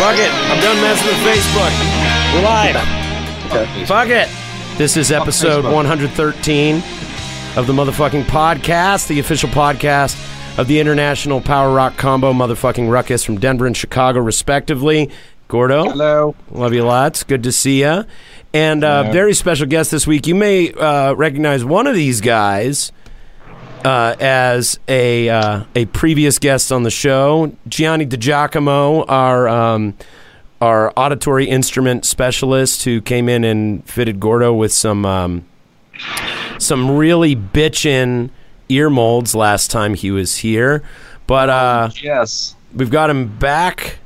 Fuck it. I'm done messing with Facebook. We're live. Fuck it. This is episode 113 of the motherfucking podcast, the official podcast of the International Power Rock Combo motherfucking Ruckus from Denver and Chicago, respectively. Gordo. Hello. Love you lots. Good to see you. And uh, very special guest this week. You may uh, recognize one of these guys uh, as a uh, a previous guest on the show, Gianni DiGiacomo, our um, our auditory instrument specialist, who came in and fitted Gordo with some um, some really bitchin' ear molds last time he was here. But uh, Yes. we've got him back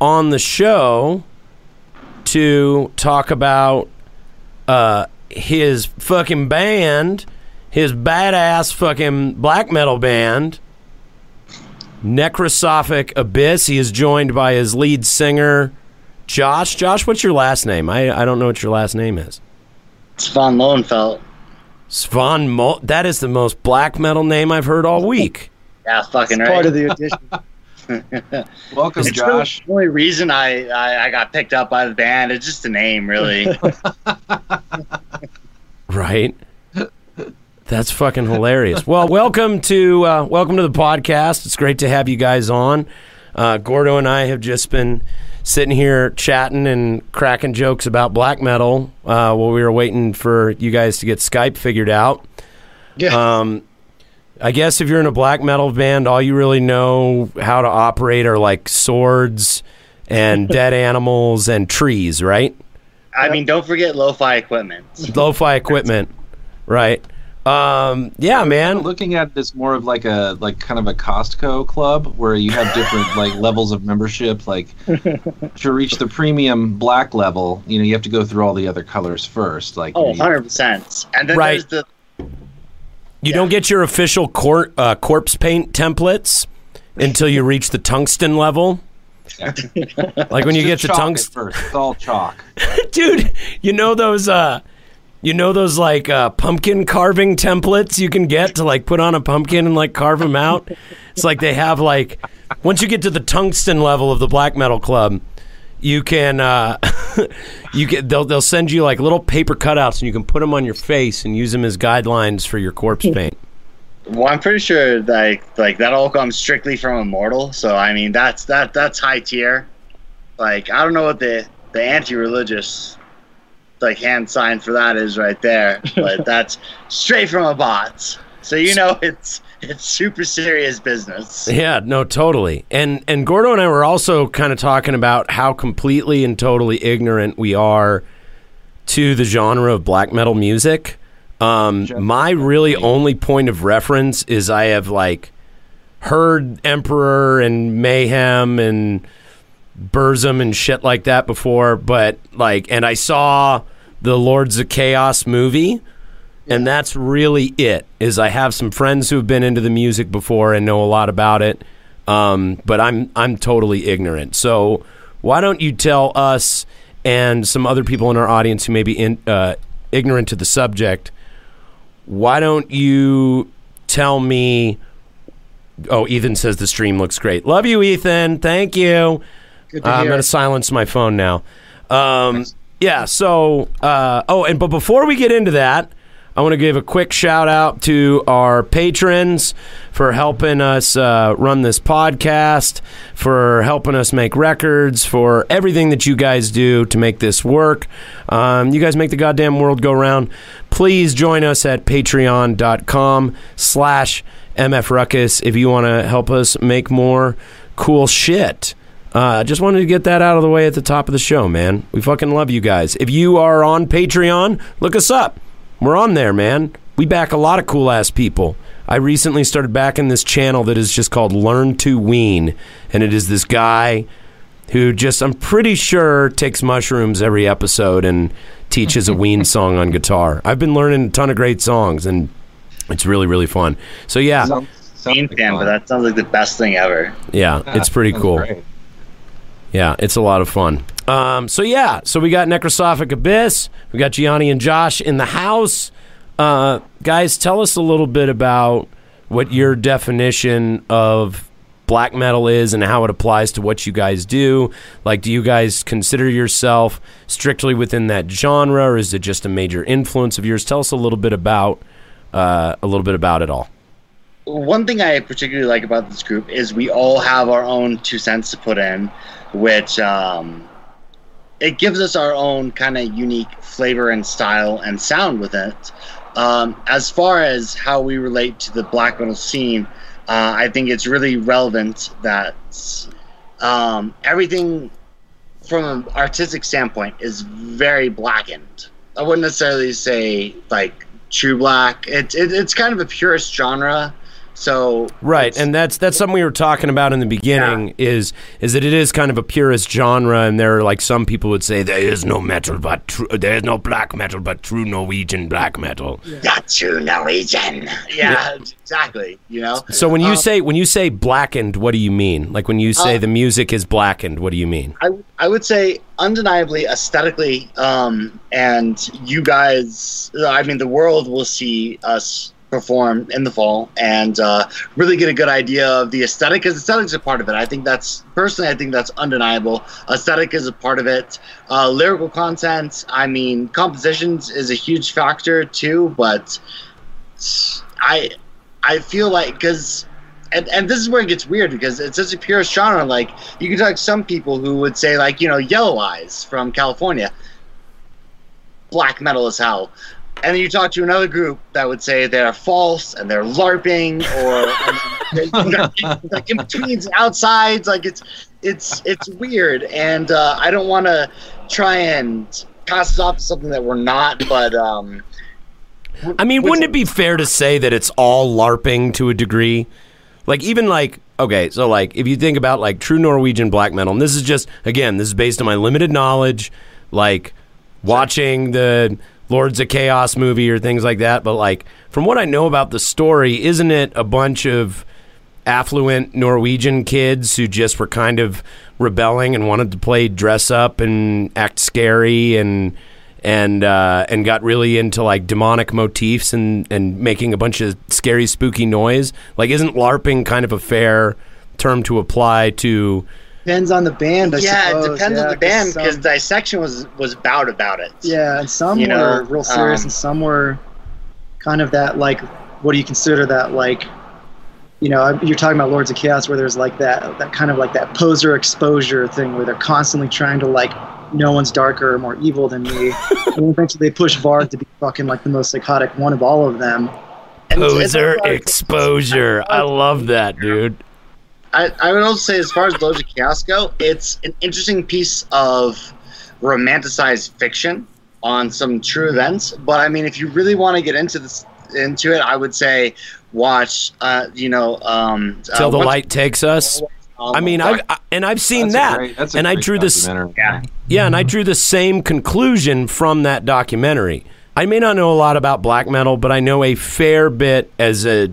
on the show to talk about uh, his fucking band, his badass fucking black metal band, Necrosophik Abyss. He is joined by his lead singer, Josh. Josh, what's your last name? I, I don't know what your last name is. Svan Lohenfeld. Svan Mo. That is the most black metal name I've heard all week. Yeah, fucking right. part of the audition. Welcome, It's Josh. The only reason I, I, I got picked up by the band is just the name, really. Right. That's fucking hilarious. Well, welcome to uh, welcome to the podcast. It's great to have you guys on. Uh, Gordo and I have just been sitting here chatting and cracking jokes about black metal uh, while we were waiting for you guys to get Skype figured out. Yeah. Um, I guess if you're in a black metal band, all you really know how to operate are like swords and dead animals and trees, right? I mean, don't forget lo-fi equipment. Lo-fi equipment, right? Um, yeah, man. Looking at this more of like a like kind of a Costco club where you have different like levels of membership. Like to reach the premium black level, you know, you have to go through all the other colors first. Like Oh, you- 100%. And then Right. there's the You don't get your official cor- uh, corpse paint templates until you reach the tungsten level. like when you get Just to tungsten, first. It's all chalk. dude. You know those, uh, you know those like uh, pumpkin carving templates you can get to like put on a pumpkin and like carve them out. It's like they have like once you get to the tungsten level of the black metal club, you can uh, you get they'll they'll send you like little paper cutouts and you can put them on your face and use them as guidelines for your corpse paint. well, I'm pretty sure like like that all comes strictly from Immortal. So I mean, that's that that's high tier. Like I don't know what the the anti-religious like hand sign for that is right there, but that's straight from Abbath. So you know it's it's super serious business. Yeah, no, totally. And and Gordo and I were also kind of talking about how completely and totally ignorant we are to the genre of black metal music. Um, my really only point of reference is I have like heard Emperor and Mayhem and Burzum and shit like that before, but like, and I saw the Lords of Chaos movie, and that's really it. Is I have some friends who have been into the music before and know a lot about it, um, but I'm I'm totally ignorant. So why don't you tell us and some other people in our audience who may be in, uh, ignorant to the subject? Why don't you tell me? Oh, Ethan says the stream looks great. Love you, Ethan. Thank you. Good Uh, I'm going to silence my phone now. Um, yeah. So, uh, oh, and but before we get into that, I want to give a quick shout out to our patrons for helping us uh, run this podcast, for helping us make records, for everything that you guys do to make this work. Um, you guys make the goddamn world go round. Please join us at patreon.com slash mfruckus if you want to help us make more cool shit. Uh, just wanted to get that out of the way at the top of the show, man. We fucking love you guys. If you are on Patreon, look us up. We're on there, man. We back a lot of cool ass people. I recently started backing this channel that is just called Learn to Ween, and it is this guy who just I'm pretty sure takes mushrooms every episode and teaches a Ween song on guitar. I've been learning a ton of great songs, and it's really really fun. So yeah, Sounds- sounds fan, but that sounds like the best thing ever. yeah, Yeah, it's pretty cool. great. Yeah, it's a lot of fun. Um, so yeah, so we got Necrosophik Abyss, we got Gianni and Josh in the house. Uh, guys, tell us a little bit about what your definition of black metal is and how it applies to what you guys do. Like, do you guys consider yourself strictly within that genre, or is it just a major influence of yours? Tell us a little bit about uh, a little bit about it all. one thing I particularly like about this group is we all have our own two cents to put in, which um, it gives us our own kind of unique flavor and style and sound with it. Um, as far as how we relate to the black metal scene, uh, I think it's really relevant that um, everything from an artistic standpoint is very blackened. I wouldn't necessarily say like true black. It, it, it's kind of a purist genre. So Right, and that's that's something we were talking about in the beginning. Is is that it is kind of a purist genre, and there are like some people would say there is no metal but true, there is no black metal but true Norwegian black metal. That's true Norwegian. Yeah, exactly. You know. So when you Um, say when you say blackened, what do you mean? Like when you say Uh, the music is blackened, what do you mean? I, I would say undeniably aesthetically um, and you guys i mean the world will see us perform in the fall and uh, really get a good idea of the aesthetic because aesthetic's a part of it. I think that's personally i think that's undeniable. Aesthetic is a part of it. Uh, lyrical content i mean compositions is a huge factor too but i i feel like because and, and this is where it gets weird because it's such a pure genre. Like you can talk to some people who would say like you know Yellow Eyes from California, black metal as hell, and then you talk to another group that would say they're false and they're larping or mean, they're- like in betweens and outsides. Like it's it's it's weird, and uh, I don't want to try and pass this off as something that we're not, but um, I mean, wouldn't it be fair to say that it's all LARPing to a degree? Like, even like, okay, so like, if you think about like true Norwegian black metal, and this is just, again, this is based on my limited knowledge, like watching the Lords of Chaos movie or things like that, but like, from what I know about the story, isn't it a bunch of affluent Norwegian kids who just were kind of rebelling and wanted to play dress up and act scary and and uh, and got really into like demonic motifs and and making a bunch of scary spooky noise. Like, isn't LARPing kind of a fair term to apply to? Depends on the band, I yeah, suppose. it depends yeah, on the band because Dissection was was bout about it. yeah, and some you were know, real serious, um, and some were kind of that like, what do you consider that like? You know, you're talking about Lords of Chaos, where there's like that that kind of like that poser exposure thing, where they're constantly trying to like, no one's darker or more evil than me. and eventually, they push Varg to be fucking like the most psychotic one of all of them. And it's- it's Poser a lot of- exposure. I love that, dude. I, I would also say, as far as Lords of Chaos go, it's an interesting piece of romanticized fiction on some true events. But I mean, if you really want to get into this, into it, I would say watch. Uh, you know, um, uh, Till the Once- light takes us. I mean, I've, I and I've seen That's that, great- that's and I drew this. Yeah. Yeah, and I drew the same conclusion from that documentary. I may not know a lot about black metal, but I know a fair bit as a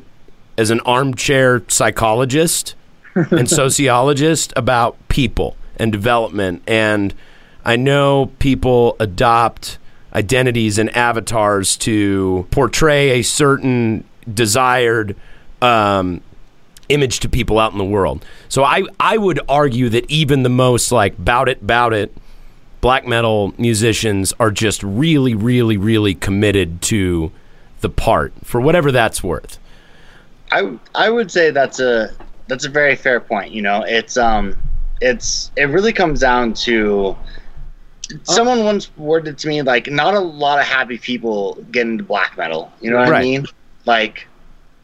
as an armchair psychologist and sociologist about people and development and I know people adopt identities and avatars to portray a certain desired um, image to people out in the world. So I I would argue that even the most like bout it bout it black metal musicians are just really really really committed to the part for whatever that's worth. I I would say that's a that's a very fair point. You know, it's um, it's it really comes down to. Someone once worded to me like, not a lot of happy people get into black metal. You know what Right. I mean? Like,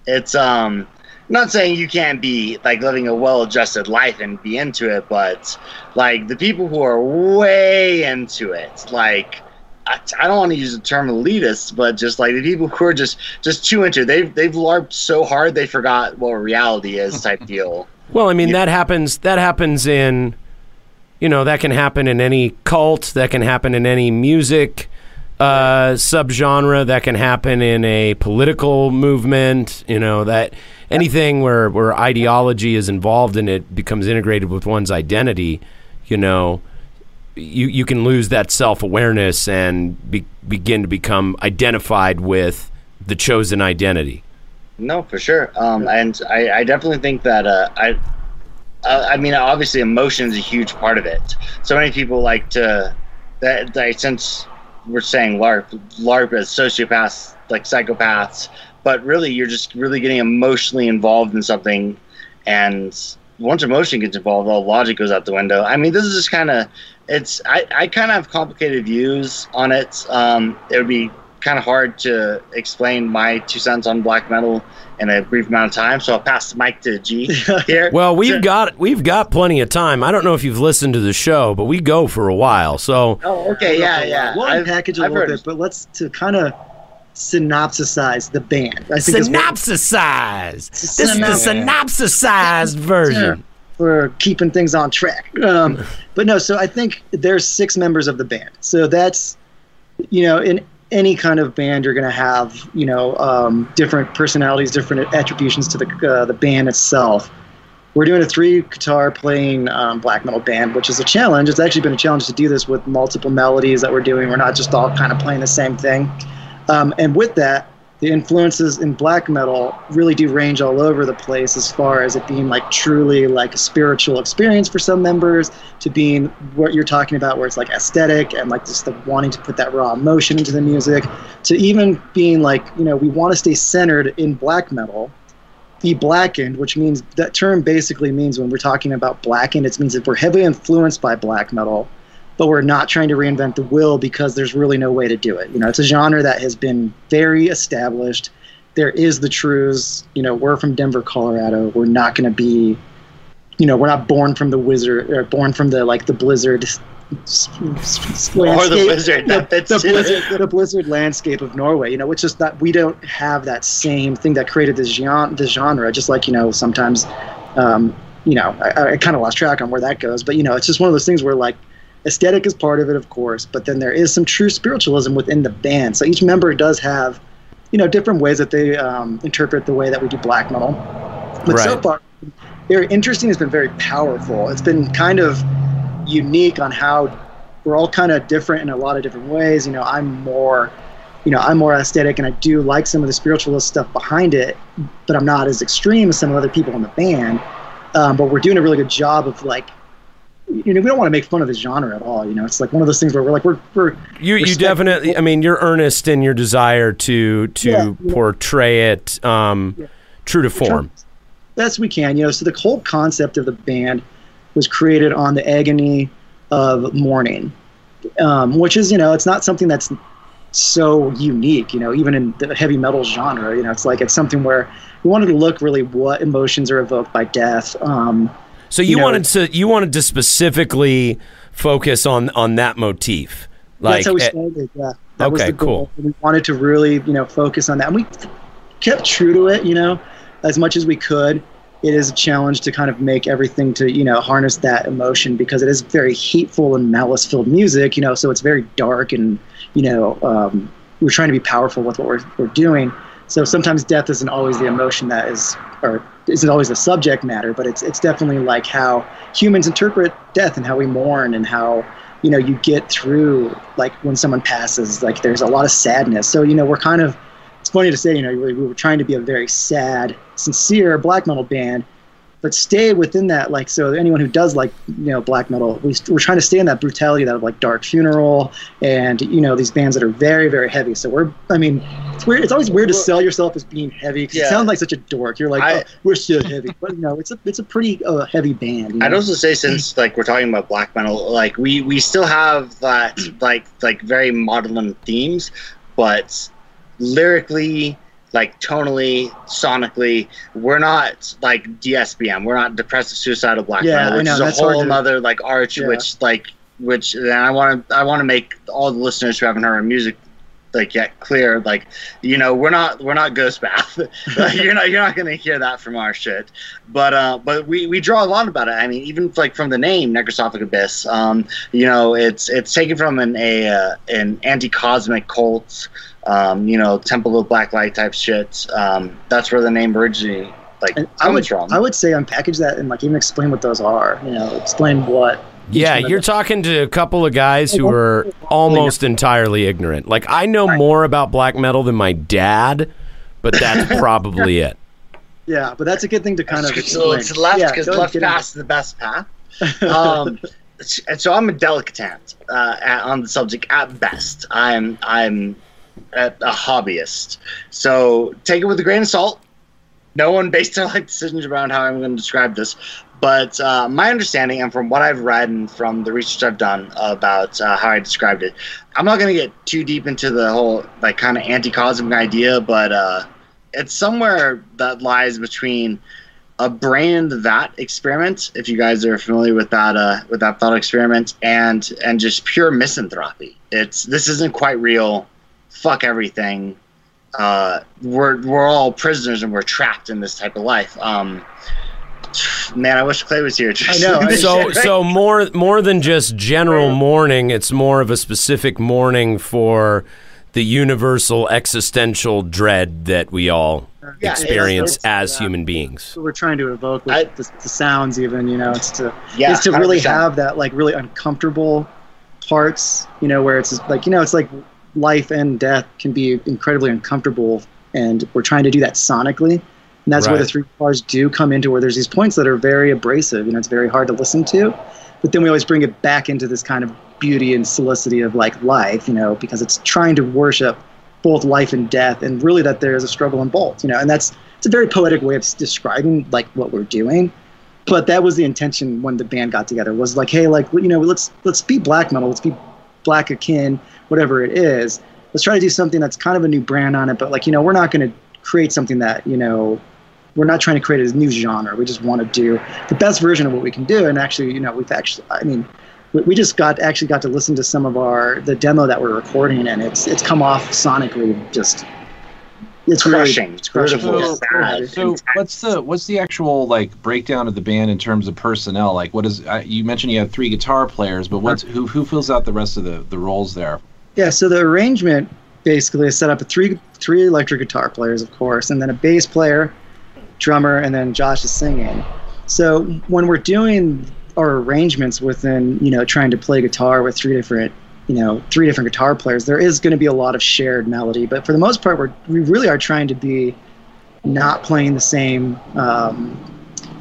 it's um, not saying you can't be like living a well-adjusted life and be into it, but like the people who are way into it, like I, I don't want to use the term elitists, but just like the people who are just just too into it. they've they've larped so hard they forgot what reality is type deal. Well, I mean that happens. That happens in, you know, that can happen in any cult. That can happen in any music uh, subgenre. That can happen in a political movement. You know that anything where where ideology is involved and it becomes integrated with one's identity. You know, you you can lose that self awareness and be, begin to become identified with the chosen identity. No, for sure. Um, and I, I definitely think that uh, I, uh, I mean, obviously, emotion is a huge part of it. So many people like to that. that since we're saying LARP, LARP as sociopaths, like psychopaths, but really, you're just really getting emotionally involved in something, and once emotion gets involved, all logic goes out the window. I mean, this is just kind of it's. I, I kind of have complicated views on it. Um, it would be kind of hard to explain my two cents on black metal in a brief amount of time. So I'll pass the mic to G here. well, we've got we've got plenty of time. I don't know if you've listened to the show, but we go for a while. So oh, okay, yeah, yeah. We'll unpackage a I've little bit, but let's to kind of synopsisize the band. I think synopsisize. This is the synopsisized version for keeping things on track. Um, but no, so I think there's six members of the band. So that's you know in any kind of band, you're going to have you know um, different personalities, different attributions to the uh, the band itself. We're doing a three guitar playing um, black metal band, which is a challenge. It's actually been a challenge to do this with multiple melodies that we're doing. We're not just all kind of playing the same thing. Um, and with that, the influences in black metal really do range all over the place as far as it being like truly like a spiritual experience for some members to being what you're talking about where it's like aesthetic and like just the wanting to put that raw emotion into the music to even being like you know we want to stay centered in black metal be blackened which means that term basically means when we're talking about blackened it means that we're heavily influenced by black metal but we're not trying to reinvent the wheel because there's really no way to do it. You know, it's a genre that has been very established. There is the truths. You know, we're from Denver, Colorado. We're not going to be, you know, we're not born from the wizard or born from the like the blizzard. Or the blizzard, the, the, blizzard, the blizzard landscape of Norway. You know, which is that we don't have that same thing that created this genre. This genre, just like you know, sometimes, um, you know, I, I kind of lost track on where that goes. But you know, it's just one of those things where like aesthetic is part of it, of course, but then there is some true spiritualism within the band. So each member does have, you know, different ways that they um, interpret the way that we do black metal. But right. so far, very interesting. It's been very powerful. It's been kind of unique on how we're all kind of different in a lot of different ways. You know, I'm more, you know, I'm more aesthetic, and I do like some of the spiritualist stuff behind it, but I'm not as extreme as some other people in the band. Um, but we're doing a really good job of like you know, we don't want to make fun of the genre at all. You know, it's like one of those things where we're like, we're, we're you, you definitely. I mean, you're earnest in your desire to to yeah, portray it um, yeah. true to form. Best we can, you know. So the whole concept of the band was created on the agony of mourning, um, which is, you know, it's not something that's so unique. You know, even in the heavy metal genre, you know, it's like it's something where we wanted to look really what emotions are evoked by death. Um, so you, you know, wanted to you wanted to specifically focus on on that motif. Like, that's how we eh, started. Yeah. That okay, cool. We wanted to really, you know, focus on that. And we kept true to it, you know, as much as we could. It is a challenge to kind of make everything to, you know, harness that emotion because it is very hateful and malice filled music, you know, so it's very dark and, you know, um, we're trying to be powerful with what we're, we're doing. So sometimes death isn't always the emotion that is, or isn't always the subject matter, but it's it's definitely like how humans interpret death and how we mourn and how you know you get through like when someone passes. Like there's a lot of sadness. So you know we're kind of it's funny to say you know we, we were trying to be a very sad, sincere black metal band, but stay within that like so anyone who does like you know black metal we, we're trying to stay in that brutality that of like dark funeral and you know these bands that are very very heavy so we're i mean it's weird it's always weird to sell yourself as being heavy because yeah. you sound like such a dork you're like I, oh, we're so heavy but no it's a it's a pretty uh, heavy band you know? i'd also say since like we're talking about black metal like we we still have that like like very maudlin themes but lyrically like tonally, sonically, we're not like DSBM. We're not depressive suicidal black yeah, metal, which is a whole other like arch, yeah. which like which then I want to I want to make all the listeners who haven't heard our music like yet clear like you know we're not we're not ghost bath you're not you're not going to hear that from our shit but uh but we we draw a lot about it i mean even like from the name necrosophik abyss um you know it's it's taken from an a uh, an anti-cosmic cult um you know temple of black light type shit um that's where the name originally like I comes would, from I would say unpackage that and like even explain what those are. You know, explain what. Each Yeah, you're the- talking to a couple of guys who are almost entirely ignorant. Like I know more about black metal than my dad, but that's probably it. Yeah, but that's a good thing to kind of so it's left because go ahead, left get into path is the best path. Um, and so I'm a dilettante uh, on the subject at best. I'm I'm a, a hobbyist. So take it with a grain of salt. No one based their life decisions around how I'm going to describe this. But uh, my understanding, and from what I've read and from the research I've done about uh, how I described it, I'm not going to get too deep into the whole like kind of anti-cosmic idea, but uh, it's somewhere that lies between a brain that experiment if you guys are familiar with that uh, with that thought experiment and and just pure misanthropy. It's this isn't quite real. Fuck everything. Uh, we're we're all prisoners and we're trapped in this type of life. Um man i wish clay was here I know, I- So so more more than just general mourning, it's more of a specific mourning for the universal existential dread that we all Yeah, experience it's, as uh, human beings. what we're trying to evoke with I- the, the sounds even you know it's to yeah is to really 100%. have that like really uncomfortable parts you know where it's just like you know it's like life and death can be incredibly uncomfortable and we're trying to do that sonically and that's where the three bars do come into where there's these points that are very abrasive you know it's very hard to listen to. But then we always bring it back into this kind of beauty and felicity of like life you know because it's trying to worship both life and death and really that there is a struggle in both you know. And that's it's a very poetic way of describing like what we're doing. But that was the intention when the band got together was like hey like you know let's let's be black metal let's be black akin whatever it is. Let's try to do something that's kind of a new brand on it but like you know we're not going to create something that you know we're not trying to create a new genre. We just want to do the best version of what we can do. And actually you know we've actually i mean we, we just got actually got to listen to some of our the demo that we're recording and it's it's come off sonically just it's really crushing. It's crushing. beautiful. So, so what's the what's the actual like breakdown of the band in terms of personnel? Like, what is uh, you mentioned you had three guitar players, but what's who who fills out the rest of the the roles there? Yeah, so the arrangement basically is set up with three three electric guitar players, of course, and then a bass player, drummer, and then Josh is singing. So when we're doing our arrangements within, you know, trying to play guitar with three different, you know, three different guitar players, there is going to be a lot of shared melody. But for the most part, we're, we really are trying to be not playing the same. Um,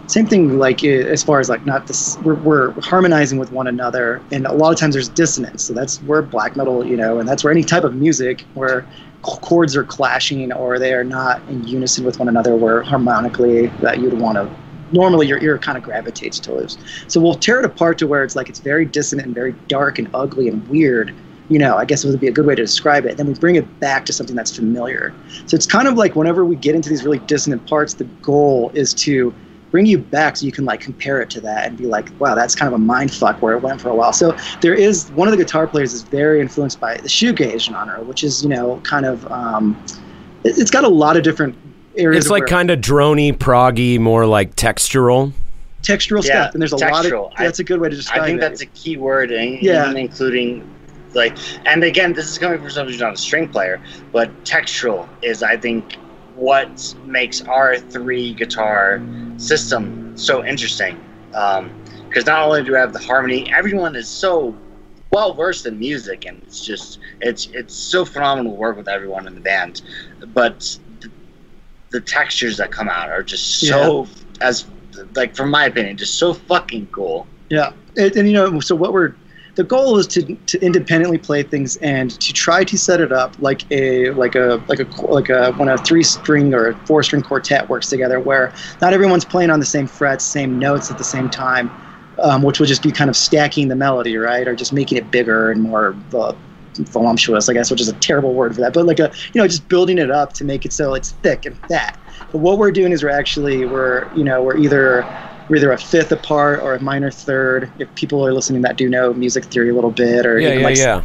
same thing like as far as like not this we're, we're harmonizing with one another and a lot of times there's dissonance so that's where black metal you know and that's where any type of music where chords are clashing or they are not in unison with one another where harmonically that you'd want to normally your ear kind of gravitates towards. So we'll tear it apart to where it's like it's very dissonant and very dark and ugly and weird you know i guess it would be a good way to describe it. Then we bring it back to something that's familiar. So it's kind of like whenever we get into these really dissonant parts the goal is to bring you back so you can like compare it to that and be like, wow, that's kind of a mind fuck where it went for a while. So there is one of the guitar players is very influenced by the shoegaze genre, which is you know kind of um, it, it's got a lot of different areas. It's like kind of drony, proggy, more like textural. textural Yeah, stuff, and there's a textural. lot of that's a good way to describe it. I think it. that's a key word, and Yeah. even including like, and again, this is coming from someone who's not a string player, but textural is, I think, what makes our three guitar system so interesting. Um, because not only do we have the harmony, everyone is so well versed in music, and it's just it's it's so phenomenal to work with everyone in the band, but the, the textures that come out are just so as like from my opinion, just so fucking cool. Yeah, and, and you know, so what we're the goal is to to independently play things and to try to set it up like a like a like a like a when a three string or four string quartet works together, where not everyone's playing on the same frets, same notes at the same time, um, which will just be kind of stacking the melody, right, or just making it bigger and more. Uh, voluptuous, I guess, which is a terrible word for that, but like a you know just building it up to make it so it's thick and fat. But what we're doing is we're actually we're you know we're either we're either a fifth apart or a minor third. If people are listening that do know music theory a little bit, or Yeah, even yeah, like yeah.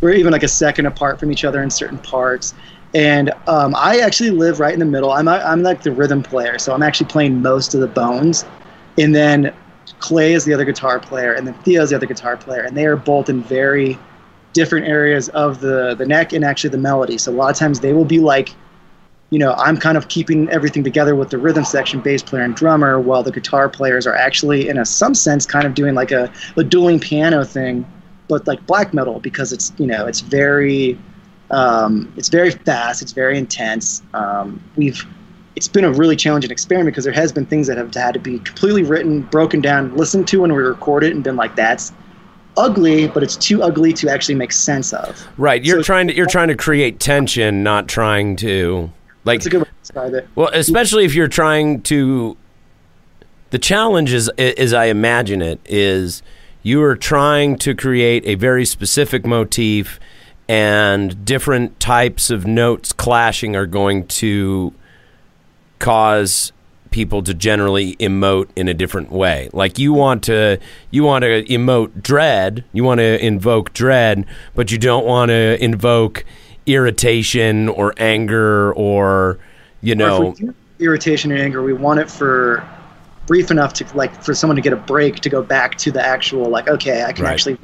we're even like a second apart from each other in certain parts. And um, I actually live right in the middle. I'm I'm like the rhythm player, so I'm actually playing most of the bones, and then Clay is the other guitar player, and then Theo is the other guitar player, and they are both in very different areas of the the neck and actually the melody. So a lot of times they will be like, you know, I'm kind of keeping everything together with the rhythm section, bass player and drummer, while the guitar players are actually, in a some sense, kind of doing like a, a dueling piano thing, but like black metal because it's you know it's very um, it's very fast, it's very intense. Um, we've it's been a really challenging experiment because there has been things that have had to be completely written, broken down, listened to when we record it, and been like, that's ugly, but it's too ugly to actually make sense of. Right. You're So- trying to you're trying to create tension, not trying to like It's a good way to describe it. Well, especially if you're trying to. The challenge is, as I imagine it, is you are trying to create a very specific motif, and different types of notes clashing are going to cause people to generally emote in a different way. Like you want to you want to emote dread, you want to invoke dread, but you don't want to invoke irritation or anger or you know if we do irritation and anger, we want it for brief enough to like for someone to get a break to go back to the actual like okay, I can Right. actually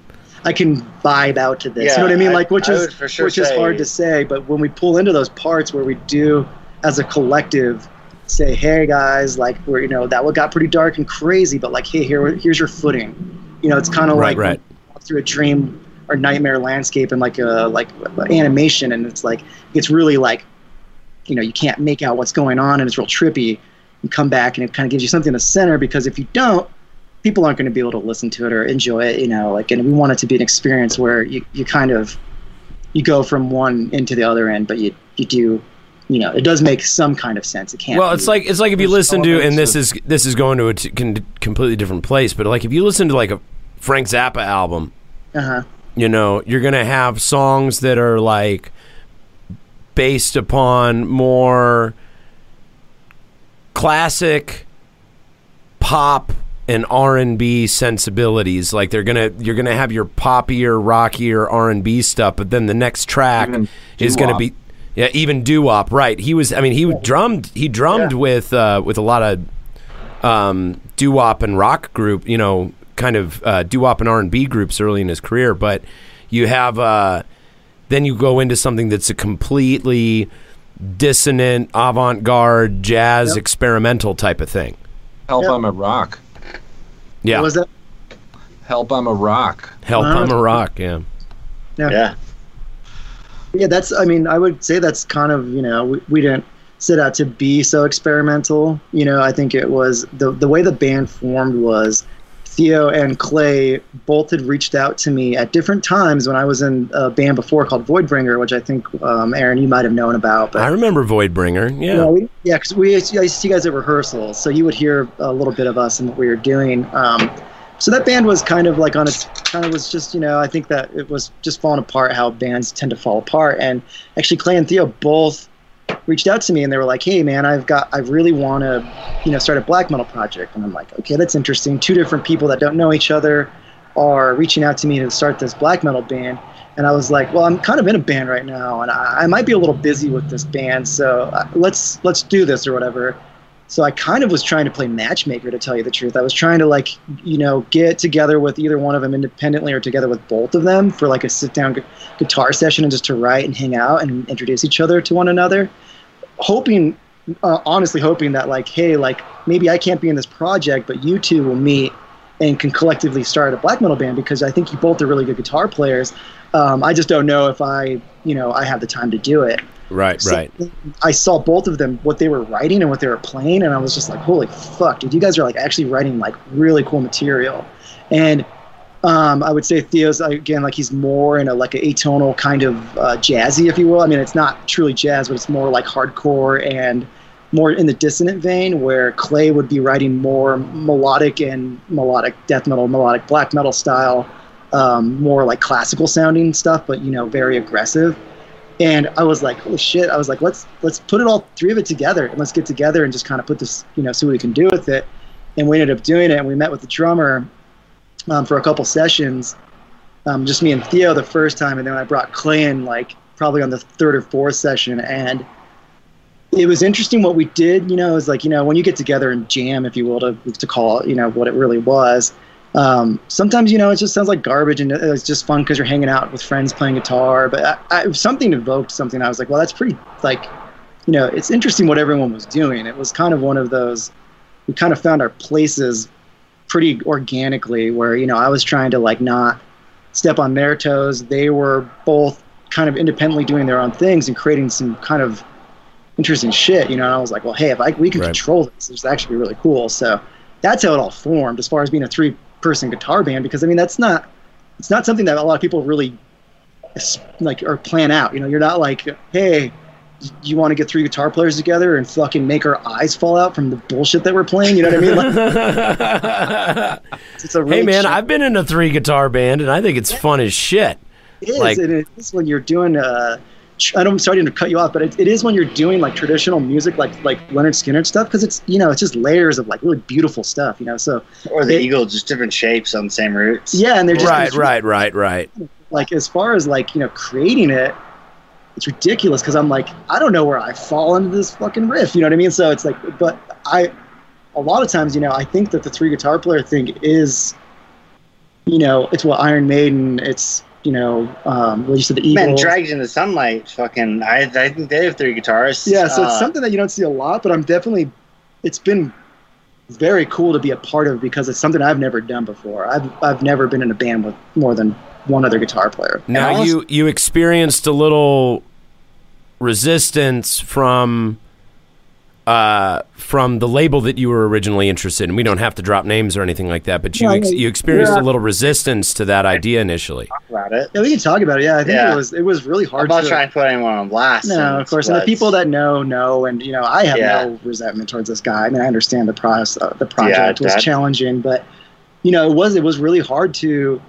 I can vibe out to this. yeah, you know what I mean? I- Like which I is for sure which is hard to say, but when we pull into those parts where we do as a collective say, "Hey guys, like we're you know that one got pretty dark and crazy, but like hey, here here's your footing." You know, it's kind of Right, like right. through a dream or nightmare landscape and like a like animation, and it's like it's really like you know you can't make out what's going on and it's real trippy. You come back and it kind of gives you something to center because if you don't people aren't going to be able to listen to it or enjoy it you know like and we want it to be an experience where you, you kind of you go from one end to the other end but you you do you know it does make some kind of sense. It can't Well, be- it's like it's like if you listen to, and this is this is going to a t- completely different place, but like if you listen to like a Frank Zappa album, uh-huh you know, you're gonna have songs that are like based upon more classic pop and R&B sensibilities. Like they're gonna you're gonna have your poppier, rockier R&B stuff, but then the next track Even is gonna be yeah, even doo wop. Right? He was. I mean, he drummed. He drummed with uh, with a lot of um, doo wop and rock group. You know, kind of uh, doo wop and R and B groups early in his career. But you have uh, then you go into something that's a completely dissonant, avant garde, jazz, Yep. experimental type of thing. Help, Yeah. I'm a rock. Yeah, What was that Help, I'm a rock. help, Uh, I'm a rock. Yeah. Yeah. yeah that's i mean i would say that's kind of you know we, we didn't set out to be so experimental you know i think it was the the way the band formed was theo and clay both had reached out to me at different times when i was in a band before called voidbringer which i think um, aaron you might have known about but I remember Voidbringer. Yeah. you know, we, yeah, because we I used to see you guys at rehearsals, so you would hear a little bit of us and what we were doing. Um, so that band was kind of like on its kind of was just you know I think that it was just falling apart how bands tend to fall apart. And actually, Clay and Theo both reached out to me and they were like, "Hey, man, I've got I really want to you know start a black metal project." And I'm like, "Okay, that's interesting. Two different people that don't know each other are reaching out to me to start this black metal band." and I was like, well, I'm kind of in a band right now, and I, I might be a little busy with this band, so uh, let's let's do this or whatever. So I kind of was trying to play matchmaker, to tell you the truth. I was trying to like, you know, get together with either one of them independently or together with both of them for like a sit-down gu- guitar session and just to write and hang out and introduce each other to one another, hoping, uh, honestly, hoping that like, hey, like maybe I can't be in this project, but you two will meet and can collectively start a black metal band because I think you both are really good guitar players. Um, I just don't know if I, you know, I have the time to do it. Right. So Right. I saw both of them, what they were writing and what they were playing, and I was just like, holy fuck, dude, you guys are like actually writing like really cool material. And um, I would say Theo's again like he's more in a like a atonal kind of uh, jazzy, if you will. I mean, it's not truly jazz, but it's more like hardcore and more in the dissonant vein. Where Clay would be writing more melodic and melodic death metal, melodic black metal style, um, more like classical sounding stuff, but you know, very aggressive and I was like, holy shit! I was like, let's let's put it all three of it together and let's get together and just kind of put this, you know, see what we can do with it. and we ended up doing it. And we met with the drummer um, for a couple sessions, um, just me and Theo the first time, and then I brought Clay in like probably on the third or fourth session, and it was interesting what we did. You know, it was like you know when you get together and jam, if you will, to to call it, you know what it really was. Um, sometimes you know it just sounds like garbage, and it's just fun because you're hanging out with friends playing guitar. But I, I, something evoked something. I was like, well, that's pretty like, you know, it's interesting what everyone was doing. It was kind of one of those. We kind of found our places pretty organically, where you know I was trying to like not step on their toes. They were both kind of independently doing their own things and creating some kind of interesting shit, you know. And I was like, well, hey, if I, we can Right. control this, this would actually be really cool. So that's how it all formed, as far as being a three-person guitar band. Because I mean, that's not it's not something that a lot of people really like or plan out. You know, you're not like, hey. You want to get three guitar players together and fucking make our eyes fall out from the bullshit that we're playing? You know what I mean? Like, it's a really hey man, I've been in a three guitar band and I think it's fun as shit. It is, Like- and it is when you're doing. Uh, tr- I don't. I'm starting to cut you off, but it, it is when you're doing like traditional music, like like Lynyrd Skynyrd stuff, because it's you know it's just layers of like really beautiful stuff, you know. So Or the It- eagle, just different shapes on the same roots. yeah, and they're just Right, right, right, right. Like as far as like you know creating it, it's ridiculous because I'm like I don't know where I fall into this fucking riff, you know what I mean? So it's like, but I, a lot of times, you know, I think that the three guitar player thing is, you know, it's what Iron Maiden, it's you know, um, what you said the Eagles. Man, Dragged Into Sunlight, fucking, I, I think they have three guitarists. Yeah, so it's Uh, something that you don't see a lot, but I'm definitely. It's been very cool to be a part of because it's something I've never done before. I've I've never been in a band with more than one other guitar player. Now honest- you you experienced a little resistance from uh from the label that you were originally interested in. We don't have to drop names or anything like that, but you ex- you experienced yeah. a little resistance to that idea initially. about it. Yeah, we can talk about it. Yeah, I think Yeah. it was it was really I'm hard. not to, trying to put anyone on blast. No, of course. And the people that know know, and you know, I have Yeah. no resentment towards this guy. I mean, I understand the process. Uh, the project was challenging, but you know, it was it was really hard to,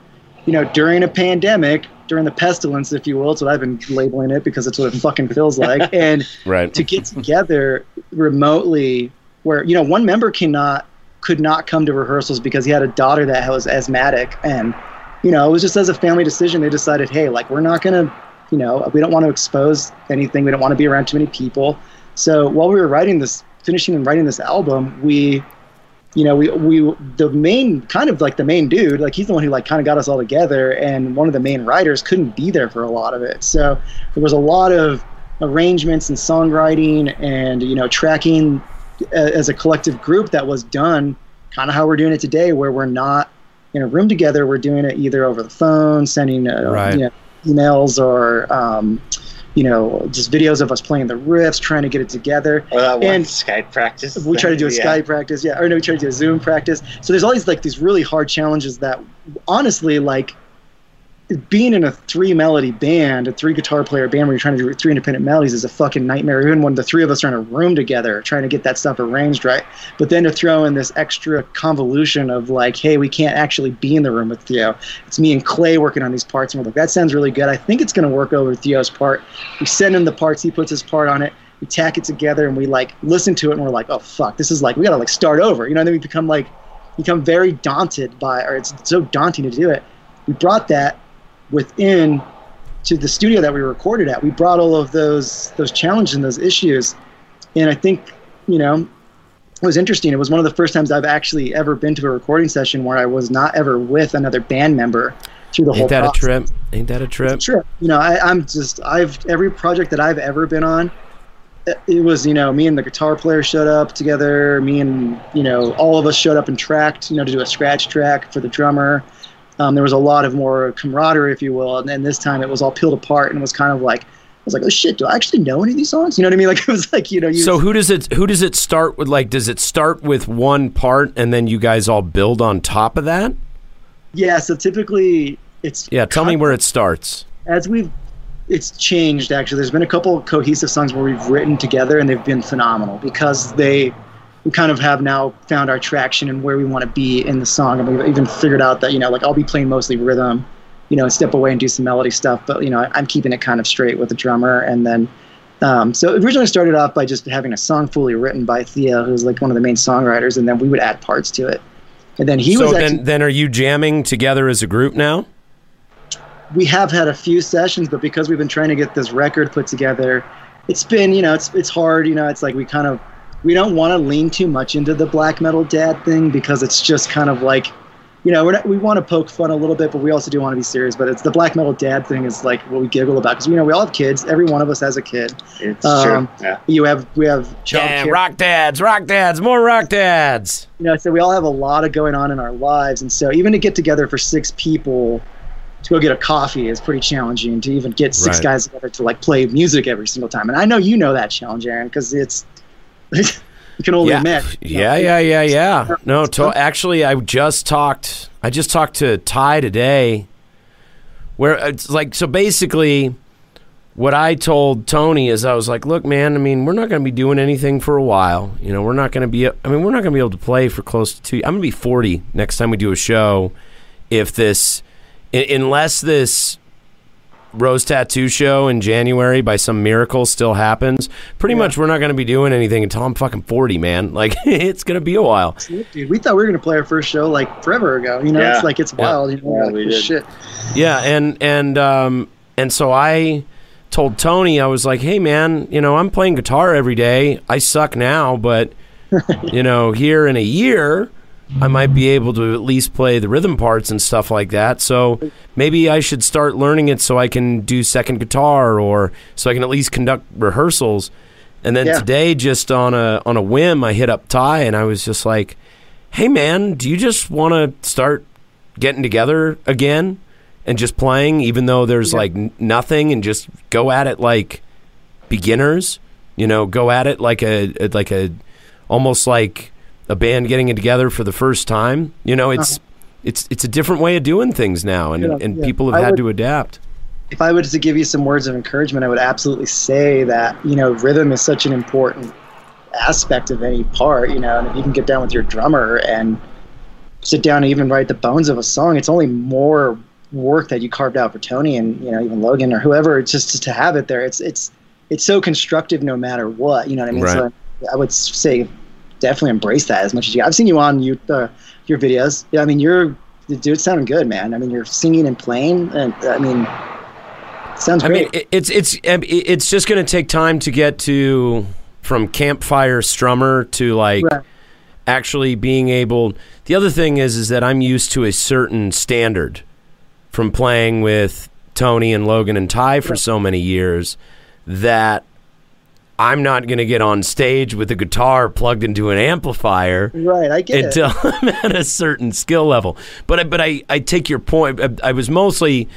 you know, during a pandemic, during the pestilence, if you will. It's what I've been labeling it because it's what it fucking feels like. And Right. to get together remotely, where you know one member cannot could not come to rehearsals because he had a daughter that was asthmatic, and you know, it was just as a family decision. They decided, hey, like we're not gonna you know, we don't want to expose anything. We don't want to be around too many people. So while we were writing this, finishing and writing this album, we, you know, we we the main kind of like the main dude, like he's the one who like kind of got us all together, and one of the main writers couldn't be there for a lot of it. So there was a lot of arrangements and songwriting and you know tracking as a collective group that was done kind of how we're doing it today where we're not in a room together we're doing it either over the phone sending uh, Right. you know, emails or um, you know just videos of us playing the riffs trying to get it together one and- Skype practice. we try to do a Yeah. Skype practice, yeah, or no, we try to do a Zoom practice. So there's all these like these really hard challenges that, honestly, like being in a three melody band, a three guitar player band where you're trying to do three independent melodies is a fucking nightmare. Even when the three of us are in a room together trying to get that stuff arranged right, but then to throw in this extra convolution of like, hey, we can't actually be in the room with Theo. It's me and Clay working on these parts, and we're like, that sounds really good. I think it's going to work over Theo's part. We send him the parts, he puts his part on it we tack it together and we like listen to it and we're like oh fuck this is like we gotta like start over you know and then we become like become very daunted by or it's so daunting to do it we brought that within to the studio that we recorded at we brought all of those those challenges and those issues and i think you know it was interesting it was one of the first times i've actually ever been to a recording session where i was not ever with another band member through the whole thing. Ain't that a trip? Ain't that a trip? Sure. You know, I, I'm just I've every project that I've ever been on, it was you know me and the guitar player showed up together. Me and you know all of us showed up and tracked you know to do a scratch track for the drummer. Um, there was a lot of more camaraderie, if you will, and then this time it was all peeled apart and it was kind of like I was like, oh shit, do I actually know any of these songs? You know what I mean? Like it was like you know you So who does it who does it start with like does it start with one part and then you guys all build on top of that? yeah. So typically it's Yeah, tell me where it starts. as we've it's changed actually there's been a couple of cohesive songs where we've written together and they've been phenomenal because they we kind of have now found our traction and where we want to be in the song and we've even figured out that you know like i'll be playing mostly rhythm you know and step away and do some melody stuff but you know I, i'm keeping it kind of straight with the drummer and then Um, so it originally started off by just having a song fully written by Theo, who's like one of the main songwriters, and then we would add parts to it. And then he so was then, then are you jamming together as a group now? we have had a few sessions, but because we've been trying to get this record put together, it's been you know it's it's hard. You know, it's like we kind of we don't want to lean too much into the black metal dad thing because it's just kind of like you know we're not, we want to poke fun a little bit, but we also do want to be serious. But it's the black metal dad thing is like what we giggle about because you know we all have kids. Every one of us has a kid. It's Um, true. Yeah. You have we have child Yeah, care. rock dads, rock dads, more rock dads. you know, so we all have a lot of going on in our lives, and so even to get together for six people to go get a coffee is pretty challenging. To even get six Right. guys together to like play music every single time, and I know you know that challenge, Aaron, because it's you can only yeah. admit. yeah, yeah, yeah, yeah. No, to, actually, I just talked. I just talked to Ty today, where it's like so. Basically, what I told Tony is, I was like, "Look, man. I mean, we're not going to be doing anything for a while. You know, we're not going to be. I mean, we're not going to be able to play for close to two. I'm going to be 40 next time we do a show. If this, unless this." Rose Tattoo Show in January by some miracle still happens. Pretty much, we're not going to be doing anything until I'm fucking 40, man. Like, it's going to be a while. Dude, we thought we were gonna play our first show like forever ago. You know, Yeah. it's like it's wild. You know, Yeah, like, we shit. Yeah, and and um and so I told Tony I was like, "Hey man, you know, I'm playing guitar every day. I suck now, but you know, here in a year, I might be able to at least play the rhythm parts and stuff like that. So maybe I should start learning it so I can do second guitar or so I can at least conduct rehearsals." And then Yeah. today just on a on a whim, I hit up Ty and I was just like, "Hey man, do you just want to start getting together again and just playing even though there's like n- nothing and just go at it like beginners you know go at it like a- like a almost like a band getting it together for the first time you know it's it's it's a different way of doing things now and Uh-huh. Yeah, and yeah. people have I had would- to adapt if I was to give you some words of encouragement, I would absolutely say that you know rhythm is such an important aspect of any part. You know, and if you can get down with your drummer and sit down and even write the bones of a song, it's only more work that you carved out for Tony and you know even Logan or whoever. It's just to have it there. It's it's it's so constructive no matter what. You know what I mean? Right. So I would say definitely embrace that as much as you. I've seen you on you uh, your videos. Yeah, I mean you're dude, sounding good, man. I mean you're singing and playing, and I mean. Sounds great. I mean, it, it's it's it's just going to take time to get to from campfire strummer to like Right. actually being able. The other thing is is that I'm used to a certain standard from playing with Tony and Logan and Ty for so many years that I'm not going to get on stage with a guitar plugged into an amplifier Right, I get it. until I'm at a certain skill level. But I, but I, I take your point. I, I was mostly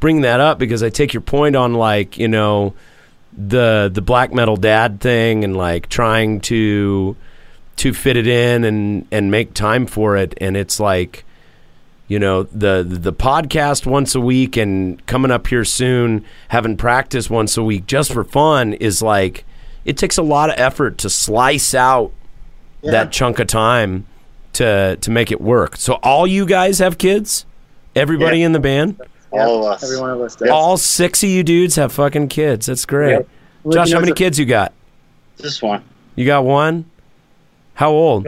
bringing that up because I take your point on like you know the the black metal dad thing and like trying to to fit it in and and make time for it. And it's like you know the the podcast once a week and coming up here soon having practice once a week just for fun is like it takes a lot of effort to slice out that chunk of time to to make it work. So all you guys have kids? Everybody in the band? All of us. Every one of us does. All six of you dudes have fucking kids. That's great. Yep. Josh, how many it's kids you got? Just one. You got one? How old?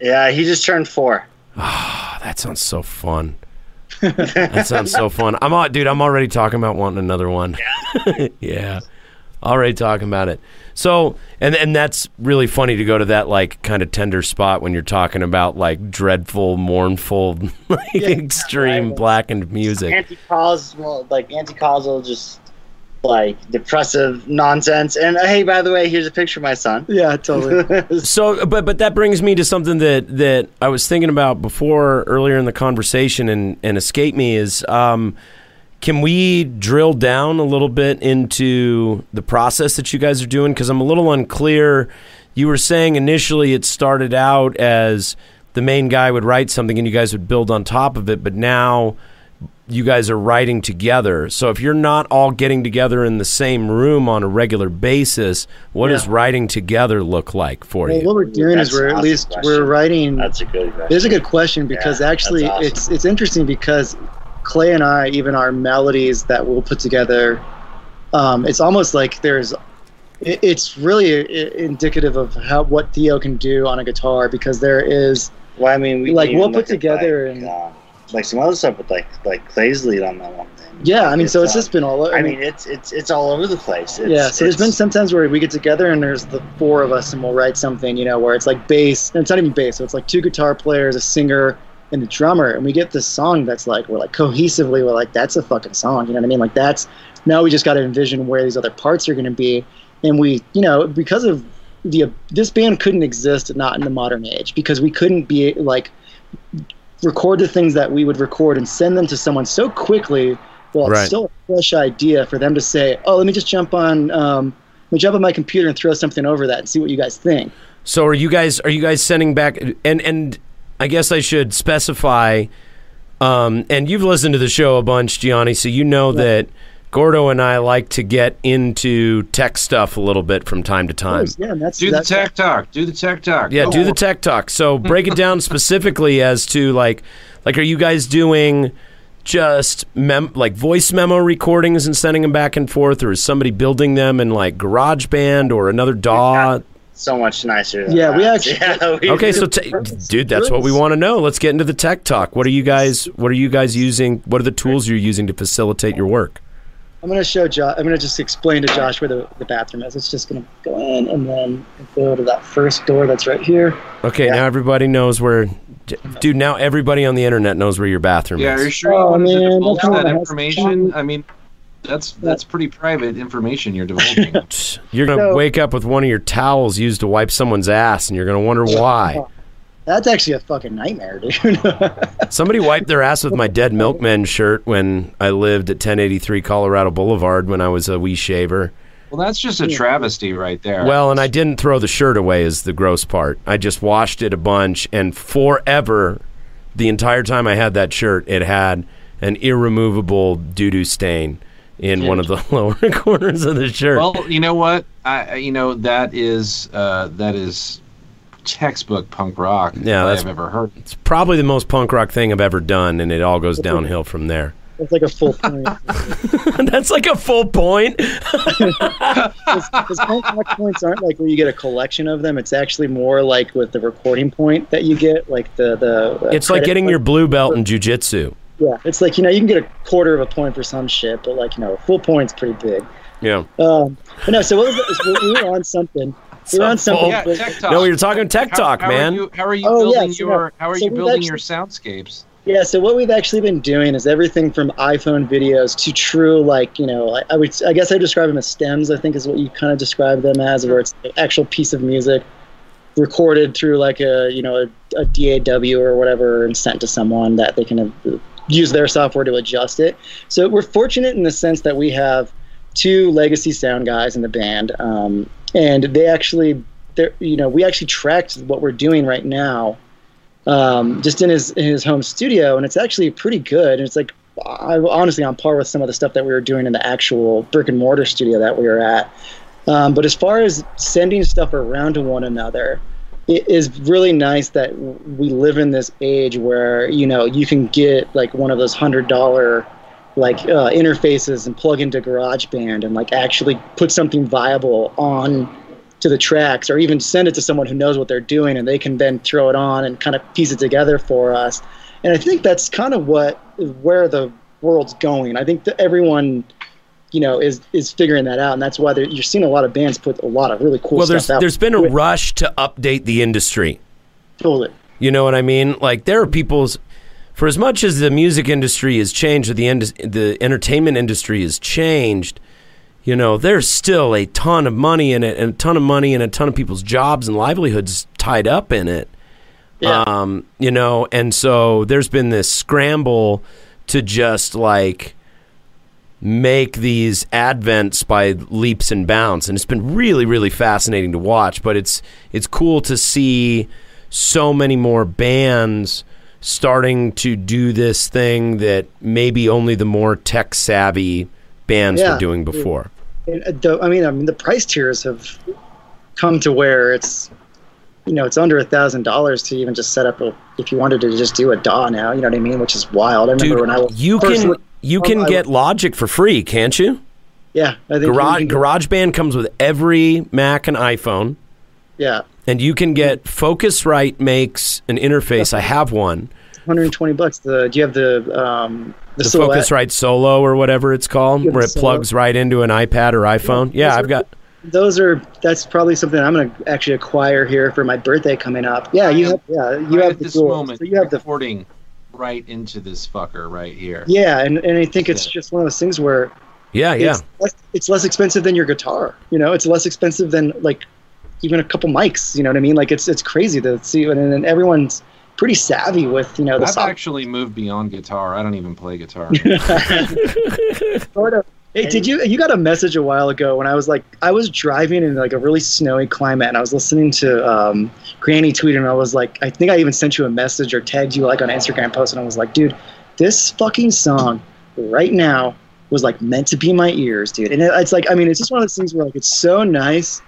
Yeah, he just turned four. Oh, that sounds so fun. that sounds so fun. I'm all, dude. I'm already talking about wanting another one. yeah, already talking about it. So, and and that's really funny to go to that like kind of tender spot when you're talking about like dreadful, mournful, like extreme blackened music. Anti-causal, like anti-causal, just like depressive nonsense. And uh, hey, by the way, here's a picture of my son. Yeah, totally. So, but but that brings me to something that that I was thinking about before earlier in the conversation and and escape me is um, can we drill down a little bit into the process that you guys are doing because I'm a little unclear. You were saying initially it started out as the main guy would write something and you guys would build on top of it, but now you guys are writing together. So if you're not all getting together in the same room on a regular basis, what does writing together look like for well, you? what we're doing is we're an at least question. we're writing. That's a good question. It's a good question because Yeah, actually awesome. it's it's interesting because Clay and I, even our melodies that we'll put together, um, it's almost like there's it, it's really i- indicative of how what Theo can do on a guitar because there is Well, I mean, we Like, we'll put together like, and- uh, like some other stuff with like like Clay's lead on that one thing. yeah. I mean, so it's uh, just been all. I mean, it's it's it's all over the place. It's, yeah, so there's been it's- sometimes where we get together and there's the four of us and we'll write something, you know, where it's like bass, and it's not even bass, so it's like two guitar players, a singer, and the drummer, and we get this song that's like we're like cohesively we're like that's a fucking song, you know what I mean? Like that's now we just got to envision where these other parts are going to be, and we, you know, because of the this band couldn't exist not in the modern age because we couldn't be like record the things that we would record and send them to someone so quickly well it's still a fresh idea for them to say oh let me just jump on um, let me jump on my computer and throw something over that and see what you guys think. So are you guys are you guys sending back and and I guess I should specify um and you've listened to the show a bunch Gianni so you know that Gordo and I like to get into tech stuff a little bit from time to time. yeah and that's Do the tech talk. Do the tech talk. Yeah, Go do the tech talk. So break it down specifically as to like like are you guys doing just mem- like voice memo recordings and sending them back and forth or is somebody building them in like GarageBand or another DAW? So much nicer. Than Yeah, we actually- Yeah, we- Okay, so t- dude, that's what we want to know. Let's get into the tech talk. What are you guys what are you guys using? What are the tools you're using to facilitate your work? i'm going to show josh i'm going to just explain to josh where the, the bathroom is it's just going to go in and then go to that first door that's right here Okay, now everybody knows where dude, now everybody on the internet knows where your bathroom is. Yeah, are you is. sure you Oh, wanted to man, divulge that information? I mean, that's that's pretty private information you're divulging. You're going to So- wake up with one of your towels used to wipe someone's ass and you're going to wonder why. that's actually a fucking nightmare dude Somebody wiped their ass with my Dead Milkmen shirt when I lived at 1083 Colorado Boulevard when I was a wee shaver. well, that's just a travesty right there. Well, and I didn't throw the shirt away is the gross part. I just washed it a bunch and forever the entire time I had that shirt it had an irremovable doo-doo stain in one of the lower corners of the shirt. well, you know what? I I- you know that is uh, that is textbook punk rock. Yeah, that's- I've ever heard. it's probably the most punk rock thing I've ever done and it all goes downhill from there. That's like a full point That's like a full point. Because punk rock points aren't like where you get a collection of them. It's actually more like with the recording point that you get, like the the. uh, It's like getting point. your blue belt in jujitsu. Yeah, it's like you know you can get a quarter of a point for some shit, but like you know a full point's pretty big. Yeah. Um, but no, so what was it? we were on something. We were on something. Yeah, but- tech talk. No, you're talking tech How- talk, how man. Are you, how are you Oh, building yes, yeah. your How are So you building actually- your soundscapes? Yeah, so what we've actually been doing is everything from iPhone videos to true, like you know, I, I would, I guess I describe them as stems. I think is what you kind of describe them as, where it's an actual piece of music recorded through like a you know a, a DAW or whatever and sent to someone that they can use their software to adjust it. So we're fortunate in the sense that we have two legacy sound guys in the band, um, and they actually, they're you know, we actually tracked what we're doing right now um, just in his in his home studio, and it's actually pretty good. And it's like I, honestly on par with some of the stuff that we were doing in the actual brick and mortar studio that we were at. Um, but as far as sending stuff around to one another, it is really nice that we live in this age where you know you can get like one of those hundred dollar like uh, interfaces and plug into GarageBand and like actually put something viable on to the tracks or even send it to someone who knows what they're doing and they can then throw it on and kind of piece it together for us. And I think that's kind of what where the world's going. I think that everyone you know is is figuring that out and that's why you're seeing a lot of bands put a lot of really cool Well, stuff out. there's been a with- rush to update the industry. Totally. You know what I mean? Like there are people's for as much as the music industry has changed, or the ind- the entertainment industry has changed. You know, there's still a ton of money in it, and a ton of money and a ton of people's jobs and livelihoods tied up in it. Yeah. Um, you know, and so there's been this scramble to just like make these advents by leaps and bounds and it's been really really fascinating to watch but it's it's cool to see so many more bands starting to do this thing that maybe only the more tech savvy bands Yeah. were doing before uh, the, I mean, I mean, the price tiers have come to where it's, you know, it's under a thousand dollars to even just set up a. If you wanted to just do a DAW now, you know what I mean, which is wild. I remember Dude, when I was you first can look- you oh, can I- get logic for free can't you Yeah, I think Garage we- GarageBand comes with every Mac and iPhone, Yeah, and you can get Focusrite makes an interface. I have one, 120 bucks. The do you have the um the, the Focusrite Solo or whatever it's called, where it Solo. plugs right into an iPad or iPhone. Yeah, those I've are- got. Those are that's probably something I'm going to actually acquire here for my birthday coming up. Yeah, you have yeah you right have at the this dual. moment, So you have the recording right into this fucker right here. yeah, and, and I think it's Yeah. just one of those things where Yeah, yeah. it's less, it's less expensive than your guitar. You know, it's less expensive than like even a couple mics. You know what I mean? Like it's it's crazy to see, and, and everyone's pretty savvy with you know the I've soft actually moved beyond guitar. I don't even play guitar. sort of. Hey, did you you got a message a while ago when I was like I was driving in like a really snowy climate and I was listening to um, Granny tweet and I was like I think I even sent you a message or tagged you like on an Instagram post and I was like dude this fucking song right now was like meant to be in my ears dude and it, it's like I mean it's just one of those things where like it's so nice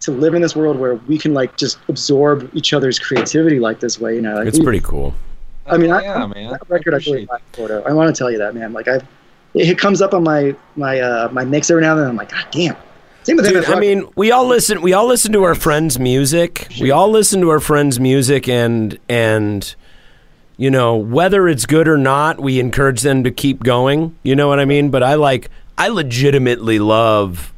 to live in this world where we can like just absorb each other's creativity like this way you know like, It's we- pretty cool. I mean, I, yeah, man. that record I really like photo. I want to tell you that, man. Like I, it comes up on my my uh, my mix every now and then. I'm like, God damn. Same with Dude. I mean, we all listen. We all listen to our friends' music. We all listen to our friends' music, and and you know whether it's good or not, we encourage them to keep going. You know what I mean? But I like, I legitimately love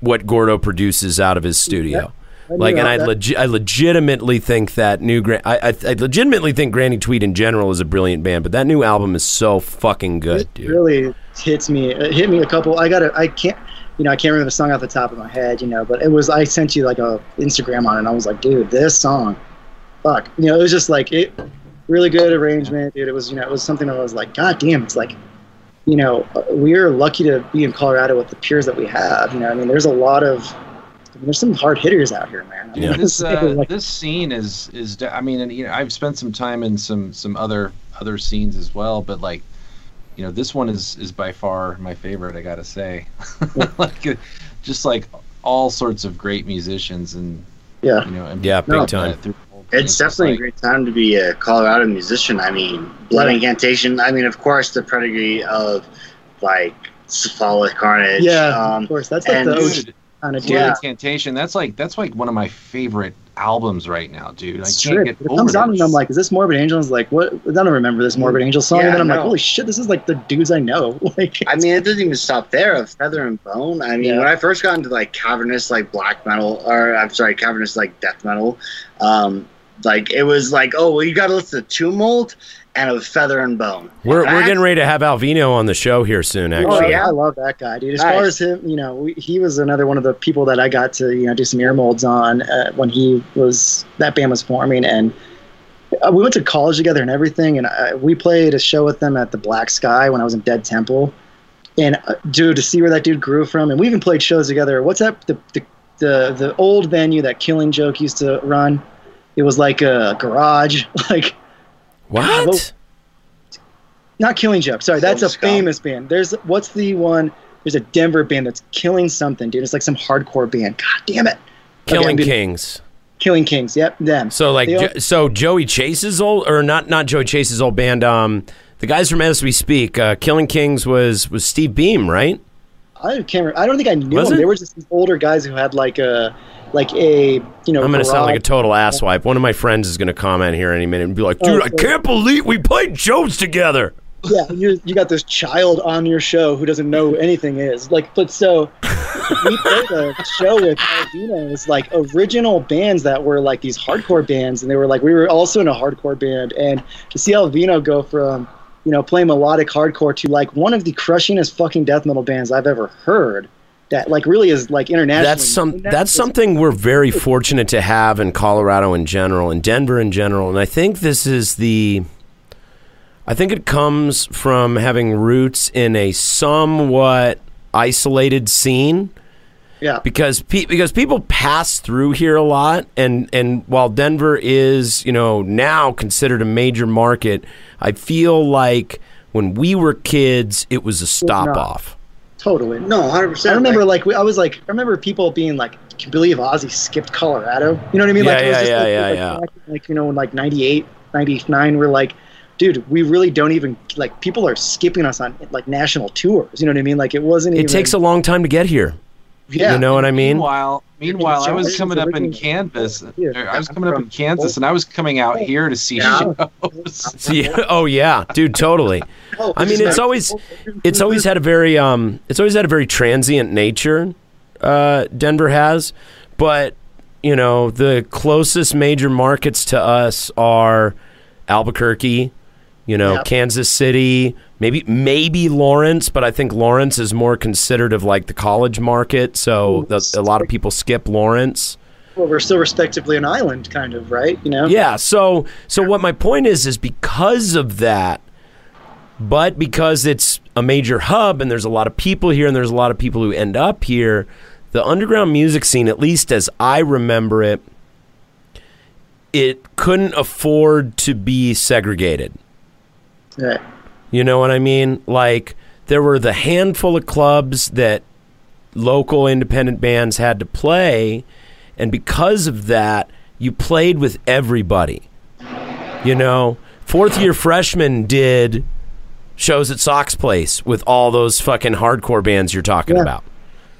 what Gordo produces out of his studio. Like, and I, legi- I legitimately think that new, Gra- I, I, I legitimately think Granny Tweet in general is a brilliant band, but that new album is so fucking good, it dude. really hits me. It hit me a couple. I got to I can't. You know, I can't remember the song off the top of my head. You know, but it was. I sent you like a Instagram on it. and I was like, dude, this song, fuck. You know, it was just like it. Really good arrangement, dude. It was. You know, it was something that I was like, God damn. It's like. You know, we're lucky to be in Colorado with the peers that we have. You know, I mean, there's a lot of, there's some hard hitters out here, man. I mean, Yeah. this uh, like- this scene is is I mean and you know I've spent some time in some some other other scenes as well but like you know this one is is by far my favorite I got to say like just like all sorts of great musicians and yeah. you know and Yeah, big No, time. through the whole thing. It's definitely like- a great time to be a Colorado musician. I mean, Blood Yeah. Incantation. I mean, of course, the pedigree of like Cephalic Carnage. Yeah, Um, of course. That's like and the OG Dude, kind of Blood deal. Yeah. Incantation that's like that's like one of my favorite albums right now dude It's I can't true. get It over comes on this. and I'm like, is this Morbid Angel? I was like, what? I don't remember this Morbid Angel song. Yeah, and then I'm like, holy shit, this is like the dudes I know. like, I mean, it doesn't even stop there. Of Feather and Bone. I mean, Yeah. when I first got into like cavernous, like black metal, or I'm sorry, cavernous, like death metal, um, like it was like, oh, well, you got to listen to Tumult and of Feather and Bone. We're, we're getting ready to have Alvino on the show here soon, Actually, oh, yeah? I love that guy, dude. As Nice. far as him, you know, we, he was another one of the people that I got to, you know, do some ear molds on uh, when he was that band was forming, and uh, we went to college together and everything, and I, we played a show with them at the Black Sky when I was in Dead Temple, and uh, dude, to see where that dude grew from, and we even played shows together. What's that? The the the, the old venue that Killing Joke used to run. It was like a garage, like What? not Killing Joke. Sorry, that's a Silver famous band. There's what's the one? There's a Denver band that's killing something, dude. It's like some hardcore band. God damn it. Killing I'm Kings. Killing Kings. Yep, them. So like, They Jo- so Joey Chase's old, or not? Not Joey Chase's old band. Um, the guys from As We Speak. Uh, Killing Kings was was Steve Beam, right? I can't. Remember. I don't think I knew Was them. it? They were just older guys who had like a, like a, you know. I'm gonna sound like a total asswipe. One of my friends is gonna comment here any minute and be like, "Dude, Oh, I can't believe we played shows together." yeah, you you got this child on your show who doesn't know anything is. Like, but so we played a show with Alvino's like original bands that were like these hardcore bands, and they were like we were also in a hardcore band, and to see Alvino go from you know play melodic hardcore to like one of the crushingest fucking death metal bands I've ever heard. That like really is like international. That's some. That's something we're very fortunate to have in Colorado in general, in Denver in general, and I think this is the. I think it comes from having roots in a somewhat isolated scene Yeah, because pe- because people pass through here a lot, and and while Denver is you know now considered a major market, I feel like when we were kids, it was a stop off. totally. No, hundred percent. I remember like we, I was like I remember people being like, "Can you believe Ozzy skipped Colorado?" You know what I mean? Yeah, like, it was yeah, just yeah, like, yeah, like, yeah. back like you know in like 98, 99, we're like dude, we really don't even like people are skipping us on like national tours. You know what I mean? Like it wasn't. It even, takes a long time to get here. Yeah. You know what I mean? Meanwhile, meanwhile, I was coming up in originally- Kansas. I was coming up in Kansas, and I was coming out here to see Yeah. shows. See, oh yeah, dude, totally. Oh, I mean, it's always it's always had a very um it's always had a very transient nature. Uh, Denver has, but you know the closest major markets to us are Albuquerque, you know Yep. Kansas City, maybe maybe Lawrence, but I think Lawrence is more considered of like the college market, so the, a lot of people skip Lawrence. well, we're still respectively an island, kind of, right? You know. Yeah. So so what my point is is because of that, but because it's a major hub and there's a lot of people here and there's a lot of people who end up here, the underground music scene, at least as I remember it, it couldn't afford to be segregated. Right. You know what I mean? Like there were the handful of clubs that local independent bands had to play, and because of that, you played with everybody. You know, fourth year freshmen did shows at Sox Place with all those fucking hardcore bands you're talking Yeah. about.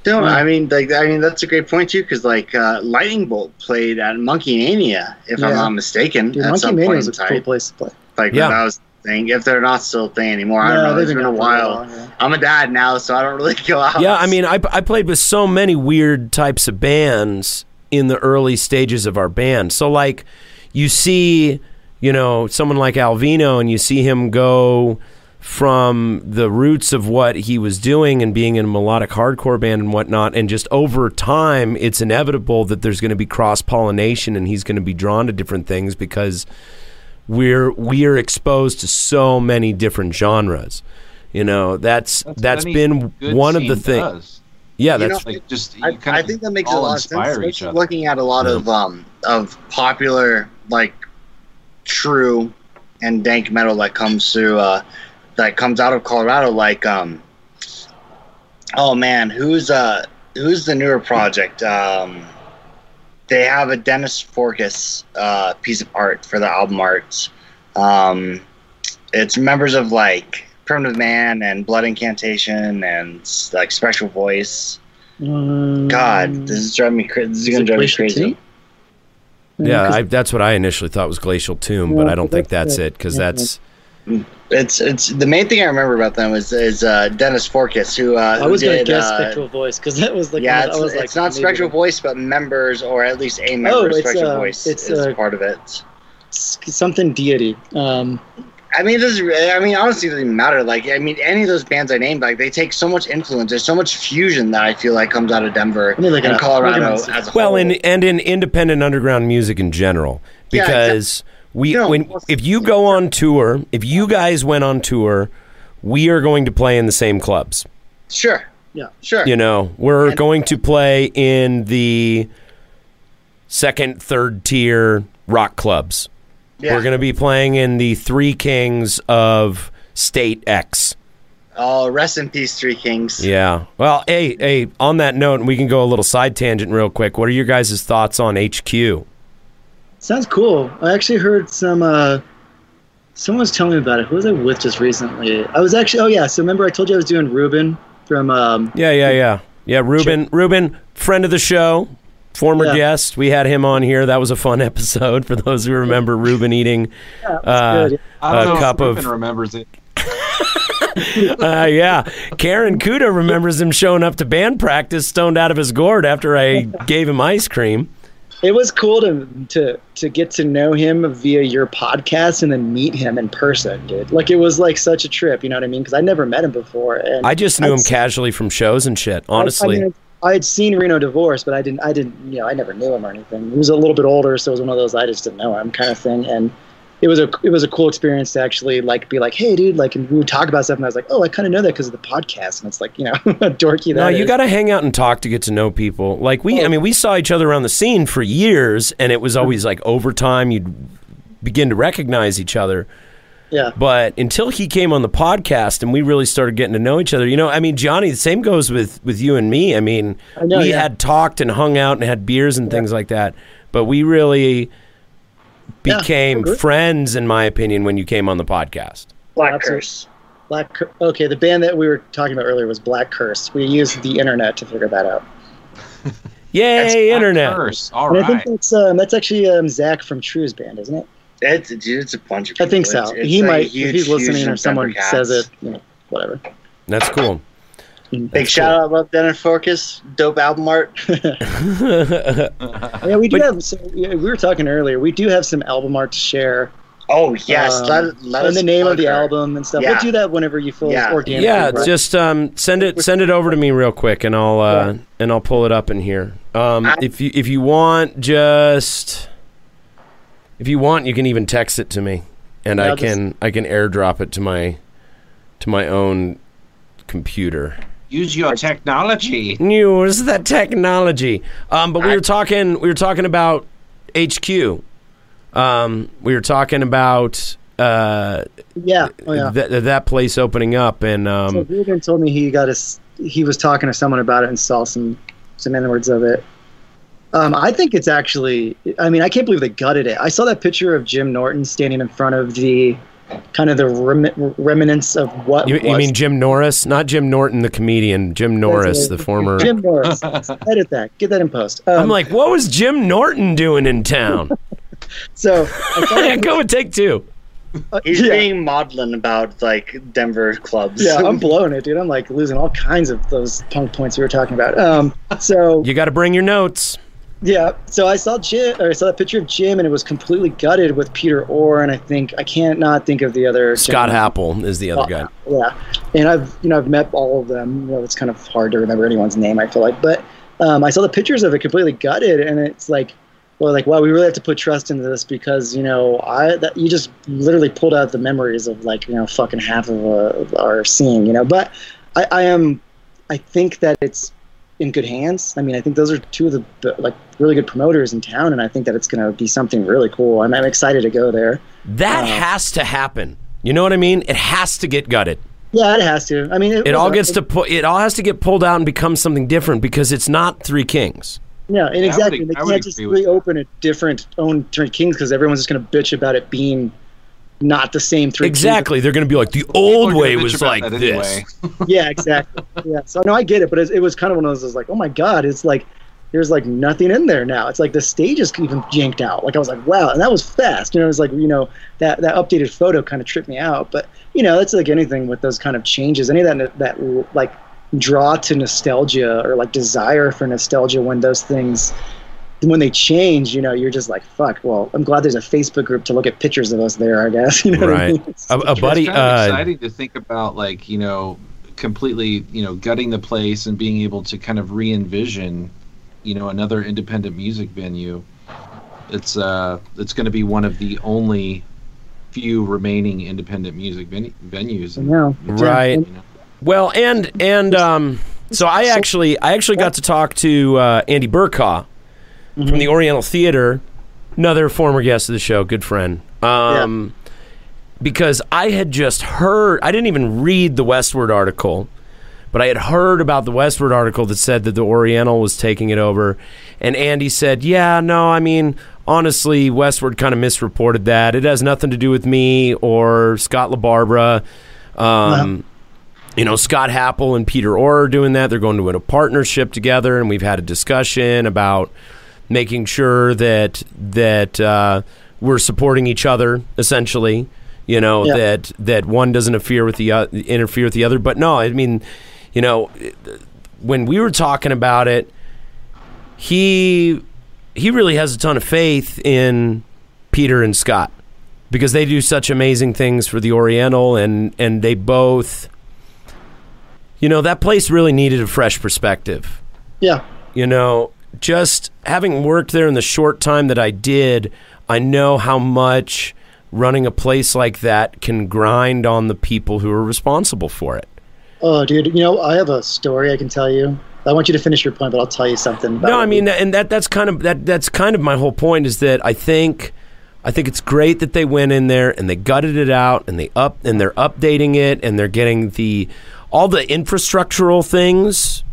No, I mean, like, I mean, that's a great point too, because like uh, Lightning Bolt played at Monkey Mania, if I'm not mistaken, Dude, at Monkey some Mania point was a cool place to play. Like Yeah. when I was thing, if they're not still a thing anymore, I don't know. they've It's been been a gone for a while. while, yeah. I'm a dad now, so I don't really go out. Yeah, I mean, I, I played with so many weird types of bands in the early stages of our band. So, like, you see, you know, someone like Alvino, and you see him go from the roots of what he was doing and being in a melodic hardcore band and whatnot, and just over time, it's inevitable that there's going to be cross pollination, and he's going to be drawn to different things because we're we're exposed to so many different genres. You know, that's That's, that's what any been one of the things. does. Yeah, You that's know, Like just you I, kind I of think that makes a lot of sense. especially. Looking at a lot of um of popular like true and dank metal that comes through uh that comes out of Colorado, like um oh man, who's uh who's the newer project? Um they have a Dennis Forkas uh piece of art for the album art. Um it's members of like Primitive Man and Blood Incantation and like Spectral Voice. Um, God, this is driving me crazy. This is Is gonna it drive me crazy. Tomb? Yeah, 'cause- I, that's what I initially thought was Glacial Tomb, but I don't think that's that's it. it because Yeah. that's It's it's the main thing I remember about them is is uh, Dennis Forkas who uh, I was who gonna guess uh, Spectral Voice because that was like yeah, I it's, was like it's not maybe Spectral Voice, but members or at least a member Oh, of Spectral uh, Voice it's, is uh, part of it. something deity. Um, I mean, this is, I mean, honestly, it doesn't even matter. Like, I mean, any of those bands I named, like, they take so much influence. There's so much fusion that I feel like comes out of Denver Let me look it and up. Colorado as a well, whole. in and in independent underground music in general, Yeah, because we when if you go on tour, if you guys went on tour, we are going to play in the same clubs. sure, Yeah. sure. You know, we're And- going to play in the second, third tier rock clubs. yeah. We're going to be playing in the Three Kings of State X. Oh, rest in peace, Three Kings. Yeah. Well, hey, hey, on that note, we can go a little side tangent real quick. What are your guys' thoughts on HQ? Sounds cool. I actually heard some. Uh, someone was telling me about it. Who was I with just recently? I was actually. Oh yeah. So remember I told you I was doing Ruben from. Um, Yeah, yeah, yeah. Yeah, Ruben, Ruben, friend of the show, former Yeah. guest. We had him on here. That was a fun episode for those who remember Ruben eating. yeah, Uh, good. I don't a know cup if of- Ruben remembers it. Uh, yeah, Karen Kuda remembers him showing up to band practice stoned out of his gourd after I gave him ice cream. It was cool to to to get to know him via your podcast and then meet him in person, dude. Like it was like such a trip. You know what I mean? Because I never met him before. And I just knew him I'd- casually from shows and shit. I- Honestly, I, mean, I had seen Reno Divorce, but I didn't. I didn't. You know, I never knew him or anything. He was a little bit older, so it was one of those I just didn't know him kind of thing. And it was a it was a cool experience to actually like be like, hey, dude, like, and we would talk about stuff, and I was like, oh, I kind of know that because of the podcast, and it's like, you know, dorky. no, you got to hang out and talk to get to know people. Like we, I Oh. mean, we saw each other around the scene for years, and it was mm-hmm. always like over time you'd begin to recognize each other. Yeah. But until he came on the podcast and we really started getting to know each other, you know, I mean, Gianni, the same goes with with you and me. I mean, I know, we yeah. had talked and hung out and had beers and things like that, but we really Yeah, became agree. friends, in my opinion, when you came on the podcast. Black Absolutely. Curse. Black. Cur- Okay, the band that we were talking about earlier was Black Curse. We used the internet to figure that out. Yay, That's Black internet! Curse. All and I think that's um, that's actually um, Zach from True's band, isn't it? It's, it's a bunch of I think so. It's, it's he might, huge, if he's listening huge or someone says it, you know, whatever. That's cool. Big That's shout out about Dennis Forkas. Dope album art. Yeah, we do But- have. So, yeah, we were talking earlier. We do have some album art to share, Oh yes, Um, let, let and the name of the her. album and stuff. Yeah. We'll do that whenever you feel Yeah. organic. yeah, right? just um, send it send it over to me real quick, and I'll uh, Yeah. and I'll pull it up in here. Um, I- if you if you want, just if you want, you can even text it to me, and Yeah, I I'll just- can I can airdrop it to my to my own computer. Use your technology. Use the technology. Um, but we were talking we were talking about HQ. Um, we were talking about uh, yeah, oh yeah. that that place opening up, and um, so Ruben told me he got his. He was talking to someone about it and saw some some inwards of it. Um, I think it's actually. I mean, I can't believe they gutted it. I saw that picture of Jim Norton standing in front of the kind of the rem- remnants of what You, you mean Jim Norris, not Jim Norton, the comedian. Jim Norris, the former. Jim Norris. Edit that. Get that in post. Um, I'm like, what was Jim Norton doing in town? so. I saw that Go and take two. Uh, He's yeah. being maudlin about like Denver clubs. Yeah, I'm blowing it, dude. I'm like losing all kinds of those punk points we were talking about. Um, so You got to bring your notes. Yeah, so I saw Jim, or I saw that picture of Jim, and it was completely gutted with Peter Orr, and I think I can't not think of the other Scott gentleman. Happel is the other guy. Yeah, and I've you know I've met all of them. You know, it's kind of hard to remember anyone's name. I feel like, but um, I saw the pictures of it completely gutted, and it's like, well, like wow, we really have to put trust into this because you know I that you just literally pulled out the memories of like you know fucking half of, uh, of our scene, you know. But I, I am, I think that it's in good hands. I mean, I think those are two of the, the like really good promoters in town, and I think that it's going to be something really cool. I'm, I'm excited to go there. That Uh, has to happen. You know what I mean? It has to get gutted. Yeah, it has to. I mean, it, It all a- gets to pu- it all has to get pulled out and become something different because it's not Three Kings. Yeah, and would exactly. ag- they can't just agree with that. reopen a different own Three Kings because everyone's just going to bitch about it being not the same Three Exactly. They're going to be like the old way was like this. anyway. Yeah, exactly. yeah. So no, I get it, but it, it was kind of one of those. I was like, oh my god, it's like there's like nothing in there now. It's like the stage is even janked out. Like I was like, wow, and that was fast. You know, it was like you know that that updated photo kind of tripped me out. But you know, that's like anything with those kind of changes. Any of that that like draw to nostalgia or like desire for nostalgia when those things when they change, you know, you're just like, fuck. Well, I'm glad there's a Facebook group to look at pictures of us there. I guess. You know what I Right. mean? It's- A, a buddy, it's kind of uh, exciting to think about like you know completely you know gutting the place and being able to kind of re-envision you know another independent music venue it's uh it's going to be one of the only few remaining independent music ven- venues I know. Right. You know? Well, and and um, so I actually I actually got to talk to uh, Andy Burkaw from the Oriental Theater, another former guest of the show, good friend. Um, Because I had just heard, I didn't even read the Westword article, but I had heard about the Westword article that said that the Oriental was taking it over, and Andy said, "Yeah, no, I mean." Honestly, Westword kind of misreported that. It has nothing to do with me or Scott LaBarbera. Um, you know, Scott Happel and Peter Orr are doing that. They're going to win a partnership together, and we've had a discussion about making sure that that uh, we're supporting each other. Essentially, you know Yeah. that that one doesn't interfere with the uh, interfere with the other. But no, I mean, you know, when we were talking about it, he he really has a ton of faith in Peter and Scott because they do such amazing things for the Oriental, and and they both, you know, that place really needed a fresh perspective. Yeah. You know, just having worked there in the short time that I did, I know how much running a place like that can grind on the people who are responsible for it. Oh, dude. You know, I have a story I can tell you. I want you to finish your point, but I'll tell you something. About No, I mean, and that that's kind of that that's kind of my whole point is that I think I think it's great that they went in there and they gutted it out and they up and they're updating it and they're getting the all the infrastructural things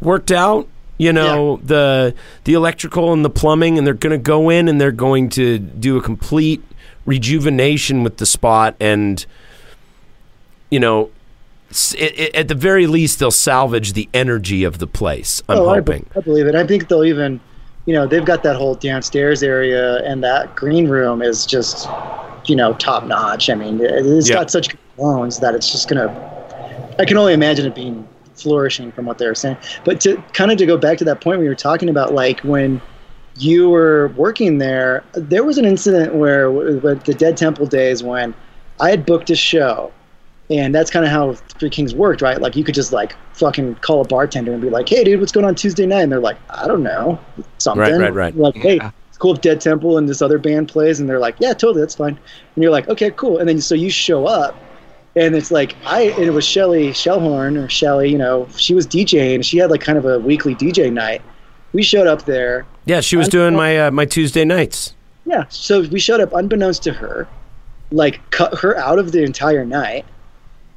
worked out. You know the the electrical and the plumbing, and they're going to go in and they're going to do a complete rejuvenation with the spot, and you know, it, it, at the very least, they'll salvage the energy of the place. I'm oh, hoping. be- I believe it. I think they'll even, you know, they've got that whole downstairs area, and that green room is just, you know, top notch. I mean, it- it's Yeah. got such good bones that it's just gonna. I can only imagine it being flourishing from what they were saying. But to kind of to go back to that point we were talking about, like when you were working there, there was an incident where with the Dead Temple days when I had booked a show and that's kind of how Three Kings worked, right? Like you could just like fucking call a bartender and be like, "Hey, dude, what's going on Tuesday night?" And they're like, "I don't know, something." Right, right, right. Like, hey, it's cool if Dead Temple and this other band plays, and they're like, "Yeah, totally, that's fine." And you're like, "Okay, cool." And then so you show up, and it's like I and it was Shelly Shellhorn or Shelly, you know, she was DJing. She had like kind of a weekly DJ night. We showed up there. Yeah, she was doing my uh, my Tuesday nights. Yeah. So we showed up unbeknownst to her, like cut her out of the entire night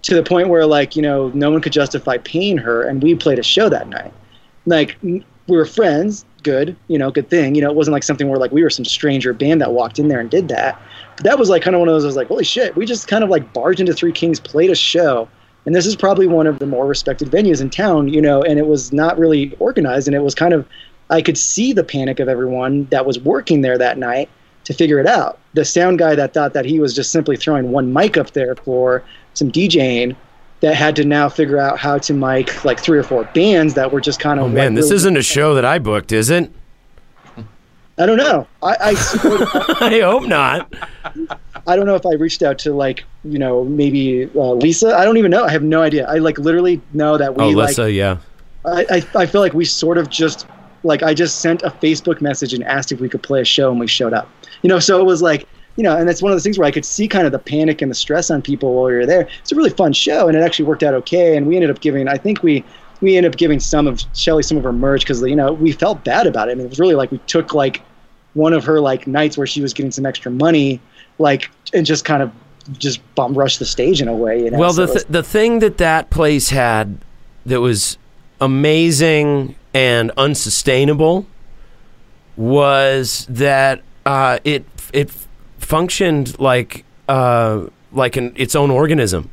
to the point where like, you know, no one could justify paying her and we played a show that night. Like we were friends, good, you know, good thing. You know, it wasn't like something where like we were some stranger band that walked in there and did that. That was like kind of one of those I was like, holy shit, we just kind of like barged into Three Kings, played a show. And this is probably one of the more respected venues in town, you know, and it was not really organized and it was kind of I could see the panic of everyone that was working there that night to figure it out. The sound guy that thought that he was just simply throwing one mic up there for some DJing that had to now figure out how to mic like three or four bands that were just kind of Oh man, this isn't a show that I booked, is it? I don't know. I I, I hope not. I don't know if I reached out to like you know maybe uh, Lisa. I don't even know. I have no idea. I like literally know that we Oh, like yeah. I, I, I feel like we sort of just like I just sent a Facebook message and asked if we could play a show and we showed up. You know, so it was like you know, and that's one of those things where I could see kind of the panic and the stress on people while we were there. It's a really fun show, and it actually worked out okay. And we ended up giving, I think we we ended up giving some of Shelly some of her merch because you know we felt bad about it. I mean, it was really like we took like one of her like nights where she was getting some extra money, like and just kind of just bum rush the stage in a way. You know? Well, So the th- the thing that that place had that was amazing and unsustainable was that uh, it it functioned like uh, like an its own organism.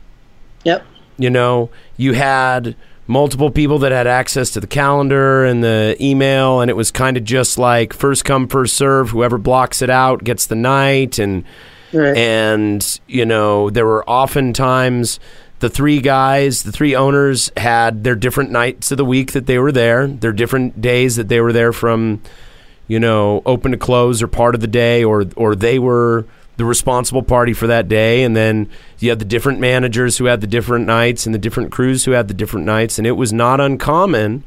yep. You know, you had multiple people that had access to the calendar and the email, and it was kind of just like first come, first serve. Whoever blocks it out gets the night, and Right. and you know there were oftentimes the three guys the three owners had their different nights of the week that they were there their different days that they were there from you know open to close or part of the day or or they were the responsible party for that day and then you had the different managers who had the different nights and the different crews who had the different nights and it was not uncommon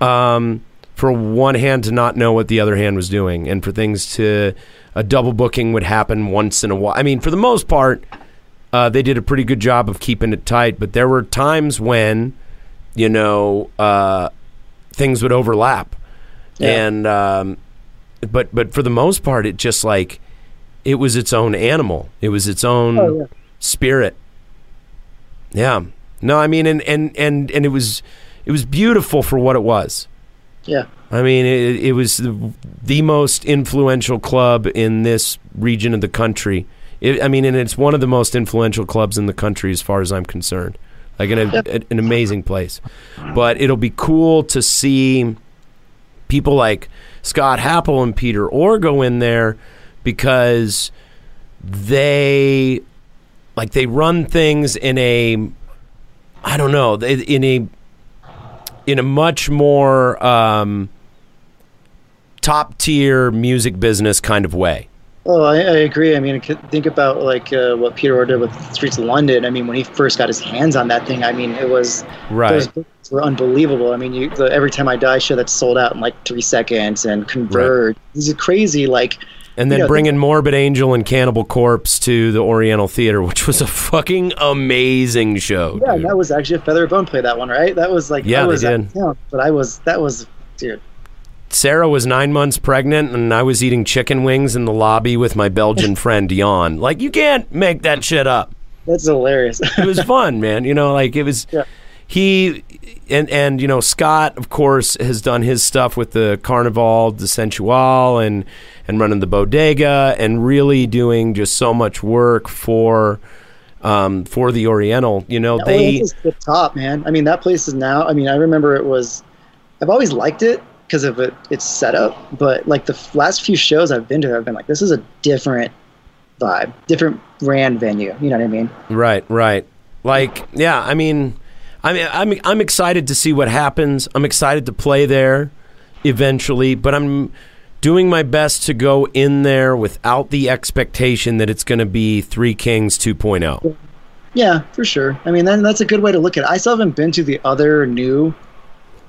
um, for one hand to not know what the other hand was doing, and for things to a double booking would happen once in a while. I mean, for the most part, uh, they did a pretty good job of keeping it tight, but there were times when, you know, uh, things would overlap, Yeah. and um, but but for the most part, it just like it was its own animal. It was its own Oh, yeah. spirit. Yeah. No, I mean, and and and and it was it was beautiful for what it was. Yeah. I mean, it, it was the, the most influential club in this region of the country. It, I mean, and it's one of the most influential clubs in the country as far as I'm concerned. Like an, a, an amazing place. But it'll be cool to see people like Scott Happel and Peter Orr go in there because they like they run things in a I don't know in a in a much more um, top tier music business kind of way. Oh, I, I agree. I mean, think about like uh, what Peter Orr did with Streets of London. I mean, when he first got his hands on that thing, I mean, it was Right. those books were unbelievable. I mean, you, the Every Time I Die show that sold out in like three seconds, and Converge. These are crazy. Like, And then Yeah, bringing Morbid Angel and Cannibal Corpse to the Oriental Theater, which was a fucking amazing show. yeah, dude. that was actually a Feather Bone play that one, right? That was like, Yeah, I they was out did. town, but I was that was, dude. Sarah was nine months pregnant, and I was eating chicken wings in the lobby with my Belgian friend Dion. Like, you can't make that shit up. That's hilarious. it was fun, man. You know, like it was. Yeah. He and and you know Scott, of course, has done his stuff with the Carnival the Sensual and and running the bodega and really doing just so much work for um, for the Oriental. You know, they the top, man. I mean, that place is now. I mean, I remember it was. I've always liked it because of it, its setup, but like the last few shows I've been to, I've been like, this is a different vibe, different brand venue. You know what I mean? Right, right. Like, yeah, I mean, I mean, I'm I'm excited to see what happens. I'm excited to play there eventually, but I'm doing my best to go in there without the expectation that it's going to be Three Kings oh. 2.0. Yeah, for sure. I mean, then that's a good way to look at it. I still haven't been to the other new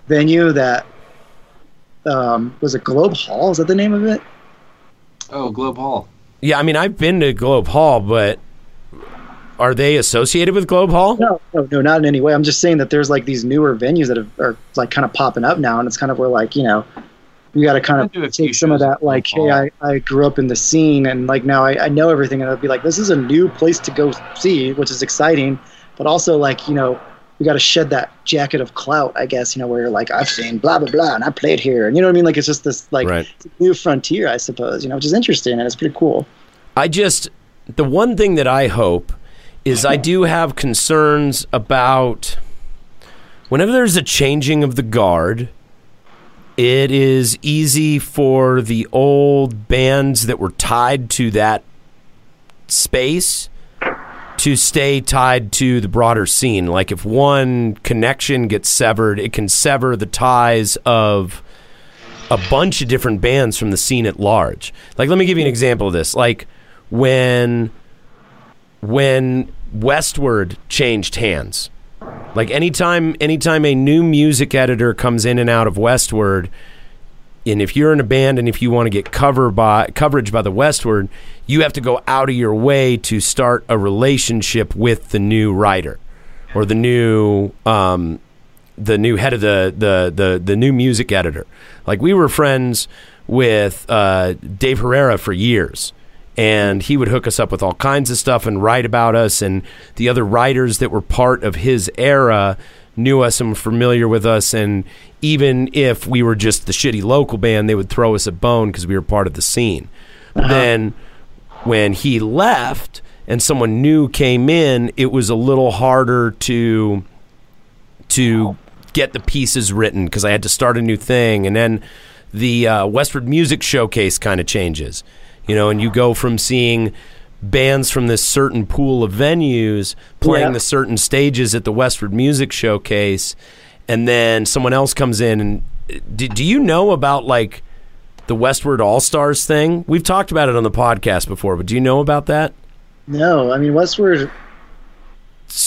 venue that um, was it Globe Hall? Is that the name of it? Oh, Globe Hall. Yeah, I mean, I've been to Globe Hall, but are they associated with Globe Hall? No, no, no, not in any way. I'm just saying that there's like these newer venues that have, are like kind of popping up now, and it's kind of where like you know you got to kind I've been to a of take some of that like, hey, I, I grew up in the scene, and like now I, I know everything, and I'll be like, this is a new place to go see, which is exciting, but also like you know you got to shed that jacket of clout, I guess, you know, where you're like, I've seen blah blah blah, and I played here, and you know what I mean? Like it's just this like Right. new frontier, I suppose, you know, which is interesting and it's pretty cool. I just the one thing that I hope is I do have concerns about whenever there's a changing of the guard. It is easy for the old bands that were tied to that space to stay tied to the broader scene. Like if one connection gets severed, it can sever the ties of a bunch of different bands from the scene at large. Like let me give you an example of this. Like when when Westword changed hands. Like anytime anytime a new music editor comes in and out of Westword, and if you're in a band and if you want to get cover by coverage by the Westword, you have to go out of your way to start a relationship with the new writer or the new um, the new head of the, the the the new music editor. Like we were friends with uh, Dave Herrera for years, and he would hook us up with all kinds of stuff and write about us. And the other writers that were part of his era knew us and were familiar with us. And even if we were just the shitty local band, they would throw us a bone because we were part of the scene. Then when he left and someone new came in, it was a little harder to to get the pieces written because I had to start a new thing, and then the uh, Westword Music Showcase kind of changes, you know, and you go from seeing bands from this certain pool of venues playing Yeah. the certain stages at the Westword Music Showcase, and then someone else comes in and do, do you know about like the Westword All Stars thing? We've talked about it on the podcast before, but do you know about that? No, I mean Westword.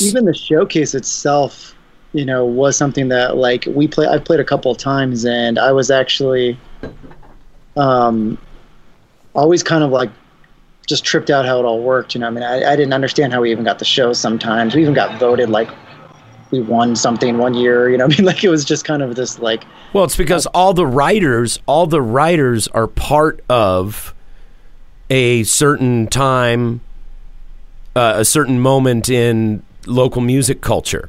Even the showcase itself, you know, was something that like we play. I've played a couple of times, and I was actually, um, always kind of like just tripped out how it all worked. You know, I mean, I, I didn't understand how we even got the show. Sometimes we even got voted like we won something one year. You know, I mean, like it was just kind of this like Well, it's because all the writers, all the writers are part of a certain time, uh, a certain moment in local music culture.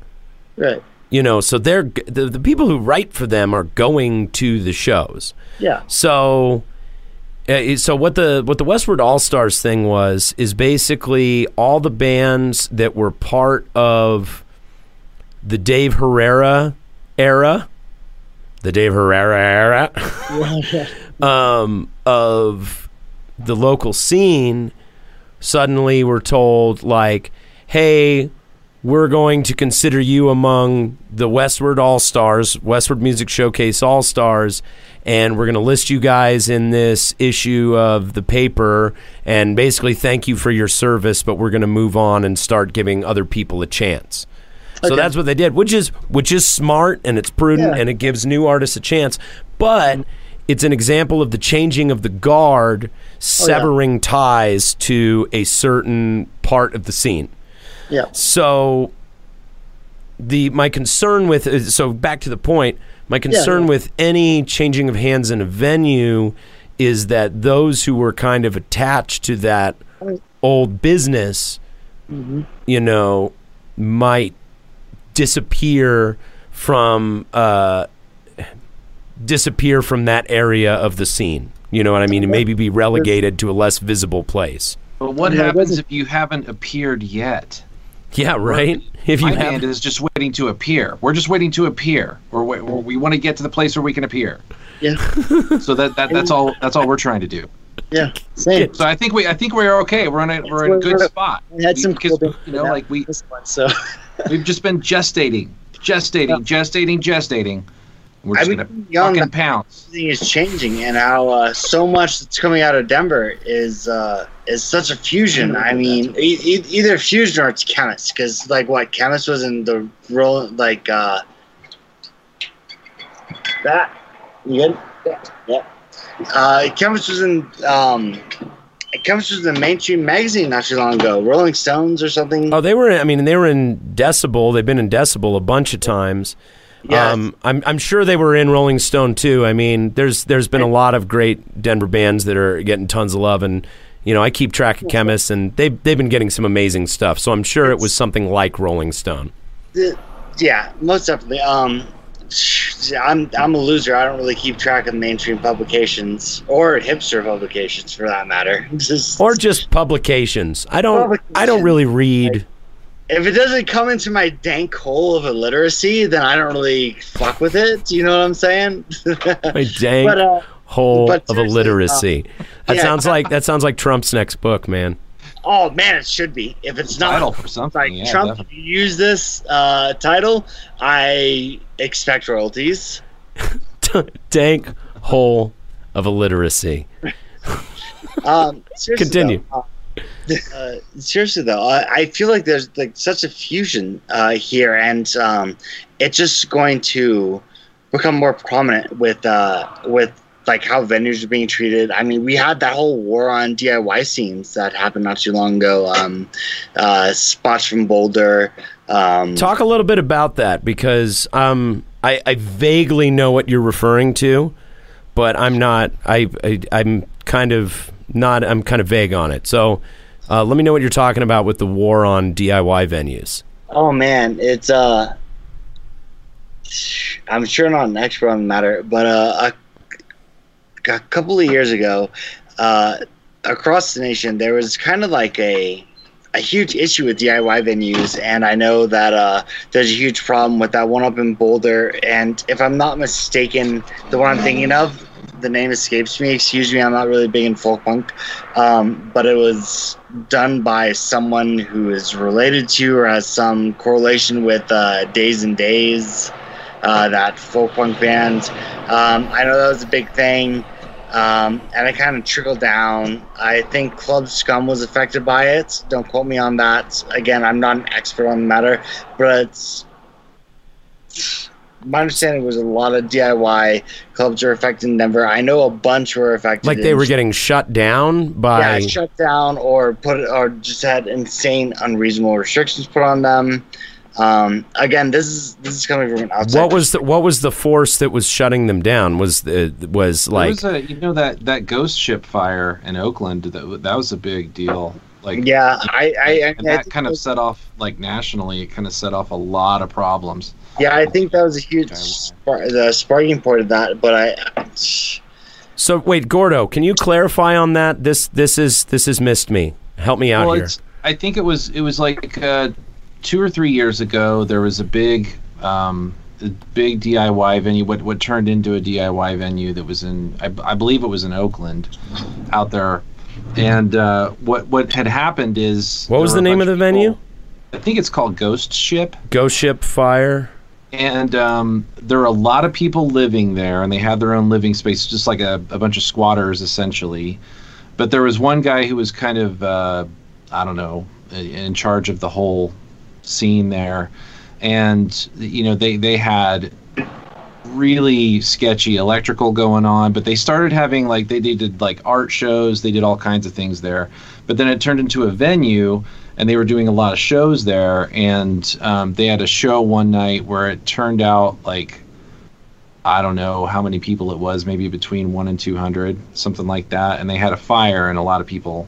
right. You know, so they're the, the people who write for them are going to the shows. Yeah. So, uh, so what the what the Westword All Stars thing was is basically all the bands that were part of the Dave Herrera era, the Dave Herrera era um, of the local scene. Suddenly, we're told like, "Hey, we're going to consider you among the Westword All Stars, Westword Music Showcase All Stars, and we're going to list you guys in this issue of the paper and basically thank you for your service, but we're going to move on and start giving other people a chance. So that's what they did, which is which is smart and it's prudent Yeah. and it gives new artists a chance, but it's an example of the changing of the guard, oh, severing ties to a certain part of the scene. Yeah. So the my concern with so back to the point, my concern yeah. with any changing of hands in a venue is that those who were kind of attached to that old business, Mm-hmm. you know, might disappear from uh, disappear from that area of the scene. You know what I mean? And maybe be relegated to a less visible place. But what happens if you haven't appeared yet? Yeah, right. If you My have, band is just waiting to appear. We're just waiting to appear, or we, or we want to get to the place where we can appear. Yeah. So that, that that's all that's all we're trying to do. Yeah. Same. So I think we I think we're okay. We're in a we're in a good we're- spot. We had some because cool you know like we one, so we've just been gestating, gestating, gestating, gestating. We're I just mean, gonna young- fucking pounce. Everything is changing, and how uh, so much that's coming out of Denver is uh, is such a fusion. I mean, e- e- either fusion or it's Khemmis, because like what Khemmis was in the role, like uh, that. You good? Yeah. yeah. Uh, Khemmis was in um, Khemmis was in mainstream magazine not too long ago, Rolling Stones or something. oh, they were. I mean, they were in Decibel. They've been in Decibel a bunch of times. Yeah. Um, I'm I'm sure they were in Rolling Stone too. I mean, there's there's been a lot of great Denver bands that are getting tons of love, and you know I keep track of Khemmis, and they they've been getting some amazing stuff. So I'm sure it was something like Rolling Stone. Yeah, most definitely. Um, I'm I'm a loser. I don't really keep track of mainstream publications or hipster publications, for that matter. Just, or just publications. I don't. I don't really read. If it doesn't come into my dank hole of illiteracy, then I don't really fuck with it. You know what I'm saying? My dank But, uh, hole but of seriously, illiteracy. that yeah. sounds like that sounds like Trump's next book, man. oh man, it should be. If it's not Title for something. like yeah, Trump, definitely. if you use this uh, title, I expect royalties. dank hole of illiteracy. Um, Continue. though, uh, seriously though, I, I feel like there's like such a fusion uh, here, and um, it's just going to become more prominent with uh, with like how venues are being treated. I mean, we had that whole war on DIY scenes that happened not too long ago. Um, uh, spots from Boulder. Um, Talk a little bit about that because um, I, I vaguely know what you're referring to, but I'm not. I, I I'm kind of not. I'm kind of vague on it. So uh, let me know what you're talking about with the war on DIY venues. Oh man, it's uh I'm sure not an expert on the matter, but uh a, a couple of years ago, uh across the nation there was kind of like a a huge issue with DIY venues and I know that uh there's a huge problem with that one up in Boulder and if I'm not mistaken, the one I'm thinking of the name escapes me. Excuse me, I'm not really big in folk punk, um, but it was done by someone who is related to or has some correlation with uh, Days N' Daze, uh, that folk punk band. Um, I know that was a big thing, um, and it kind of trickled down. I think Club Scum was affected by it. Don't quote me on that. Again, I'm not an expert on the matter, but my understanding was a lot of DIY clubs were affected in Denver. I know a bunch were affected. Like they were getting shut down by. yeah, shut down or put or just had insane unreasonable restrictions put on them. Um, again, this is this is coming from an outside. what was the what was the force that was shutting them down? Was the was like was a, you know that that ghost ship fire in Oakland that that was a big deal. Like Yeah, I I, I, and I that think kind it of set off like nationally. It kind of set off a lot of problems. Yeah, I think that was a huge DIY. spar- the sparking point of that. But I, so? Wait, Gordo, can you clarify on that? This this is this has missed me. Help me out well, here. I think it was it was like uh, two or three years ago. There was a big um, a big DIY venue. What what turned into a DIY venue that was in I, I believe it was in Oakland, out there. And uh, what what had happened is What was the name of bunch the venue? I think it's called Ghost Ship. Ghost ship fire. And um, there are a lot of people living there, and they have their own living space, just like a, a bunch of squatters essentially. But there was one guy who was kind of, uh, I don't know, in charge of the whole scene there, and you know they they had really sketchy electrical going on but they started having like they, they did like art shows they did all kinds of things there but then it turned into a venue and they were doing a lot of shows there and um, they had a show one night where it turned out like i don't know how many people it was maybe between one and 200 something like that and they had a fire and a lot of people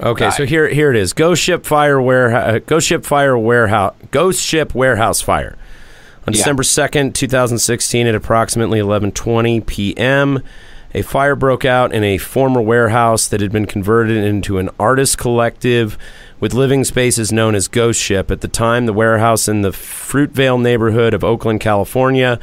Okay, so here here it is. Ghost ship fire warehouse. Ghost ship fire warehouse. Ghost ship warehouse fire. On Yeah. December 2nd, 2016, at approximately 11:20 p.m., a fire broke out in a former warehouse that had been converted into an artist collective with living spaces known as Ghost Ship. At the time, the warehouse in the Fruitvale neighborhood of Oakland, California,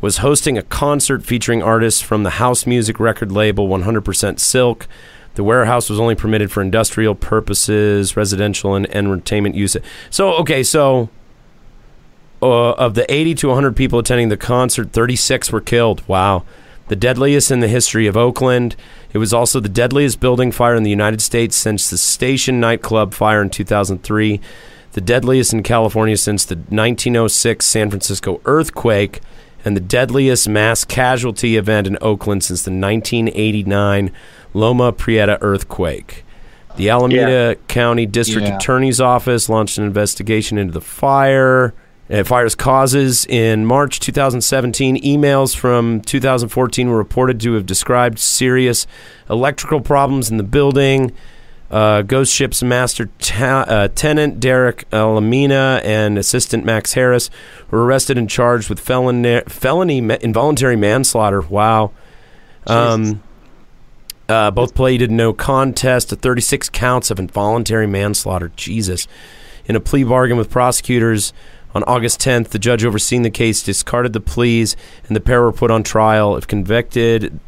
was hosting a concert featuring artists from the house music record label 100% Silk. The warehouse was only permitted for industrial purposes, residential and entertainment use. So, okay, so uh, of the 80 to 100 people attending the concert, 36 were killed. Wow. The deadliest in the history of Oakland. It was also the deadliest building fire in the United States since the Station nightclub fire in 2003, the deadliest in California since the 1906 San Francisco earthquake, and the deadliest mass casualty event in Oakland since the 1989 Loma Prieta earthquake. The Alameda County District Yeah. Attorney's Office launched an investigation into the fire. Uh, fire's causes in March 2017. Emails from 2014 were reported to have described serious electrical problems in the building. Uh, Ghost Ship's master ta- uh, tenant Derick Almena and assistant Max Harris were arrested and charged with felon- felony ma- involuntary manslaughter. Wow. Um, uh, both pleaded no contest to 36 counts of involuntary manslaughter. Jesus. In a plea bargain with prosecutors on August 10th, the judge overseeing the case discarded the pleas and the pair were put on trial. If convicted,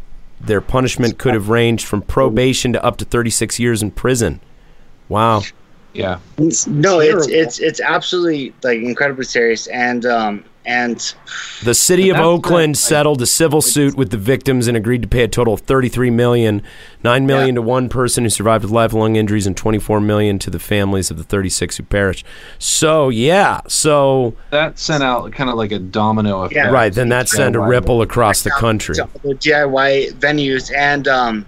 their punishment could have ranged from probation to up to 36 years in prison. Wow. Yeah. It's No, it's it's it's absolutely like incredibly serious, and um and The city of Oakland the- settled a civil suit with the victims and agreed to pay a total of 33 million, 9 million to one person who survived with lifelong injuries and 24 million to the families of the 36 who perished. So, yeah. So, That sent out kind of like a domino effect. Yeah. right, then that sent a ripple across the country. DIY venues, and um,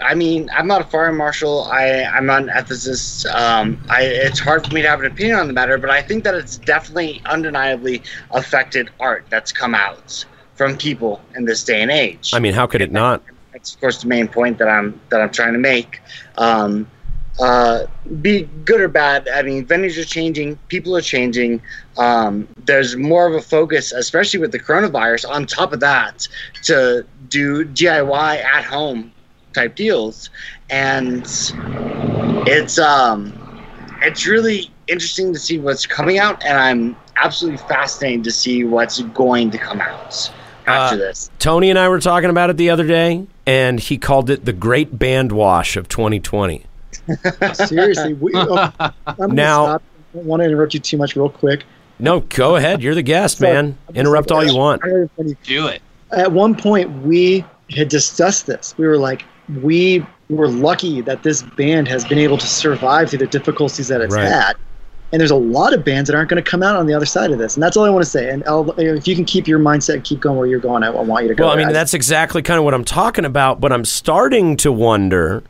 I mean, I'm not a fire marshal. I I'm not an ethicist. Um, I it's hard for me to have an opinion on the matter, but I think that it's definitely undeniably affected art that's come out from people in this day and age. I mean, how could it not? that's of course the main point that I'm that I'm trying to make. Um, uh, be good or bad. I mean, venues are changing, people are changing. Um, there's more of a focus, especially with the coronavirus. On top of that, to do DIY at home type deals, and it's um, it's really interesting to see what's coming out, and I'm absolutely fascinated to see what's going to come out after Uh, this. Tony and I were talking about it the other day, and he called it the great band wash of 2020. seriously. We, oh, I'm Now- stop. I don't want to interrupt you too much, real quick. No, go ahead. You're the guest, Sorry. man. Interrupt all you want. Do it. At one point, we had discussed this. We were like, we were lucky that this band has been able to survive through the difficulties that it's Right. had. And there's a lot of bands that aren't going to come out on the other side of this. And that's all I want to say. And I'll, if you can keep your mindset and keep going where you're going, I, I want you to go. Well, I mean, that's exactly kind of what I'm talking about, but I'm starting to wonder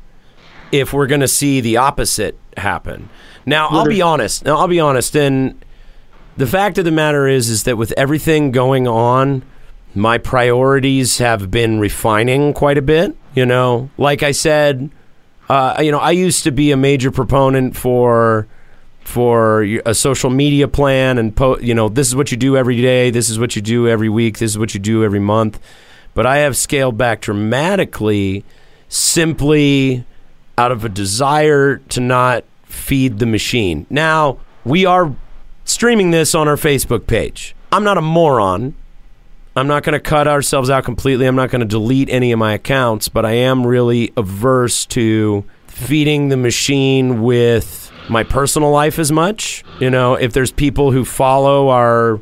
if we're going to see the opposite happen. Now, I'll be honest. Now, I'll be honest. And the fact of the matter is, is that with everything going on, my priorities have been refining quite a bit. You know, like I said, uh, you know, I used to be a major proponent for for a social media plan and po- you know this is what you do every day this is what you do every week this is what you do every month. But i have scaled back dramatically simply out of a desire to not feed the machine. Now we are streaming this on our facebook page. I'm not a moron i'm not going to cut ourselves out completely i'm not going to delete any of my accounts but i am really averse to feeding the machine with my personal life as much. You know, if there's people who follow our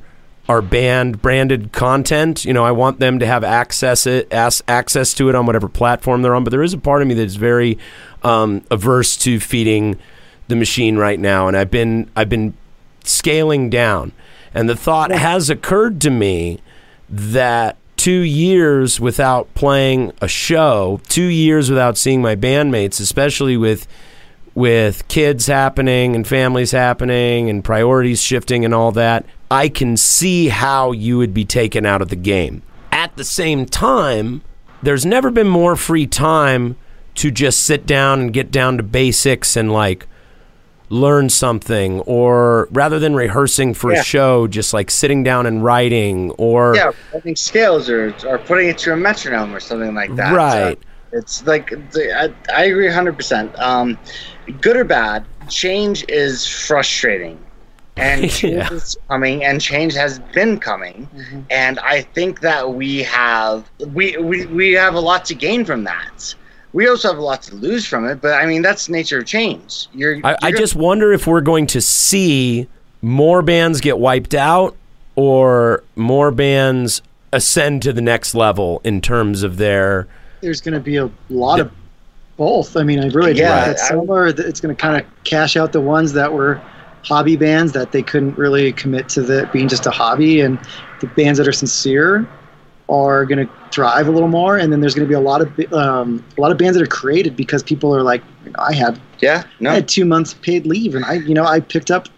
our band branded content, you know, I want them to have access it as, access to it on whatever platform they're on. But there is a part of me that's very um, averse to feeding the machine right now, and I've been I've been scaling down. And the thought has occurred to me that two years without playing a show, two years without seeing my bandmates, especially with with kids happening and families happening and priorities shifting and all that, I can see how you would be taken out of the game. At the same time, there's never been more free time to just sit down and get down to basics and like learn something or rather than rehearsing for Yeah. a show just like sitting down and writing or Yeah, writing scales or or putting it to a metronome or something like that. right Uh, it's like I, I agree 100%. Um, good or bad, change is frustrating. And change Yeah. is coming, and change has been coming. And I think that we have we, we we have a lot to gain from that. We also have a lot to lose from it, but I mean that's the nature of change. You're, I, I you're- just wonder if we're going to see more bands get wiped out or more bands ascend to the next level in terms of their There's going to be a lot of both. I mean, I really do. Yeah, think that I- somewhere that it's going to kind of cash out the ones that were hobby bands that they couldn't really commit to the being just a hobby, and the bands that are sincere are going to thrive a little more. And then there's going to be a lot of um, a lot of bands that are created because people are like, you know, I had yeah no I had two months paid leave, and I, you know, I picked up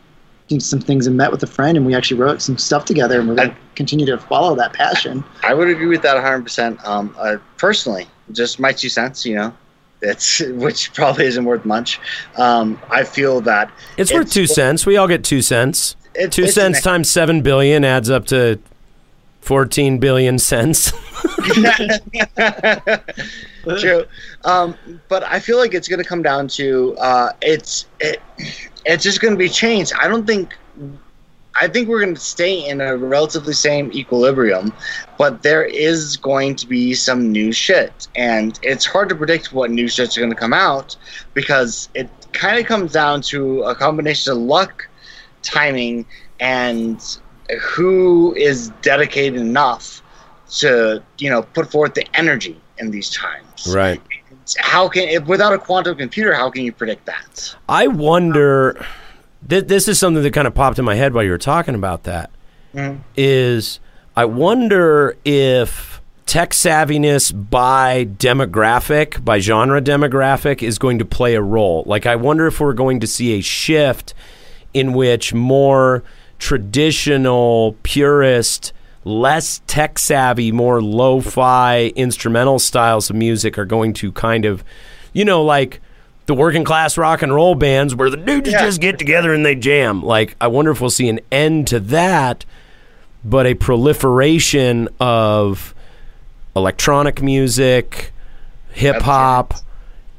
some things and met with a friend, and we actually wrote some stuff together, and we're going to continue to follow that passion. I would agree with that 100%. Um, uh, personally, just my two cents, you know, it's which probably isn't worth much. Um, I feel that it's, worth two cents we all get two cents it's, two it's cents an- times seven billion adds up to 14 billion cents True, um, but I feel like it's going to come down to uh, it's it, it's just going to be changed. I don't think. I think we're going to stay in a relatively same equilibrium, but there is going to be some new shit, and it's hard to predict what new shit's going to come out because it kind of comes down to a combination of luck, timing, and who is dedicated enough to you know put forth the energy in these times. right How can if, without a quantum computer, how can you predict that? i wonder th- this is something that kind of popped in my head while you were talking about that. Is Mhm. I wonder if tech savviness by demographic, by genre demographic, is going to play a role. Like, I wonder if we're going to see a shift in which more traditional, purist, less tech savvy, more lo fi instrumental styles of music are going to kind of, you know, like the working class rock and roll bands where the dudes Yeah. just get together and they jam. Like, I wonder if we'll see an end to that but a proliferation of electronic music, hip hop,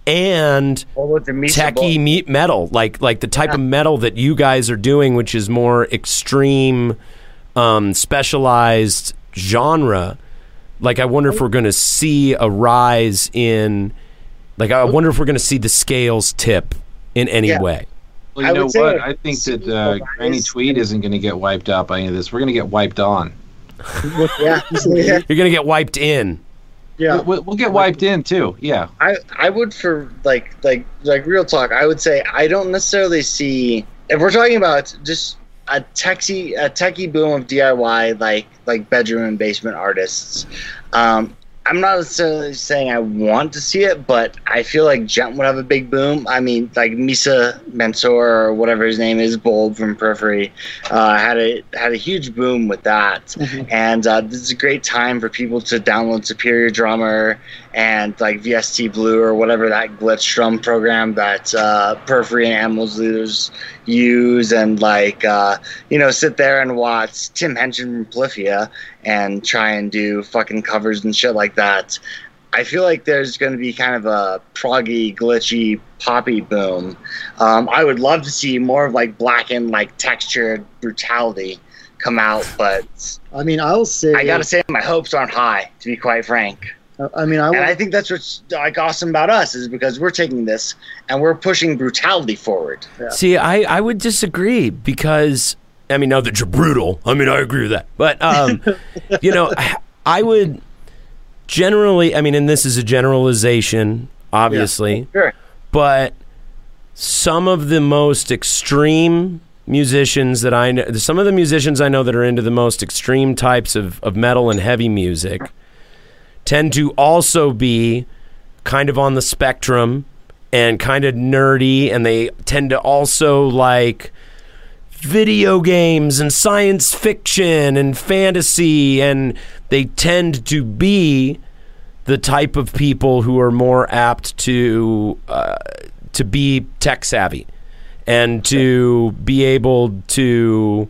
and with the techie meat metal, like like the type of metal that you guys are doing, which is more extreme, um, specialized genre. Like, I wonder if we're going to see a rise in, like, I wonder if we're going to see the scales tip in any Yeah. way. Well, you I know what? I think that uh, it's- Granny Tweed isn't going to get wiped out by any of this. We're going to get wiped on. yeah, yeah. You're going to get wiped in. Yeah. We'll, we'll get wiped in too. Yeah. I I would for like like like real talk. I would say I don't necessarily see if we're talking about just a techie a techie boom of DIY like like bedroom and basement artists. Um, I'm not necessarily saying I want to see it, but I feel like Djent would have a big boom. I mean, like Misha Mansoor or whatever his name is, Bulb from Periphery, uh, had a had a huge boom with that. And uh, this is a great time for people to download Superior Drummer and like VST Blue or whatever that glitch drum program that uh, Periphery and Animals Leaders use, and like uh, you know sit there and watch Tim Henson from Polyphia and try and do fucking covers and shit like that. I feel like there's going to be kind of a proggy, glitchy, poppy boom. Um, I would love to see more of like blackened, like textured brutality come out, but I mean, I'll say. I gotta say my hopes aren't high, to be quite frank. I mean, I. And I think that's what's like awesome about us is because we're taking this and we're pushing brutality forward. See, I, I would disagree because I mean, now that you're brutal, I mean, I agree with that. But um, you know, I- I would generally, I mean, and this is a generalization, obviously, Sure. but some of the most extreme musicians that I know, some of the musicians I know that are into the most extreme types of, of metal and heavy music tend to also be kind of on the spectrum and kind of nerdy, and they tend to also like video games and science fiction and fantasy, and they tend to be the type of people who are more apt to uh, to be tech savvy. and to be able to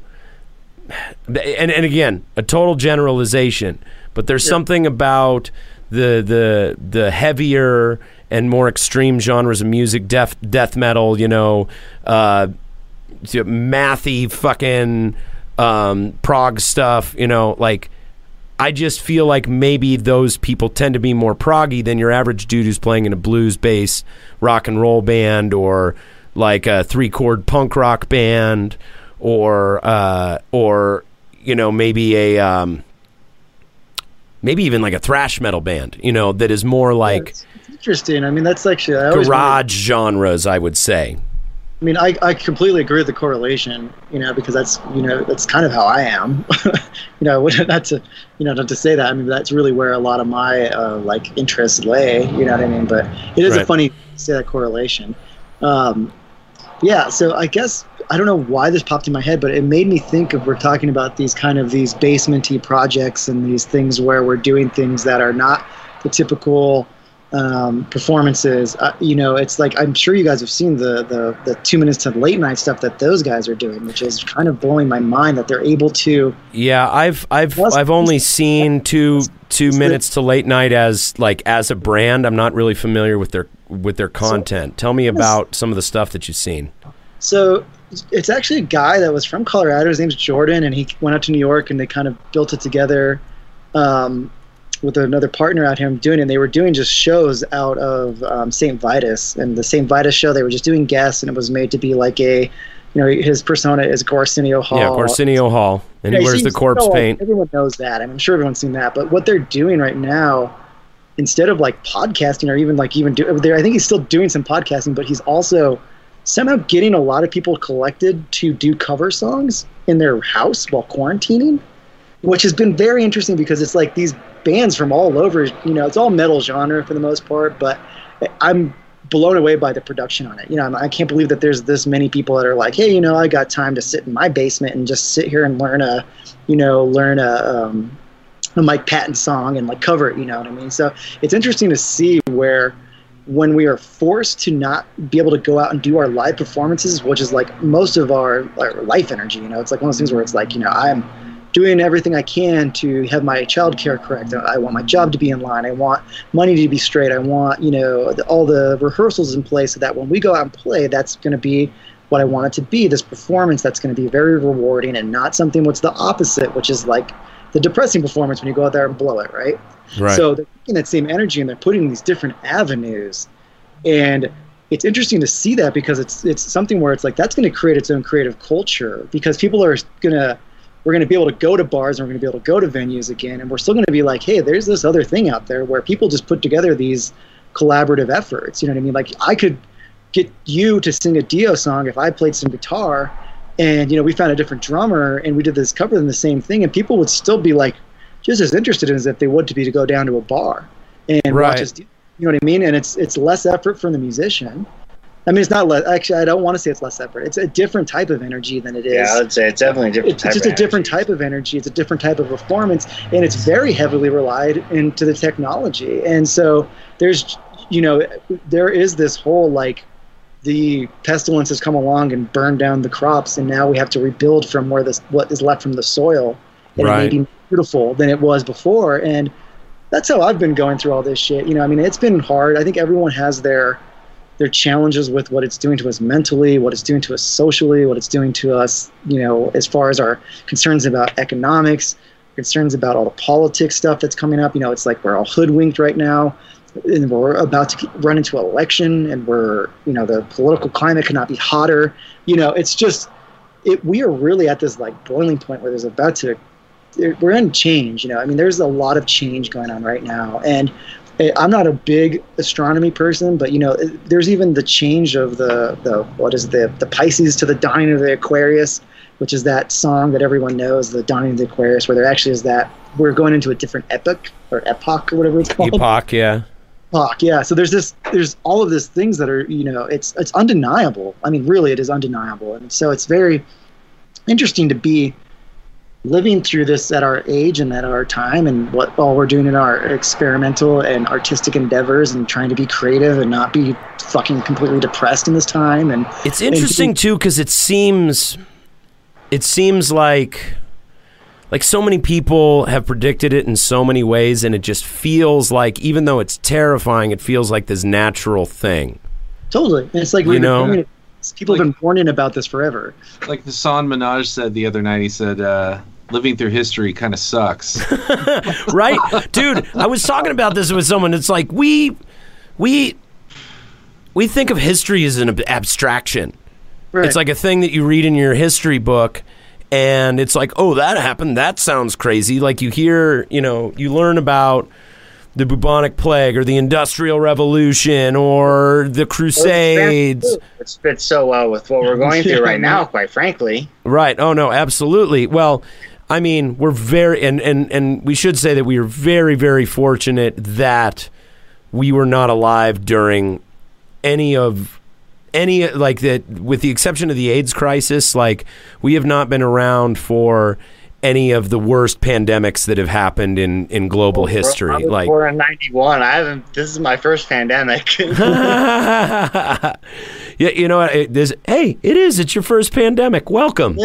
and and again a total generalization but there's something about the the the heavier and more extreme genres of music death death metal you know uh mathy fucking um prog stuff you know like I just feel like maybe those people tend to be more proggy than your average dude who's playing in a blues bass rock and roll band or like a three chord punk rock band or uh, or you know maybe a um, maybe even like a thrash metal band you know that is more like It's, it's interesting. I mean, that's actually I garage genres I would say I mean, I, I completely agree with the correlation, you know, because that's you know that's kind of how I am, you know, not to you know not to say that. I mean, that's really where a lot of my uh, like interests lay, you know what I mean. But it is a funny to say that correlation. Um, yeah, so I guess I don't know why this popped in my head, but it made me think of we're talking about these kind of these basementy projects and these things where we're doing things that are not the typical um, performances. Uh, you know, it's like I'm sure you guys have seen the, the the two minutes to late night stuff that those guys are doing, which is kind of blowing my mind that they're able to. yeah I've I've I've only seen two two minutes to late night as like as a brand I'm not really familiar with their with their content tell me about some of the stuff that you've seen So it's actually a guy that was from Colorado. His name's Jordan, and he went out to New York, and they kind of built it together um, with another partner out here doing it. And they were doing just shows out of um, St. Vitus, and the St. Vitus show they were just doing guests, and it was made to be like a, you know, his persona is Gwarsenio Hall. yeah Gwarsenio Hall and he wears the corpse know, paint Everyone knows that. I'm sure everyone's seen that. But what they're doing right now, instead of like podcasting or even like even do, there, I think he's still doing some podcasting, but he's also somehow getting a lot of people collected to do cover songs in their house while quarantining, which has been very interesting because it's like these bands from all over. You know, it's all metal genre for the most part, but I'm blown away by the production on it. You know, I can't believe that there's this many people that are like, hey, you know, I got time to sit in my basement and just sit here and learn a, you know, learn a, um, a Mike Patton song and like cover it. You know what I mean? So it's interesting to see where when we are forced to not be able to go out and do our live performances, which is like most of our, our life energy. You know, it's like one of those things where it's like, you know, I'm doing everything I can to have my child care correct. I want my job to be in line. I want money to be straight. I want, you know, all the rehearsals in place so that when we go out and play, that's going to be what I want it to be. This performance that's going to be very rewarding and not something what's the opposite, which is like the depressing performance when you go out there and blow it, right? right. So they're taking that same energy and they're putting these different avenues, and it's interesting to see that because it's it's something where it's like that's going to create its own creative culture because people are going to we're going to be able to go to bars and we're going to be able to go to venues again. And we're still going to be like hey there's this other thing out there where people just put together these collaborative efforts. You know what i mean? Like i could get you to sing a dio song if i played some guitar and you know we found a different drummer and we did this cover in the same thing and people would still be like just as interested in as if they would to be to go down to a bar and Right. watch us you know what i mean and it's it's less effort from the musician i mean it's not less actually i don't want to say it's less effort it's a different type of energy than it is Yeah, I would say it's definitely a different it's type just of a different type of energy. It's a different type of performance, and it's very heavily relied into the technology. And so there's, you know, there is this whole like the pestilence has come along and burned down the crops, and now we have to rebuild from where this what is left from the soil, and Right. it may be more beautiful than it was before. And that's how I've been going through all this shit. You know, I mean, it's been hard. I think everyone has their their challenges with what it's doing to us mentally, what it's doing to us socially, what it's doing to us, you know, as far as our concerns about economics, concerns about all the politics stuff that's coming up. You know, it's like we're all hoodwinked right now, and we're about to run into an election, and we're, you know, the political climate cannot be hotter. You know, it's just, it. We are really at this like boiling point where there's about to, we're in change. You know, I mean, there's a lot of change going on right now, and eh, I'm not a big astronomy person, but you know, eh, there's even the change of the the what is the the Pisces to the dawning of the Aquarius, which is that song that everyone knows, the dawning of the Aquarius, where there actually is that we're going into a different epoch or epoch or whatever it's called. epoch yeah Yeah. So there's this, there's all of these things that are, you know, it's it's undeniable. I mean, really, it is undeniable, and so it's very interesting to be living through this at our age and at our time and what all we're doing in our experimental and artistic endeavors and trying to be creative and not be fucking completely depressed in this time and It's interesting too because it seems, it seems like, like so many people have predicted it in so many ways, and it just feels like, even though it's terrifying, it feels like this natural thing. totally it's like You we've know? doing it- people have been warning about this forever Like Hasan Minhaj said the other night, he said, uh, "Living through history kind of sucks." right dude i was talking about this with someone it's like we we we think of history as an ab- abstraction right. it's like a thing that you read in your history book and it's like oh that happened that sounds crazy like you hear you know you learn about the bubonic plague or the industrial revolution or the crusades It fits so well with what we're going through right now, quite frankly. Right. Oh no, absolutely. Well, I mean, we're very and and and we should say that we are very very fortunate that we were not alive during any of any like that with the exception of the AIDS crisis, like we have not been around for any of the worst pandemics that have happened in in global history. I was Like born in '91. I haven't. This is my first pandemic. yeah, you know what? It, there's, hey, it is. It's your first pandemic. Welcome.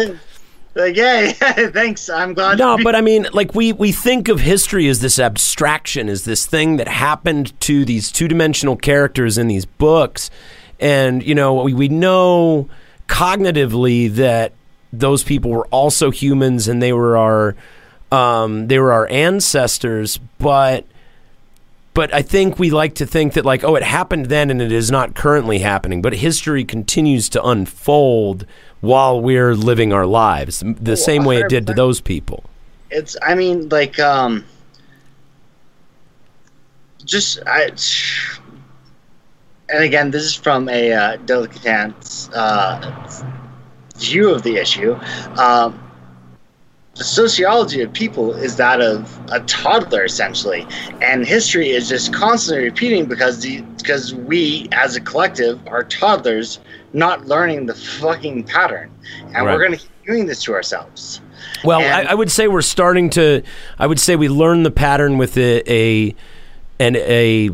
like, yeah, yeah, thanks. I'm glad. No, be- but I mean, like we we think of history as this abstraction, as this thing that happened to these two dimensional characters in these books, and you know we we know cognitively that those people were also humans and they were our um, they were our ancestors, but but I think we like to think that like oh it happened then and it is not currently happening, but history continues to unfold while we're living our lives the same way it did to those people. it's. I mean, like, um, just I. And again, this is from a uh, dilettante uh, view of the issue. Um, the sociology of people is that of a toddler essentially and history is just constantly repeating because the because we as a collective are toddlers not learning the fucking pattern and Right. we're going to keep doing this to ourselves Well, And- I, I would say we're starting to. I would say we learn the pattern with a, a an a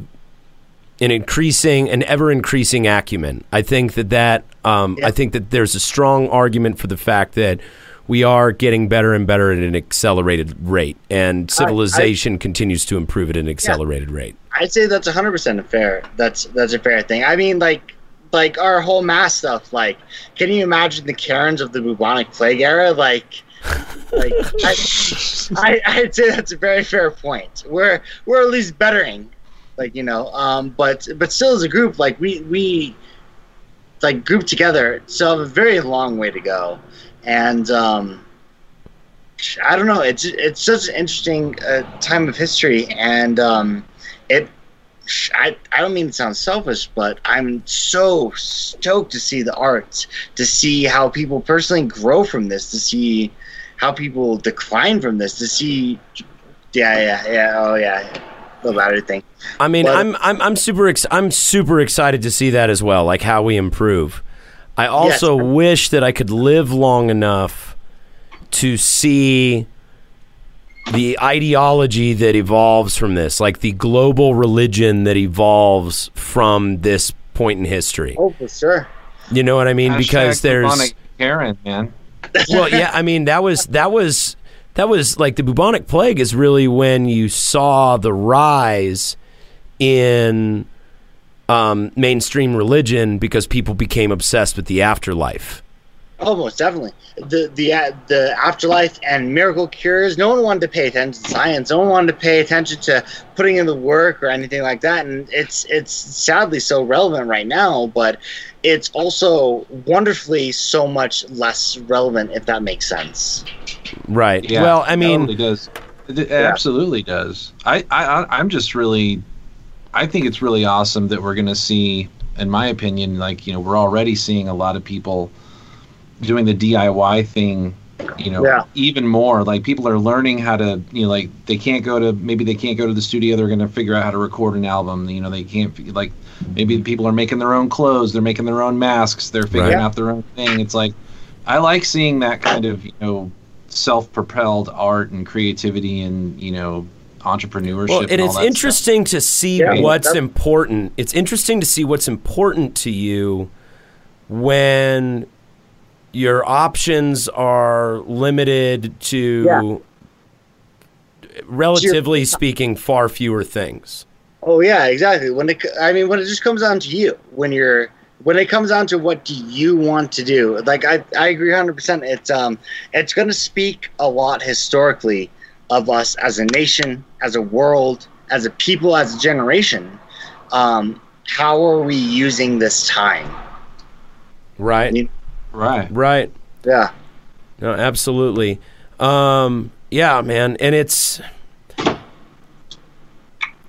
an increasing, an ever increasing acumen. I think that that um, Yeah. I think that there's a strong argument for the fact that we are getting better and better at an accelerated rate, and civilization continues to improve at an accelerated rate. I'd say that's 100% a fair. That's that's a fair thing. I mean, like like our whole mass stuff. Like, can you imagine the Karens of the bubonic plague era? Like, like I, I I'd say that's a very fair point. We're we're at least bettering, like you know. Um, but but still, as a group, like we we like group together, so have a very long way to go. And um, I don't know. It's it's such an interesting uh, time of history, and um, it. I, I don't mean to sound selfish, but I'm so stoked to see the art, to see how people personally grow from this, to see how people decline from this, to see, yeah, yeah, yeah, oh yeah, about everything. I mean, But- I'm I'm I'm super ex- I'm super excited to see that as well, like how we improve. I also wish that I could live long enough to see the ideology that evolves from this, like the global religion that evolves from this point in history. Oh, for sure. You know what I mean? because there's Karen, man. well, yeah, I mean that was that was that was like the bubonic plague is really when you saw the rise in um, mainstream religion because people became obsessed with the afterlife. Almost definitely. The the uh, the afterlife and miracle cures. No one wanted to pay attention to science. No one wanted to pay attention to putting in the work or anything like that. And it's it's sadly so relevant right now, but it's also wonderfully so much less relevant if that makes sense. Right. Yeah, well, I mean, totally does. It, it absolutely does. I, I, I- I'm just really, I think it's really awesome that we're going to see, in my opinion, like you know, we're already seeing a lot of people doing the DIY thing. You know, Yeah. even more like people are learning how to, you know, like they can't go to maybe they can't go to the studio. They're going to figure out how to record an album. You know, they can't like maybe people are making their own clothes. They're making their own masks. They're figuring Right. out their own thing. It's like I like seeing that kind of you know self-propelled art and creativity and you know entrepreneurship. Well, and, and it's that interesting to see Yeah, what's that's- important. It's interesting to see what's important to you when your options are limited to, relatively speaking, far fewer things. Oh yeah, exactly. When it, I mean, when it just comes down to you, when you're, when it comes down to what do you want to do, like I, I agree hundred percent. It's um, it's going to speak a lot historically of us as a nation, as a world, as a people, as a generation. Um, how are we using this time? Right. Yeah. Right. Right. Yeah. No, absolutely. Um, yeah, man, and it's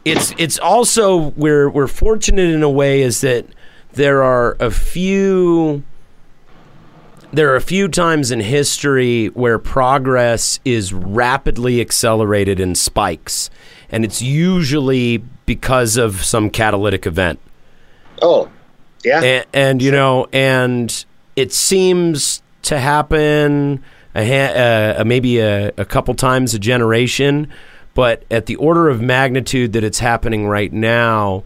it's it's also we're we're fortunate in a way is that there are a few there are a few times in history where progress is rapidly accelerated in spikes and it's usually because of some catalytic event Oh, yeah. and, and you know, and it seems to happen a ha- uh, maybe a, a couple times a generation, but at the order of magnitude that it's happening right now,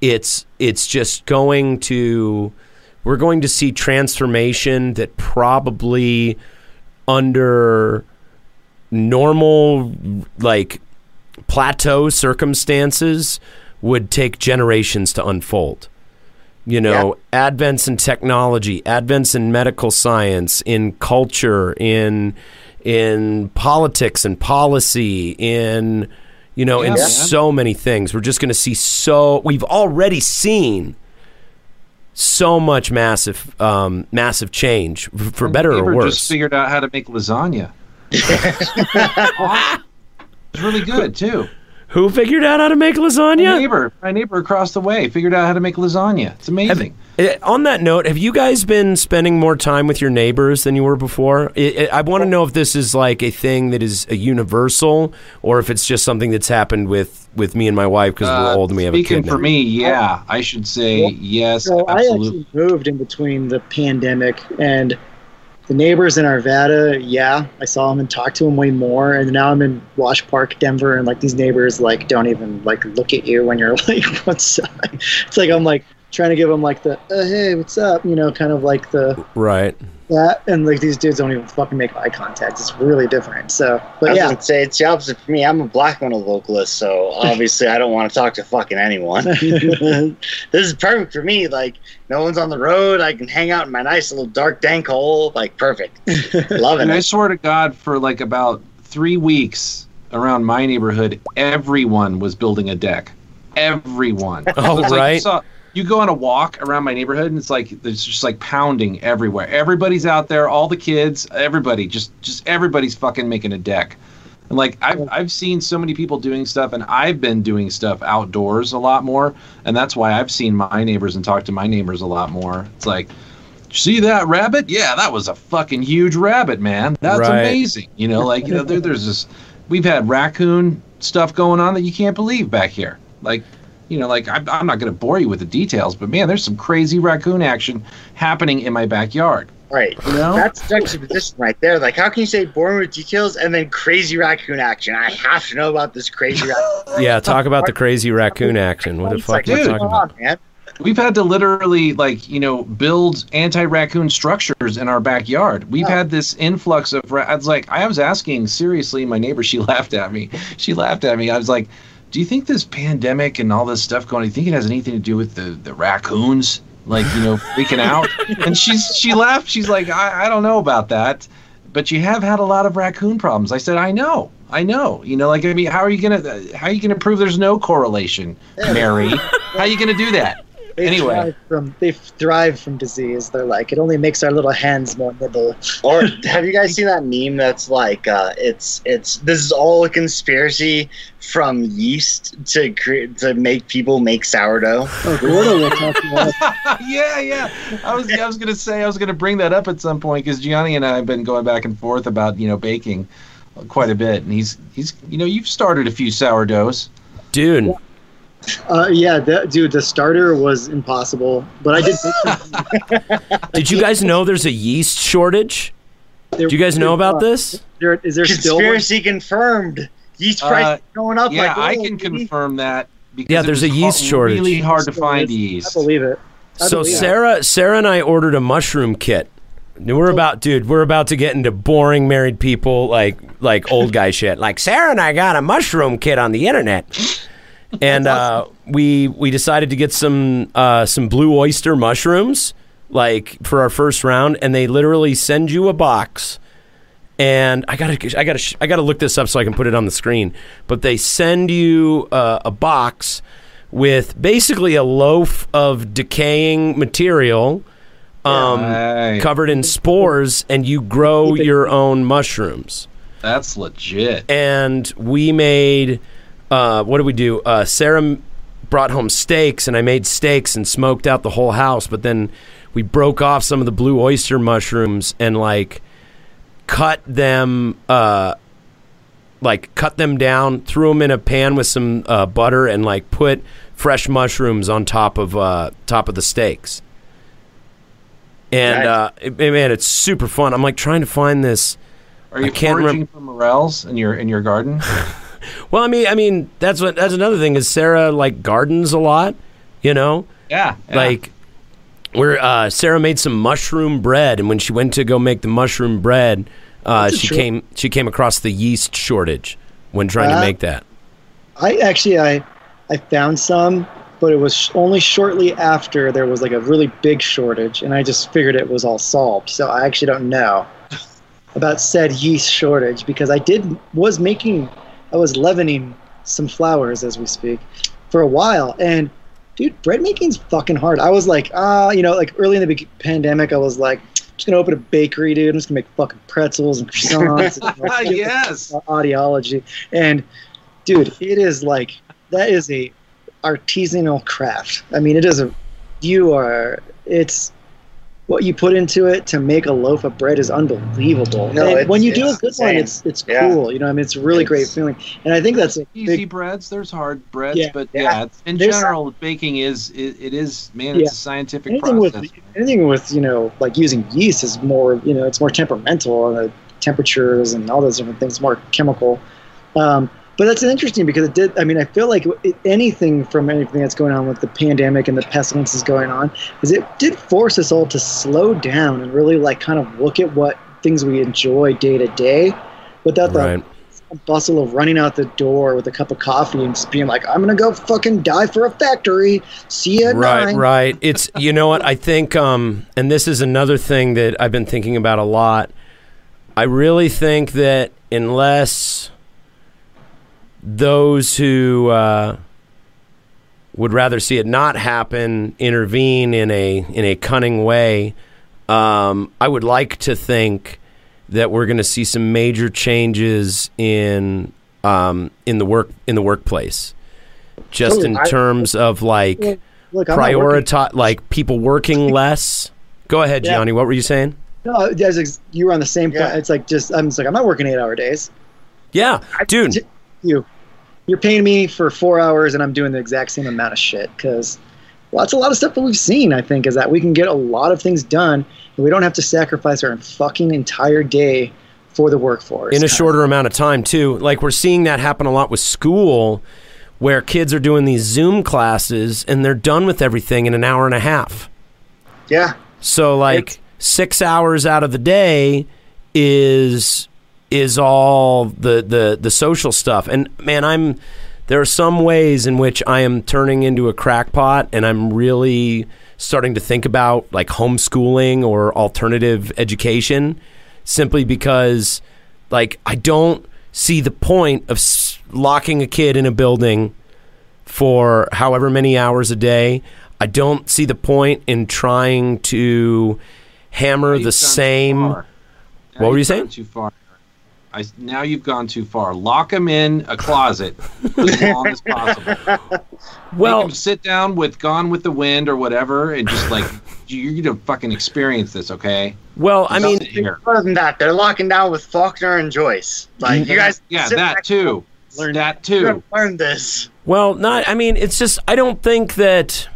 it's it's just going to we're going to see transformation that probably under normal like plateau circumstances would take generations to unfold you know advents in technology advents in medical science in culture in in politics and policy in you know in Yeah. so many things we're just going to see so we've already seen so much massive um, massive change for My better or worse Just figured out how to make lasagna. it's really good too. Who figured out how to make My lasagna neighbor, my neighbor across the way, figured out how to make lasagna. It's amazing. Eh, On that note, have you guys been spending more time with your neighbors than you were before? I, I want to know if this is like a thing that is a universal, or if it's just something that's happened with with me and my wife because we're Uh, old and we have a kid. Speaking for me, yeah, I should say Well, yes, So I actually moved in between the pandemic and the neighbors in Arvada. Yeah, I saw them and talked to them way more. And now I'm in Wash Park, Denver, and like these neighbors like don't even like look at you when you're like, "What's up?" It's like I'm like trying to give them like the uh, "Hey, what's up?" You know, kind of like the Right. that, and like these dudes don't even fucking make eye contact. It's really different. So, I but was yeah, gonna say it's the opposite for me. I'm a black metal vocalist, so obviously I don't want to talk to fucking anyone. this is perfect for me. Like no one's on the road. I can hang out in my nice little dark dank hole. Like perfect. Loving And I swear to God, for like about three weeks around my neighborhood, everyone was building a deck. Everyone. Oh, It's like right. You, go on a walk around my neighborhood, and it's like there's just like pounding everywhere. Everybody's out there, all the kids, everybody, just just everybody's fucking making a deck. And like I've I've seen so many people doing stuff, and I've been doing stuff outdoors a lot more, and that's why I've seen my neighbors and talked to my neighbors a lot more. It's like. See that rabbit? Yeah, that was a fucking huge rabbit, man. That's Right. amazing. You know, like you know, there, there's this. We've had raccoon stuff going on that you can't believe back here. Like, you know, like I'm, I'm not going to bore you with the details, but man, there's some crazy raccoon action happening in my backyard. Right. You know? That's juxtaposition right there. Like, how can you say born with details and then crazy raccoon action? I have to know about this crazy raccoon. Yeah, talk about the crazy raccoon action. What the It's fuck like, are you dude, talking about? on, man. We've had to literally like you know build anti-raccoon structures in our backyard. We've had this influx of. Ra- I was like, I was asking seriously. My neighbor, she laughed at me. She laughed at me. I was like, Do you think this pandemic and all this stuff going? Do you think it has anything to do with the the raccoons? Like you know freaking out? And she's she laughed. She's like, I, I don't know about that, but you have had a lot of raccoon problems. I said, I know. I know. You know, like I mean, how are you gonna how are you gonna prove there's no correlation, Mary? how are you gonna do that? They Anyway. thrive from they thrive from disease. They're like it only makes our little hands more nimble. Or have you guys seen that meme that's like uh, it's it's this is all a conspiracy from yeast to create to make people make sourdough. Oh, Gordo will talk about yeah, yeah. I was I was gonna say I was gonna bring that up at some point because Gianni and I have been going back and forth about you know baking quite a bit, and he's he's you know you've started a few sourdoughs. Dude, Uh, yeah, the, dude, the starter was impossible, but I did. some- did you guys know there's a yeast shortage? there- Do you guys know about uh, this? There, is there still one? Conspiracy confirmed. Yeast Uh, price going up. yeah, like, I oh, can baby. confirm that. Because Yeah, there's a yeast ha- shortage. Really hard to find is. yeast. I believe it. I So believe it. Sarah, Sarah and I ordered a mushroom kit. We're about, dude. We're about to get into boring married people, like like old guy shit. Like Sarah and I got a mushroom kit on the internet, and uh, we we decided to get some uh, some blue oyster mushrooms, like for our first round. And they literally send you a box, and I gotta I gotta I gotta look this up so I can put it on the screen. But they send you uh, a box with basically a loaf of decaying material um, Right. covered in spores, and you grow your own mushrooms. That's legit. And we made, uh, what did we do? Uh, Sarah brought home steaks, and I made steaks and smoked out the whole house. But then we broke off some of the blue oyster mushrooms and like cut them, uh, like cut them down, threw them in a pan with some uh, butter, and like put fresh mushrooms on top of uh, top of the steaks. And Nice. uh, it- man, it's super fun. I'm like trying to find this. Are you I can't foraging remem- for morels in your in your garden? Well, I mean, I mean, that's what that's another thing is Sarah like gardens a lot, you know, yeah, yeah. like where uh, Sarah made some mushroom bread, and when she went to go make the mushroom bread, uh, she short- came she came across the yeast shortage when trying to Uh, make that. I actually I I found some, but it was sh- only shortly after there was like a really big shortage, and I just figured it was all solved. So I actually don't know about said yeast shortage because I did was making I was leavening some flours as we speak for a while, and dude, bread making's fucking hard. I was like, ah, you know, like early in the pandemic, I was like. I'm Just gonna open a bakery, dude. I'm just gonna make fucking pretzels and croissants. and, like, yes. ideology. And dude, it is like that is a artisanal craft. I mean, it is a you are it's what you put into it to make a loaf of bread is unbelievable. No, it's- when you do a it's good one, insane. it's it's Yeah. cool. You know, I mean, it's a really great feeling. And I think that's Easy big. breads. There's hard breads, Yeah, but yeah. yeah, in There's- general, baking is it, it is man. It's a scientific Anything with process. anything with you know like using yeast is more you know it's more temperamental and the temperatures and all those different things more chemical. Um, but that's interesting because it did. I mean, I feel like it, anything from anything that's going on with the pandemic and the pestilence is going on is it did force us all to slow down and really like kind of look at what things we enjoy day to day, without the Right. bustle of running out the door with a cup of coffee and just being like, "I'm gonna go fucking die for a factory." See you at Right, nine." right. It's you know what I think, um, and this is another thing that I've been thinking about a lot. I really think that unless those who uh, would rather see it not happen intervene in a in a cunning way, um, I would like to think that we're going to see some major changes in um, in the work in the workplace, just Totally. in I- terms of like Well, Look, I'm not working- prioritize like people working less. Go ahead, Yeah. Gianni. What were you saying? No, that's ex- you were on the same point. It's like just I'm just like I'm not working eight hour days. Yeah, dude. You, you're paying me for four hours, and I'm doing the exact same amount of shit. Because well, that's a lot of stuff that we've seen. I think is that we can get a lot of things done, and we don't have to sacrifice our fucking entire day for the workforce in a shorter amount of time too. Like we're seeing that happen a lot with school, where kids are doing these Zoom classes and they're done with everything in an hour and a half. Yeah. So like six hours out of the day is is all the the the social stuff. And man, I'm there are some ways in which I am turning into a crackpot, and I'm really starting to think about like homeschooling or alternative education, simply because like I don't see the point of s- locking a kid in a building for however many hours a day. I don't see the point in trying to hammer the same. What were you saying? Too far. I, now you've gone too far. Lock them in a closet as long as possible. Well, Make them sit down with Gone with the Wind or whatever, and just like you're gonna fucking experience this, okay? well, I mean, Sit. More than that, they're locking down with Faulkner and Joyce. Like you guys, yeah, that too. Learn- that too. Learn this. Well, not. I mean, it's just. I don't think that.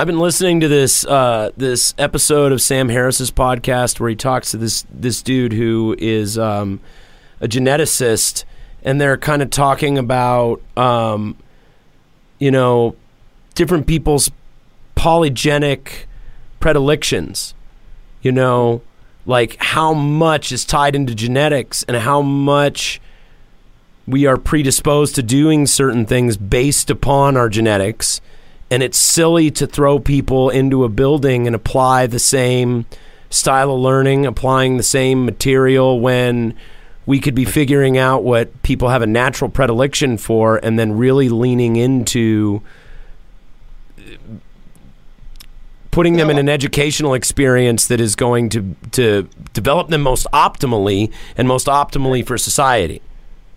I've been listening to this uh, this episode of Sam Harris's podcast where he talks to this this dude who is um, a geneticist, and they're kind of talking about um, you know different people's polygenic predilections. You know, like how much is tied into genetics and how much we are predisposed to doing certain things based upon our genetics and it's silly to throw people into a building and apply the same style of learning, applying the same material when we could be figuring out what people have a natural predilection for and then really leaning into putting them in an educational experience that is going to to develop them most optimally and most optimally for society.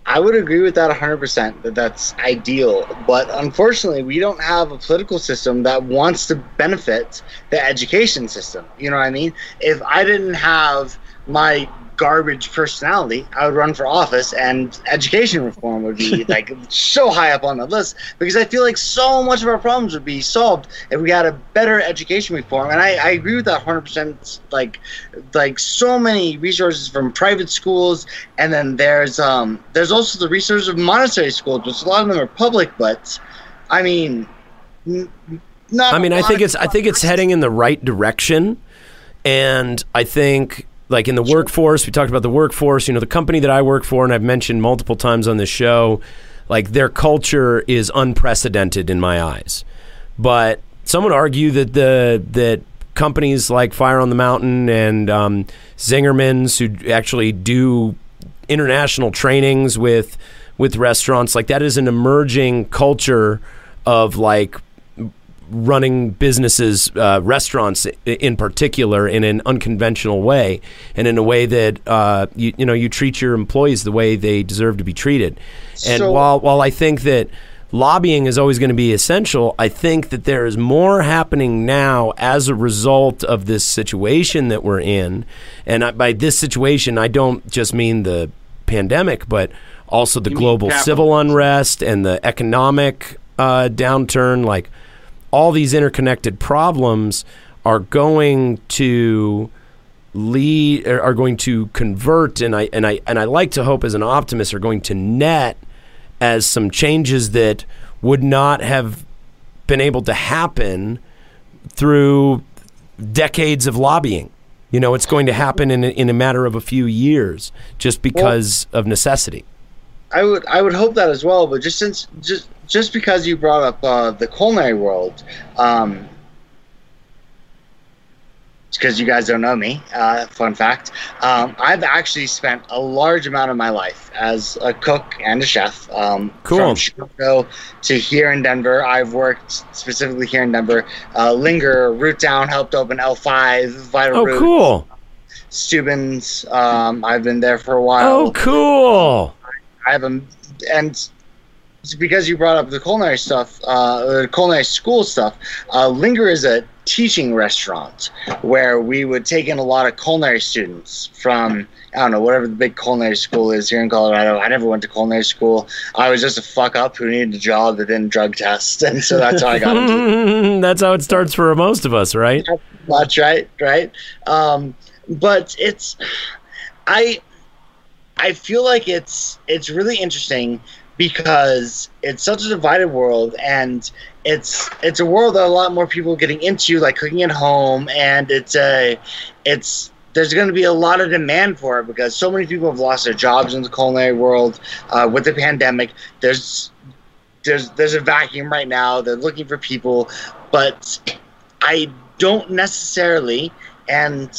I would agree with that 100% that that's ideal. But unfortunately, we don't have a political system that wants to benefit the education system. You know what I mean? If I didn't have my garbage personality, I would run for office, and education reform would be like so high up on the list because I feel like so much of our problems would be solved if we had a better education reform. And I, I agree with that 100%. Like, like so many resources from private schools, and then there's um there's also the resources of Montessori schools, which a lot of them are public, but I mean. Not I mean, I think it's I think it's heading in the right direction, and I think like in the workforce, we talked about the workforce. You know, the company that I work for, and I've mentioned multiple times on this show, like their culture is unprecedented in my eyes. But some would argue that the that companies like Fire on the Mountain and um, Zingerman's, who actually do international trainings with with restaurants, like that is an emerging culture of like running businesses, uh, restaurants in particular, in an unconventional way, and in a way that uh, you you know you treat your employees the way they deserve to be treated. And So- while while I think that lobbying is always going to be essential, I think that there is more happening now as a result of this situation that we're in. And I, by this situation, I don't just mean the pandemic, but also the global civil unrest and the economic uh, downturn. Like all these interconnected problems are going to lead are are going to convert and I and I and I like to hope as an optimist are going to net as some changes that would not have been able to happen through decades of lobbying. You know, it's going to happen in a, in a matter of a few years just because of necessity. I would I would hope that as well, but just since just just because you brought up uh, the culinary world, um, because you guys don't know me, uh, fun fact, um, I've actually spent a large amount of my life as a cook and a chef. Um, Cool. From Chicago to here in Denver, I've worked specifically here in Denver. Uh, Linger, Root Down helped open El Five, Vital Oh, Roots, cool. Steuben's. Um, I've been there for a while. Oh, cool. I have a, and because you brought up the culinary stuff, uh, the culinary school stuff. Uh, Linger is a teaching restaurant where we would take in a lot of culinary students from I don't know whatever the big culinary school is here in Colorado. I never went to culinary school. I was just a fuck up who needed a job that didn't drug test, and so that's how I got into That's how it starts for most of us, right? That's right, right. Um, but it's, I, I feel like it's it's really interesting because it's such a divided world, and it's it's a world that a lot more people are getting into, like cooking at home, and it's a, it's there's going to be a lot of demand for it because so many people have lost their jobs in the culinary world uh, with the pandemic. There's there's there's a vacuum right now. They're looking for people, but I don't necessarily, and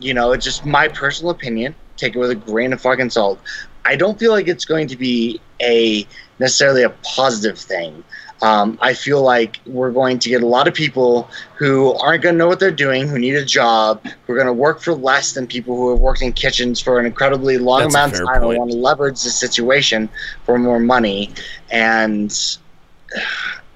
you know, it's just my personal opinion. Take it with a grain of fucking salt. I don't feel like it's going to be a necessarily a positive thing. Um, I feel like we're going to get a lot of people who aren't going to know what they're doing, who need a job, who are going to work for less than people who have worked in kitchens for an incredibly long That's amount of time point. and want to leverage the situation for more money. And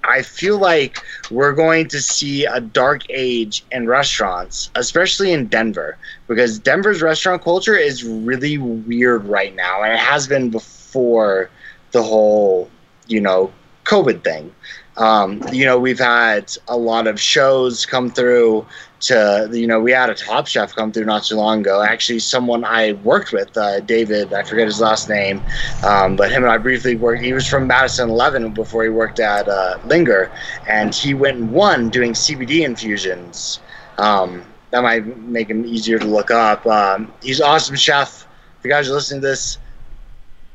I feel like we're going to see a dark age in restaurants, especially in Denver, because Denver's restaurant culture is really weird right now, and it has been before the whole, you know, COVID thing. Um, you know, we've had a lot of shows come through. To you know, we had a Top Chef come through not too long ago. Actually, someone I worked with, uh, David, I forget his last name, um, but him and I briefly worked. He was from Madison 11 before he worked at uh, Linger, and he went and won doing CBD infusions. Um, that might make him easier to look up. Um, he's awesome chef. If you guys are listening to this,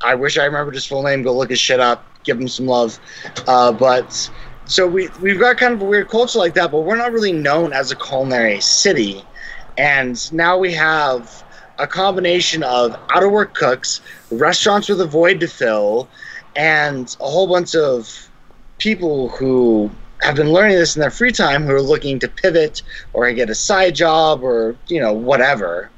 I wish I remembered his full name. Go look his shit up. Give him some love. Uh, but so we we've got kind of a weird culture like that, but we're not really known as a culinary city. And now we have a combination of out of work cooks, restaurants with a void to fill, and a whole bunch of people who have been learning this in their free time who are looking to pivot or get a side job or you know whatever.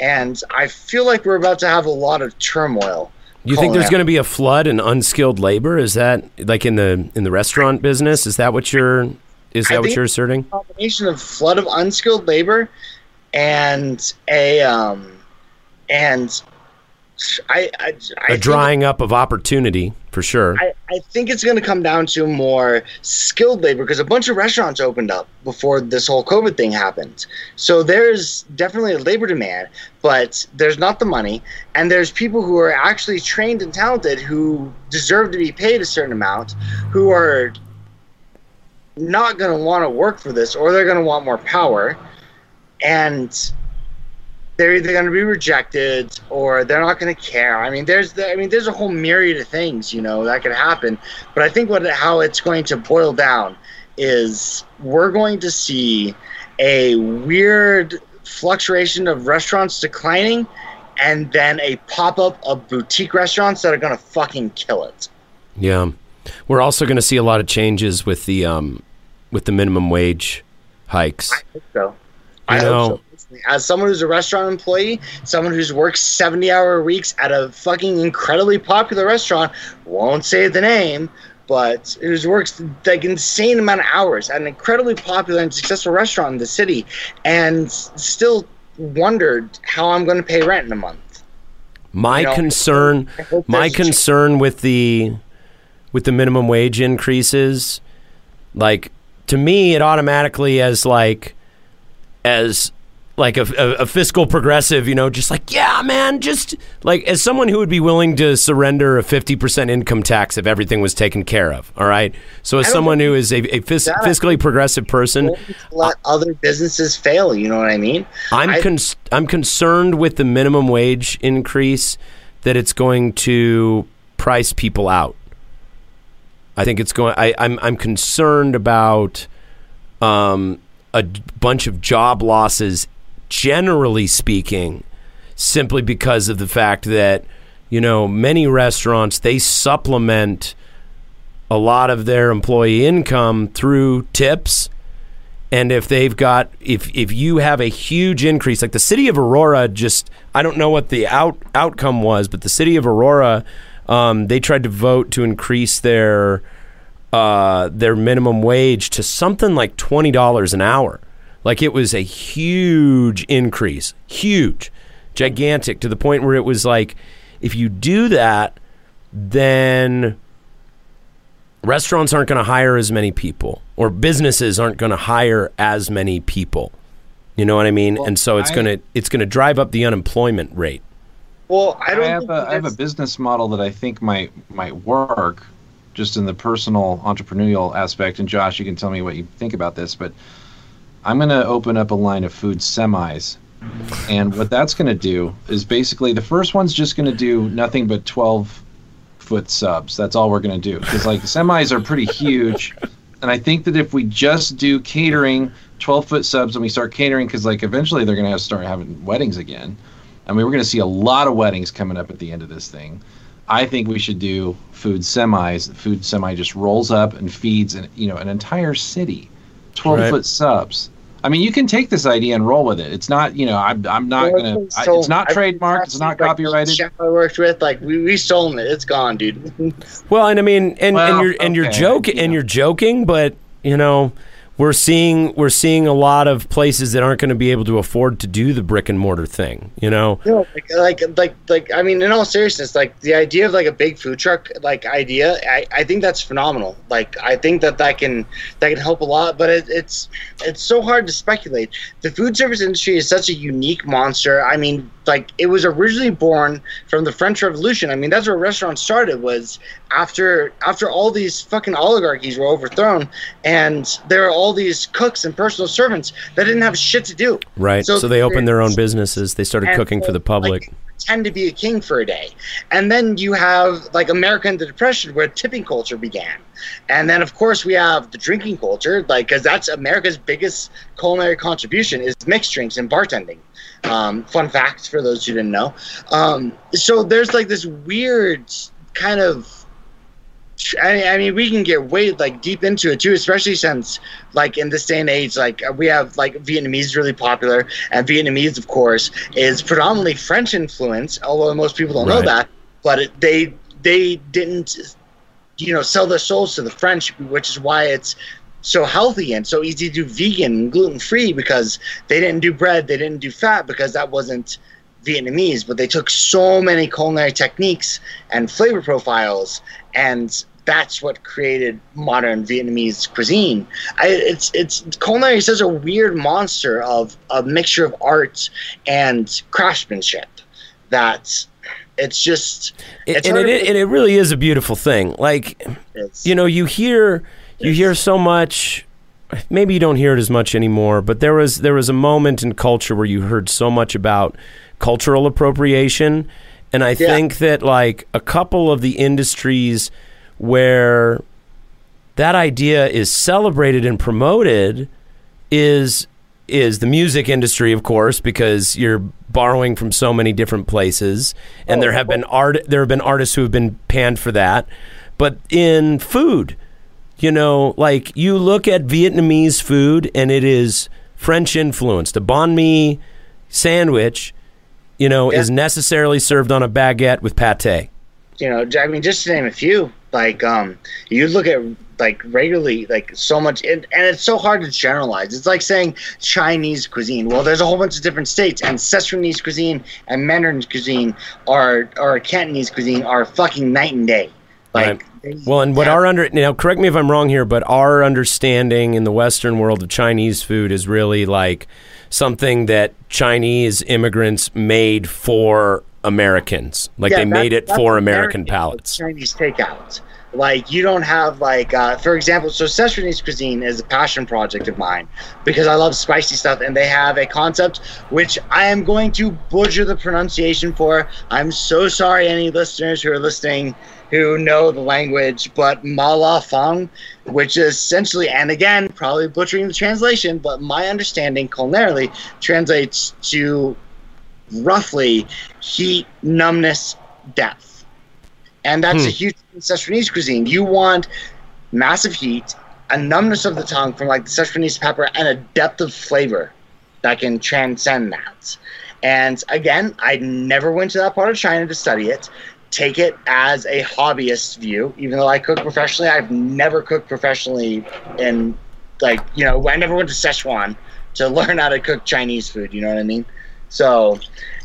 And I feel like we're about to have a lot of turmoil. You think there's Calling going to be a flood in unskilled labor? Is that like in the in the restaurant business? Is that what you're is that what you're asserting? combination of flood of unskilled labor and a um and I I, I A think- drying up of opportunity for sure. I, I think it's going to come down to more skilled labor because a bunch of restaurants opened up before this whole COVID thing happened. So there's definitely a labor demand, but there's not the money. And there's people who are actually trained and talented who deserve to be paid a certain amount who are not going to want to work for this or they're going to want more power. And they're either going to be rejected or they're not going to care. I mean, there's the, I mean, there's a whole myriad of things, you know, that could happen. But I think what how it's going to boil down is we're going to see a weird fluctuation of restaurants declining and then a pop up of boutique restaurants that are going to fucking kill it. Yeah, we're also going to see a lot of changes with the um, with the minimum wage hikes. I hope so. I know. so. As someone who's a restaurant employee, someone who's worked 70 hour weeks at a fucking incredibly popular restaurant, won't say the name, but who's works like insane amount of hours at an incredibly popular and successful restaurant in the city and still wondered how I'm going to pay rent in a month. My You know, concern, my concern with the with the minimum wage increases, like to me, it automatically as like as like a, a, a fiscal progressive, you know, just like yeah, man, just like as someone who would be willing to surrender a fifty percent income tax if everything was taken care of. All right, so as someone who is a, a fis- fiscally progressive person, let other businesses fail, you know what I mean? I'm cons- I'm concerned with the minimum wage increase that it's going to price people out. I think it's going. I, I'm I'm concerned about um, a bunch of job losses, generally speaking, simply because of the fact that you know many restaurants they supplement a lot of their employee income through tips. And if they've got if if you have a huge increase like the city of aurora just i don't know what the out outcome was but the city of aurora um, they tried to vote to increase their uh, their minimum wage to something like $20 an hour. Like it was a huge increase huge gigantic to the point where it was like if you do that then restaurants aren't going to hire as many people or businesses aren't going to hire as many people. You know what i mean? Well, and so it's I- going to it's going to drive up the unemployment rate. Well, I I, don't have think a, I have a business model that I think might might work, just in the personal entrepreneurial aspect. And Josh, you can tell me what you think about this, but I'm going to open up a line of food semis, and what that's going to do is basically the first one's just going to do nothing but 12 foot subs. That's all we're going to do because like semis are pretty huge, and I think that if we just do catering. 12 foot subs and we start catering because like eventually they're going to start having weddings again I mean, we're going to see a lot of weddings coming up at the end of this thing. I think we should do food semis. The food semi just rolls up and feeds an you know an entire city, twelve Right. foot subs. I mean, you can take this idea and roll with it. It's not you know I'm I'm not Well, gonna. I, it's not trademarked. It's not like, copyrighted. Chef I worked with, like we we stolen it. It's gone, dude. well and i mean and, and you're and you're joking yeah. and you're joking but you know we're seeing we're seeing a lot of places that aren't going to be able to afford to do the brick and mortar thing. You know, No, like, like, like, like, I mean, in all seriousness, like the idea of like a big food truck, like idea, I, I think that's phenomenal. Like, I think that that can, that can help a lot. But it, it's, it's so hard to speculate. The food service industry is such a unique monster. I mean, like, it was originally born from the French Revolution. I mean, that's where restaurants started. Was after, after all these fucking oligarchies were overthrown, and there are all these cooks and personal servants that didn't have shit to do. right? So, So they opened their own businesses. They started cooking for the public. Like, pretend to be a king for a day, and then you have like America in the Depression, where tipping culture began, and then of course we have the drinking culture, like because that's America's biggest culinary contribution is mixed drinks and bartending. Um, fun facts for those who didn't know. Um, so there's like this weird kind of I, I mean, we can get way like deep into it too, especially since like in this day and age, like we have like Vietnamese really popular, and Vietnamese, of course, is predominantly French influence. Although most people don't know that, but it, they they didn't, you know, sell their souls to the French, which is why it's so healthy and so easy to do vegan and gluten free because they didn't do bread, they didn't do fat because that wasn't Vietnamese, but they took so many culinary techniques and flavor profiles, and that's what created modern Vietnamese cuisine. I, it's it's culinary is such a weird monster of a mixture of art and craftsmanship that it's just It- it's and hard it, to- and it really is a beautiful thing. Like you know, you hear you hear so much. Maybe you don't hear it as much anymore, but there was there was a moment in culture where you heard so much about cultural appropriation, and I Yeah. think that like a couple of the industries where that idea is celebrated and promoted is is the music industry, of course, because you're borrowing from so many different places, and oh, there have oh. been art there have been artists who have been panned for that. But in food, you know, like you look at Vietnamese food, and it is French influenced. A banh mi sandwich, you know, is necessarily served on a baguette with pate. you know, I mean, just to name a few, like um, you look at like regularly, like so much, and, and it's so hard to generalize. It's like saying Chinese cuisine. Well, there's a whole bunch of different states, and Sichuanese cuisine and Mandarin cuisine are or Cantonese cuisine are fucking night and day. Like, Right. Well, and what have- our under now, correct me if I'm wrong here, but our understanding in the Western world of Chinese food is really like something that Chinese immigrants made for Americans. Like Yeah, they made it for American American palates. Chinese takeout. Like you don't have like, uh, for example, so Sichuanese cuisine is a passion project of mine because I love spicy stuff, and they have a concept which I am going to butcher the pronunciation for. I'm so sorry, any listeners who are listening who know the language, but mala fang, which is essentially, and again, probably butchering the translation, but my understanding culinarily translates to roughly heat, numbness, depth. And that's Hmm. a huge thing in Sichuanese cuisine. You want massive heat, a numbness of the tongue from like the Szechuanese pepper, and a depth of flavor that can transcend that. And again, I never went to that part of China to study it. Take it as a hobbyist view. Even though I cook professionally, I've never cooked professionally in like you know I never went to Szechuan to learn how to cook Chinese food. You know what I mean? So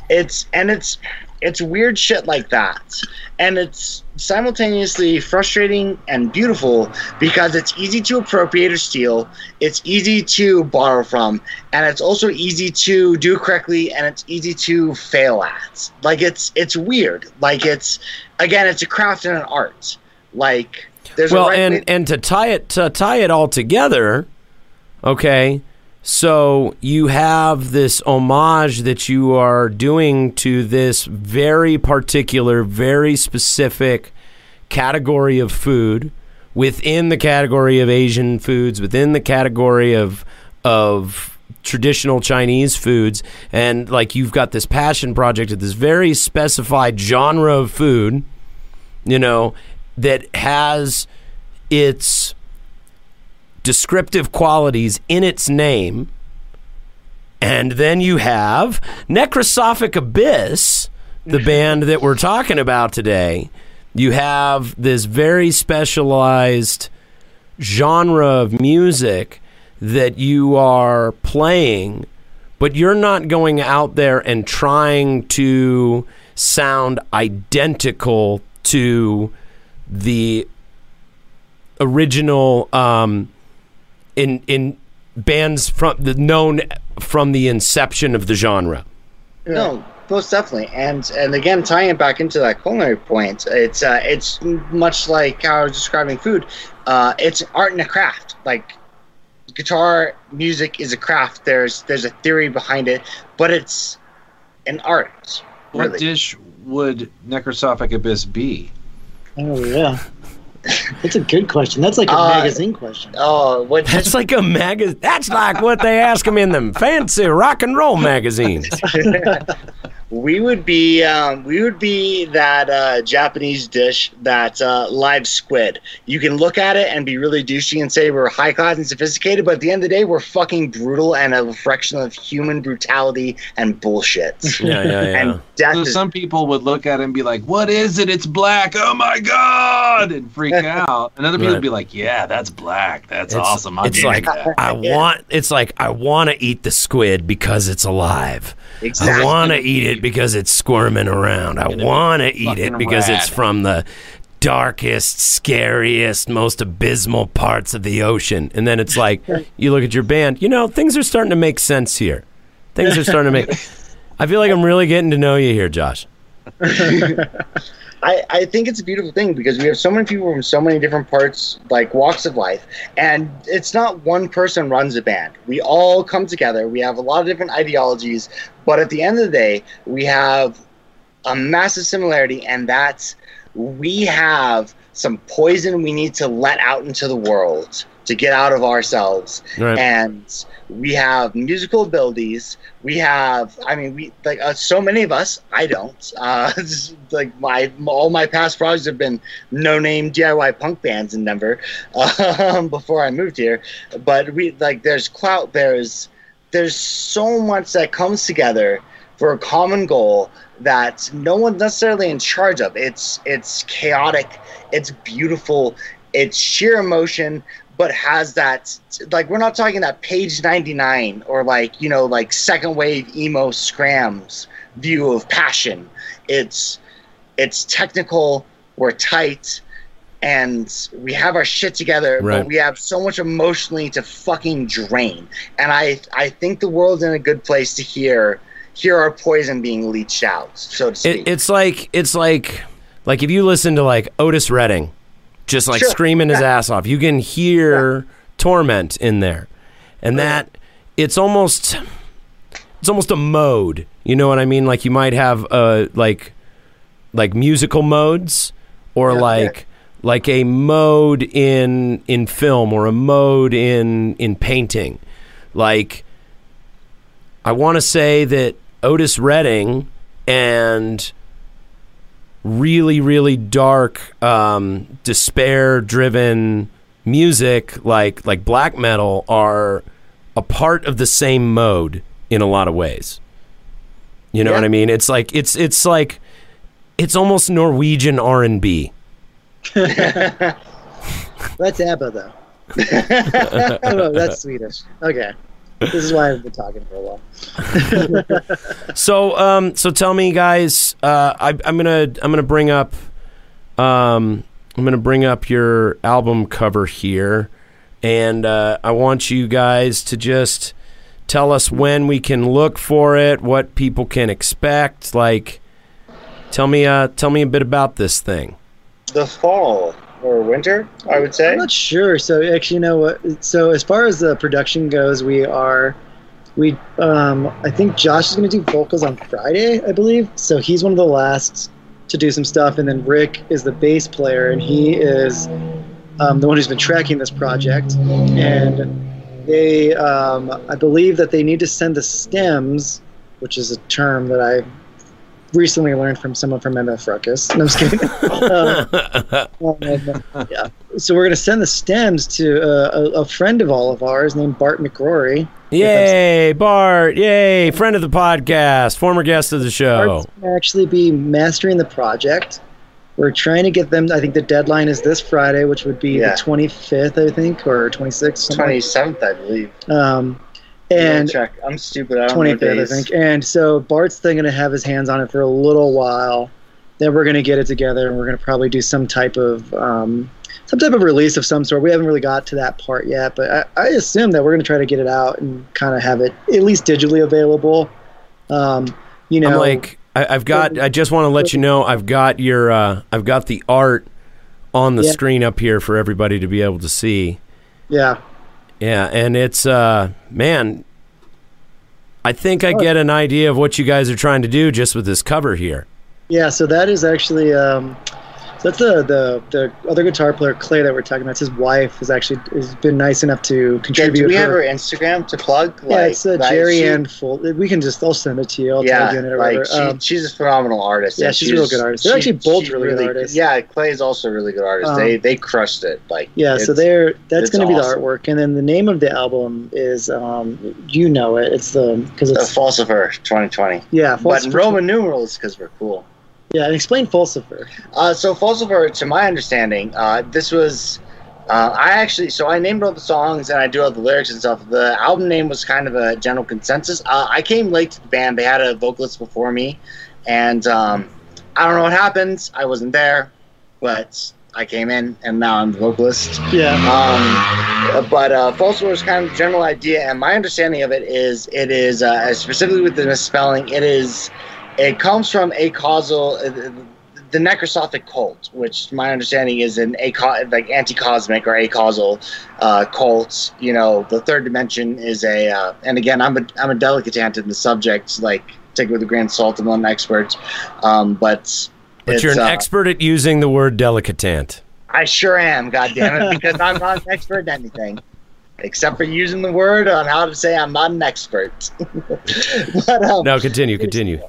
it's and it's it's weird shit like that. And it's simultaneously frustrating and beautiful because it's easy to appropriate or steal. It's easy to borrow from. And it's also easy to do correctly and it's easy to fail at. Like it's it's weird. Like it's again it's a craft and an art. Like there's Well, a right and way- and to tie it to tie it all together, okay. So you have this homage that you are doing to this very particular, very specific category of food within the category of Asian foods, within the category of of traditional Chinese foods, and like you've got this passion project at this very specified genre of food, you know, that has its descriptive qualities in its name. And then you have Necrosophik Abyss, the band that we're talking about today. You have this very specialized genre of music that you are playing, but you're not going out there and trying to sound identical to the original um, in in bands from the known from the inception of the genre. No, most definitely. And and again, tying it back into that culinary point, it's uh, it's much like how I was describing food. Uh, it's art and a craft. Like guitar music is a craft. There's there's a theory behind it, but it's an art. What dish would Necrosophik Abyss be? Oh yeah, that's a good question. That's like a Uh, magazine question. Oh, what That's like a magazine. That's like what they ask them in them fancy rock and roll magazines. we would be um, we would be that uh, Japanese dish that uh, live squid. You can look at it and be really douchey and say we're high class and sophisticated, but at the end of the day, we're fucking brutal and a reflection of human brutality and bullshit. Yeah, yeah, yeah. And death So is some people would look at it and be like, "What is it? It's black! Oh my god!" and freak out. And other people Right. would be like, "Yeah, that's black. That's It's- awesome. I'm It's like that." I want. It's like I want to eat the squid because it's alive. Exactly. I want to eat it because it's squirming around. I want to eat it because it's from the darkest, scariest, most abysmal parts of the ocean. And then it's like you look at your band. You know, things are starting to make sense here. Things are starting to make. I feel like I'm really getting to know you here, Josh. I, I think it's a beautiful thing because we have so many people from so many different parts, like walks of life, and it's not one person runs a band. We all come together. We have a lot of different ideologies, but at the end of the day, we have a massive similarity, and that's we have some poison we need to let out into the world to get out of ourselves. Right. and we have musical abilities. We have i mean we like uh, so many of us i don't. Uh just, like my all my past projects have been no name diy punk bands in denver um, before i moved here. But we like there's clout there's there's so much that comes together for a common goal that no one's necessarily in charge of. It's it's chaotic. It's beautiful. It's sheer emotion but has that like we're not talking that page 99 or like you know like second wave emo scrams view of passion. It's it's technical we're tight and we have our shit together Right. but we have so much emotionally to fucking drain. And i i think the world's in a good place to hear hear our poison being leached out so to speak. It, it's like it's like like if you listen to like Otis Redding, just like Sure. screaming his ass off, you can hear torment in there, and that it's almost it's almost a mode. You know what I mean? Like you might have uh like like musical modes or like like a mode in in film or a mode in in painting. Like I want to say that Otis Redding and really really dark um, despair driven music like like black metal are a part of the same mode in a lot of ways you know Yeah. what i mean it's like it's it's like it's almost norwegian r&b That's ABBA though. oh, no, that's Swedish. Okay, this is why I've been talking for a while. So, um, so tell me, guys. Uh, I, I'm gonna I'm gonna bring up um, I'm gonna bring up your album cover here, and uh, I want you guys to just tell us when we can look for it, what people can expect. Like, tell me, uh, tell me a bit about this thing. the fall or winter i would say I'm not sure. So actually, you know what? So as far as the production goes, we are, we, um, I think Josh is going to do vocals on Friday, I believe. So he's one of the last to do some stuff, and then Rick is the bass player, and he is um, the one who's been tracking this project. And they, um, I believe that they need to send the stems, which is a term that I recently learned from someone from MF Ruckus. No, I'm just kidding. Um, and, yeah. So we're going to send the stems to uh, a, a friend of all of ours named Bart McRory. Yay, Bart! Yay, friend of the podcast, former guest of the show. Bart's actually be mastering the project. We're trying to get them. I think the deadline is this Friday, which would be Yeah. the 25th, I think, or 26th. something Twenty seventh, I believe. Um, Yeah, and check. I'm stupid. I don't twenty know I think. And so Bart's then going to have his hands on it for a little while. Then we're going to get it together, and we're going to probably do some type of um, some type of release of some sort. We haven't really got to that part yet, but I, I assume that we're going to try to get it out and kind of have it at least digitally available. Um, you know, I'm like, I, I've got. I just want to let you know, I've got your. Uh, I've got the art on the Yeah. screen up here for everybody to be able to see. yeah, Yeah, and it's uh, man. I think. I get an idea of what you guys are trying to do just with this cover here. yeah. So that is actually. Um, so that's the, the the other guitar player Clay that we're talking about. It's his wife has actually has been nice enough to Yeah, contribute. do we have her- her Instagram to plug? Yeah, it's uh, like, Jerry she- Ann Full. We can just, I'll send it to you. I'll yeah, tag you in it or like she, Um, she's a phenomenal artist. Yeah, and she's a real good artist. They're actually both she's really good artists. Yeah, Clay is also a really good artist. Um, they they crushed it. Like yeah, so they're that's going to be the artwork, and then the name of the album is um, you know it. It's the because the it's Falsifer 2020. yeah, But Falsifer. in Roman numerals because we're cool. Yeah, and explain Falsifer. Uh, so Falsifer, to my understanding, uh, this was. Uh, I actually, so I named all the songs and I do all the lyrics and stuff. The album name was kind of a general consensus. Uh, I came late to the band; they had a vocalist before me, and um, I don't know what happened. I wasn't there, but I came in, and now I'm the vocalist. Yeah, Um, but uh, Falsifer is kind of general idea, and my understanding of it is it is uh, specifically with the misspelling. It is it comes from a causal. Uh, the necrosophic cult, which my understanding is an aco- like anti-cosmic or acausal uh, cult. You know, the third dimension is a, uh, and again, I'm a I'm a delicatant in the subject. Like, take it with a grain of salt. I'm not an expert, um, but But you're an uh, expert at using the word delicatant. I sure am, God damn it, because I'm not an expert at anything. Except for using the word on how to say I'm not an expert. but um, No, continue, continue.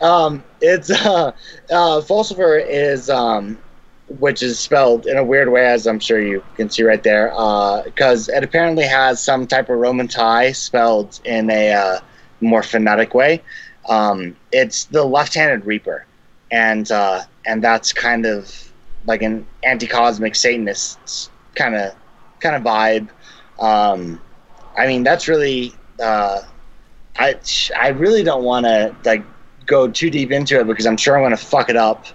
Um, it's uh, uh, Falsifer is um, which is spelled in a weird way, as I'm sure you can see right there, uh, because it apparently has some type of Roman tie spelled in a uh, more phonetic way. Um, it's the left-handed Reaper, and uh, and that's kind of like an anti-cosmic Satanist kind of kind of vibe. Um, I mean, that's really. Uh, I I really don't want to like go too deep into it because I'm sure I'm going to fuck it up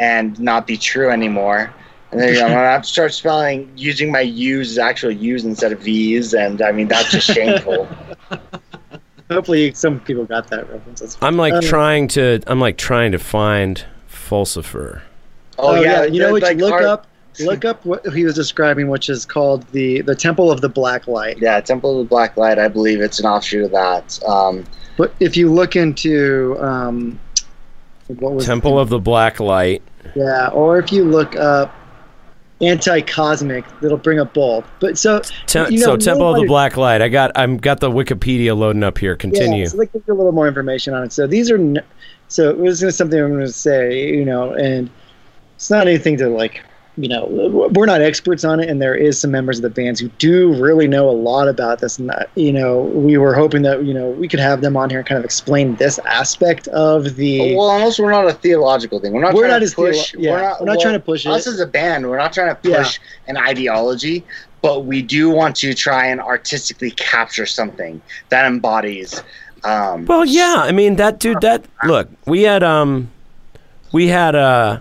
and not be true anymore. And then I'm going to have to start spelling using my U's as actual U's instead of V's, and I mean that's just shameful. hopefully some people got that reference. That's I'm like Um, trying to. I'm like trying to find falsifer. Oh, yeah, you know the- what? like, look our- up, look up what he was describing, which is called the the Temple of the Black Light. Yeah, Temple of the Black Light. I believe it's an offshoot of that. Um, But if you look into um, what was Temple of the Black Light. Yeah, or if you look up anti-cosmic, it'll bring up both. But so Tem- You know, so Temple of the Black Light. I got. I'm got the Wikipedia loading up here. Continue. Yeah, so like give you a little more information on it. So these are n- so it was just something I'm going to say, you know, and it's not anything to like, you know, we're not experts on it, and there is some members of the bands who do really know a lot about this. And that, you know, we were hoping that you know we could have them on here and kind of explain this aspect of the. well, and also we're not a theological thing. We're not We're trying not to push. theolo- yeah, we're not trying to push Us it. as a band, we're not trying to Yeah. push an ideology, but we do want to try and artistically capture something that embodies. Um, Well, yeah. I mean, that dude. That look. We had um, we had uh,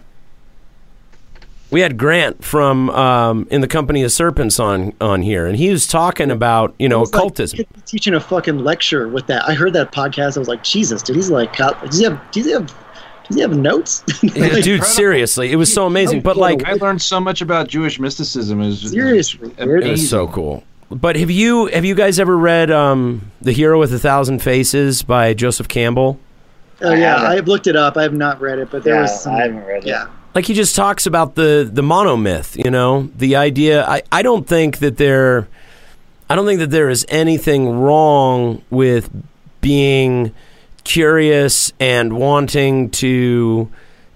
we had Grant from um in the company of serpents on on here, and he was talking about you know It's like occultism. he teaching a fucking lecture with that. I heard that podcast. I was like, Jesus, dude, he's like, does he have, does he have, does he have notes? Yeah, Like, dude, seriously, it was so amazing. But like, I learned so much about Jewish mysticism. Is Seriously, it was so cool. But have you have you guys ever read um the Hero with a Thousand Faces by Joseph Campbell? oh yeah. I've looked it up. I have not read it, but there yeah, was some. I haven't read it. yeah, like he just talks about the the monomyth you know? The idea i i don't think that there i don't think that there is anything wrong with being curious and wanting to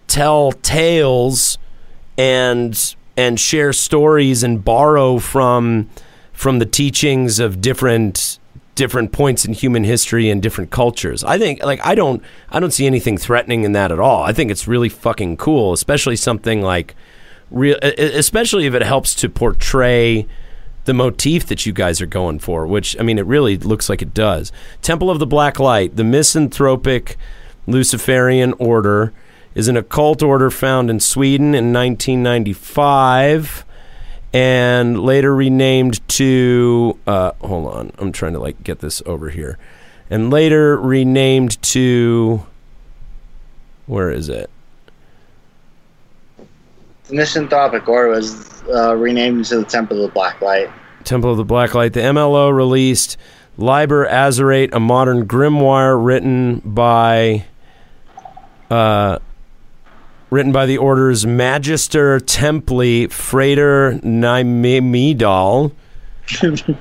tell tales and and share stories and borrow from from the teachings of different different points in human history and different cultures. I think like I don't I don't see anything threatening in that at all. I think it's really fucking cool, especially something like real especially if it helps to portray the motif that you guys are going for, which I mean it really looks like it does. Temple of the Black Light, the misanthropic Luciferian order is an occult order found in Sweden in 1995 and later renamed to uh, hold on i'm trying to like get this over here and later renamed to where is it The misanthropic order was uh, renamed to the Temple of the Black Light. temple of the black light the mlo released liber azerate a modern grimoire written by uh, written by the order's magister templi frater Nemidial.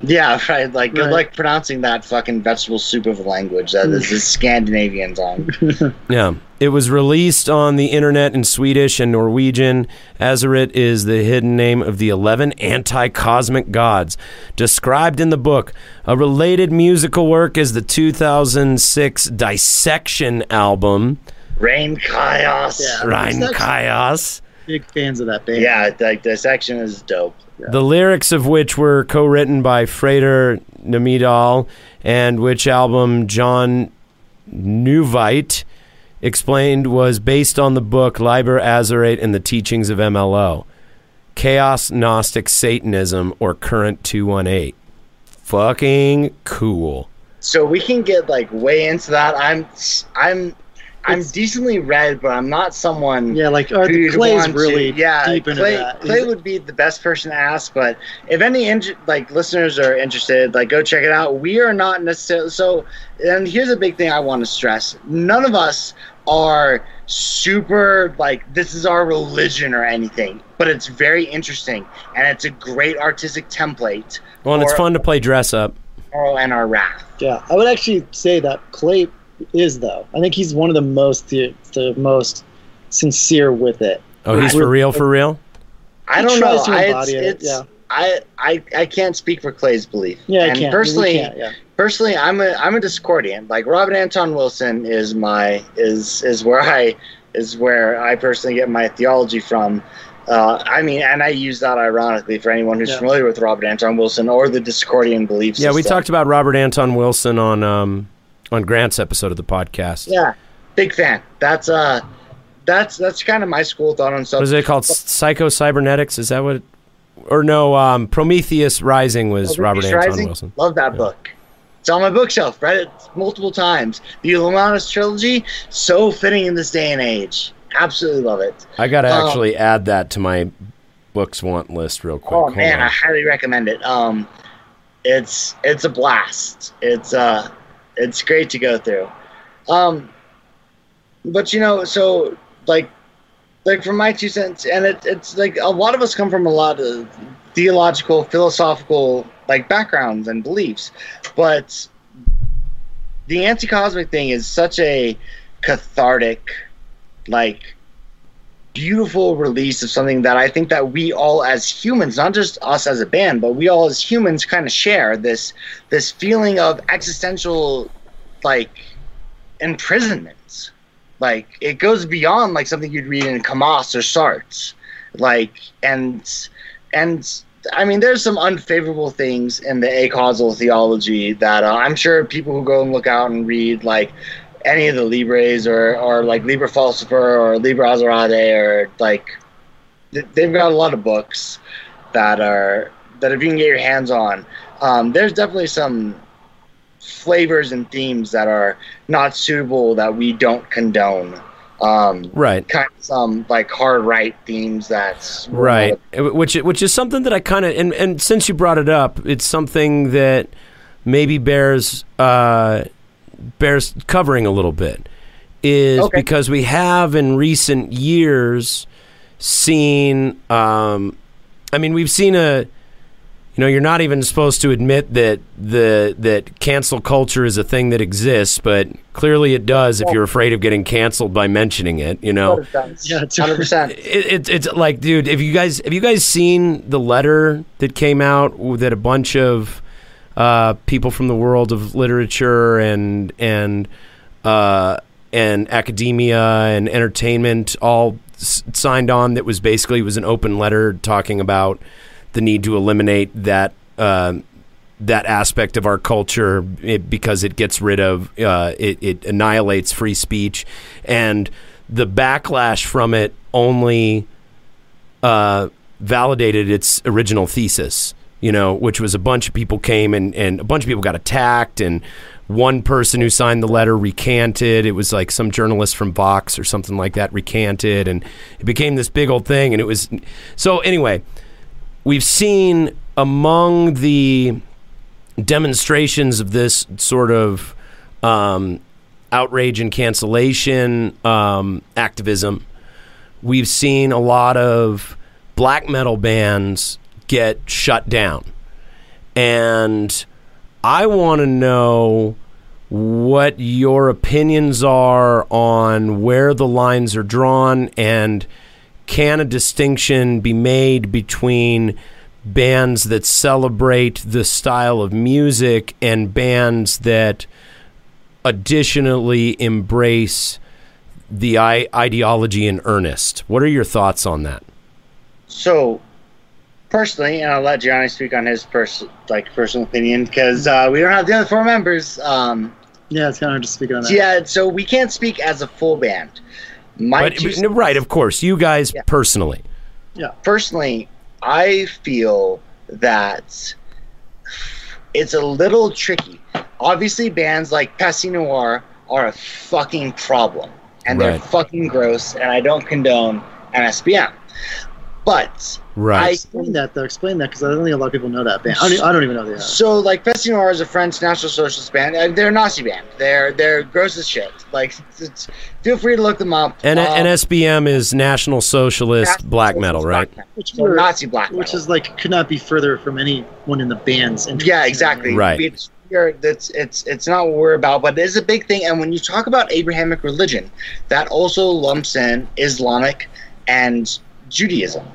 Yeah, right. Like, good Right. luck pronouncing that fucking vegetable soup of a language that is a Scandinavian tongue. Yeah. It was released on the internet in Swedish and Norwegian. Azerate is the hidden name of the 11 anti cosmic gods described in the book. A related musical work is the 2006 Dissection album, Reinkaos. Yeah. Rein Dissection. Chaos, Big fans of that band. Yeah, like the section is dope. the lyrics of which were co written by Frater Nemidial, and which album Jon Nödtveidt explained was based on the book Liber Azerate and the Teachings of MLO. Chaos Gnostic Satanism or Current 218. Fucking cool. So we can get like way into that. I'm, I'm, I'm decently read, but I'm not someone. Yeah, like are the who'd Clay's want to- really yeah, deep into Clay, that. Clay Is- would be the best person to ask, but if any inter- like listeners are interested, like go check it out. We are not necessarily so. And here's a big thing I want to stress: none of us are super like this is our religion or anything, but it's very interesting and it's a great artistic template. Well, and it's fun to play dress up. Moral and our wrath. Yeah, I would actually say that Clay is though. I think he's one of the most the, the most sincere with it. Oh, he's for real, for real? I don't know. I, it's, it, it's, yeah. I, I I can't speak for Clay's belief. Yeah, I can't. personally, can't, yeah. personally, I'm a I'm a Discordian. Like Robert Anton Wilson is my is is where I is where I personally get my theology from. Uh, I mean, and I use that ironically for anyone who's Yeah. familiar with Robert Anton Wilson or the Discordian belief Yeah, we talked about Robert Anton Wilson on um, on Grant's episode of the podcast. Yeah, big fan. That's uh, that's that's kind of my school thought on stuff. What is it called? Psycho Cybernetics? Is that what? It, or no? Um, Prometheus Rising was Robert Prometheus Anton Rising, Wilson. Love that book. It's on my bookshelf. Read it multiple times. The Illuminatus trilogy, so fitting in this day and age. Absolutely love it. I got to Um, actually add that to my books want list real quick. Oh Hold man, on. I highly recommend it. Um, it's it's a blast. It's uh, it's great to go through. Um, but you know, so like, like from my two cents, and it, it's like a lot of us come from a lot of theological, philosophical like backgrounds and beliefs, but the anti-cosmic thing is such a cathartic, like beautiful release of something that I think that we all as humans, not just us as a band, but we all as humans kind of share this this feeling of existential like imprisonment. Like it goes beyond like something you'd read in Camus or Sartre. Like and and I mean, there's some unfavorable things in the acausal theology that uh, I'm sure people who go and look out and read like any of the Libres or, or like Liber Falsifer or Liber Azerate or like they've got a lot of books that are that if you can get your hands on, um, there's definitely some flavors and themes that are not suitable that we don't condone. Um, right. kind of some like hard right themes that's Right, which which is something that I kind of and, and since you brought it up, it's something that maybe bears uh, bears covering a little bit is Okay. because we have in recent years seen. Um, I mean, we've seen a. You know, you're not even supposed to admit that the that cancel culture is a thing that exists, but clearly it does if you're afraid of getting canceled by mentioning it. You know, Yeah, it's- hundred percent. it, it's it's like, dude, if you guys have you guys seen the letter that came out that a bunch of uh, people from the world of literature and and uh, and academia and entertainment all s- signed on. That was basically was an open letter talking about the need to eliminate that uh, that aspect of our culture it, because it gets rid of uh, it, it annihilates free speech and the backlash from it only uh, validated its original thesis you know which was a bunch of people came and, and a bunch of people got attacked and one person who signed the letter recanted. It was like some journalist from vox or something like that recanted and it became this big old thing and it was so anyway we've seen among the demonstrations of this sort of um, outrage and cancellation um, activism, we've seen a lot of black metal bands get shut down. And I want to know what your opinions are on where the lines are drawn and can a distinction be made between bands that celebrate the style of music and bands that additionally embrace the ideology in earnest. What are your thoughts on that? So, personally, and I'll let Gianni speak on his pers- like personal opinion because uh, we don't have the other four members. Um, Yeah, it's kind of hard to speak on that. yeah, so we can't speak as a full band. My But, two right, of course, you guys Yeah. personally. Yeah, personally, I feel that it's a little tricky. Obviously, bands like Peste Noire are a fucking problem, and they're fucking gross, and I don't condone NSBM. But Right. I Explain that though. Explain that because I don't think a lot of people know that band. I don't, I don't even know they are. So like Peste Noire is a French National Socialist band. Uh, they're a Nazi band. They're they're gross as shit. Like it's, it's, feel free to look them up. And Um, NSBM is National Socialist National black Socialist metal, right? black metal. Which, So Nazi black metal. which is like could not be further from anyone in the band's yeah, exactly. Right. It's, that's it's it's not what we're about, but it is a big thing. And when you talk about Abrahamic religion, that also lumps in Islamic and Judaism.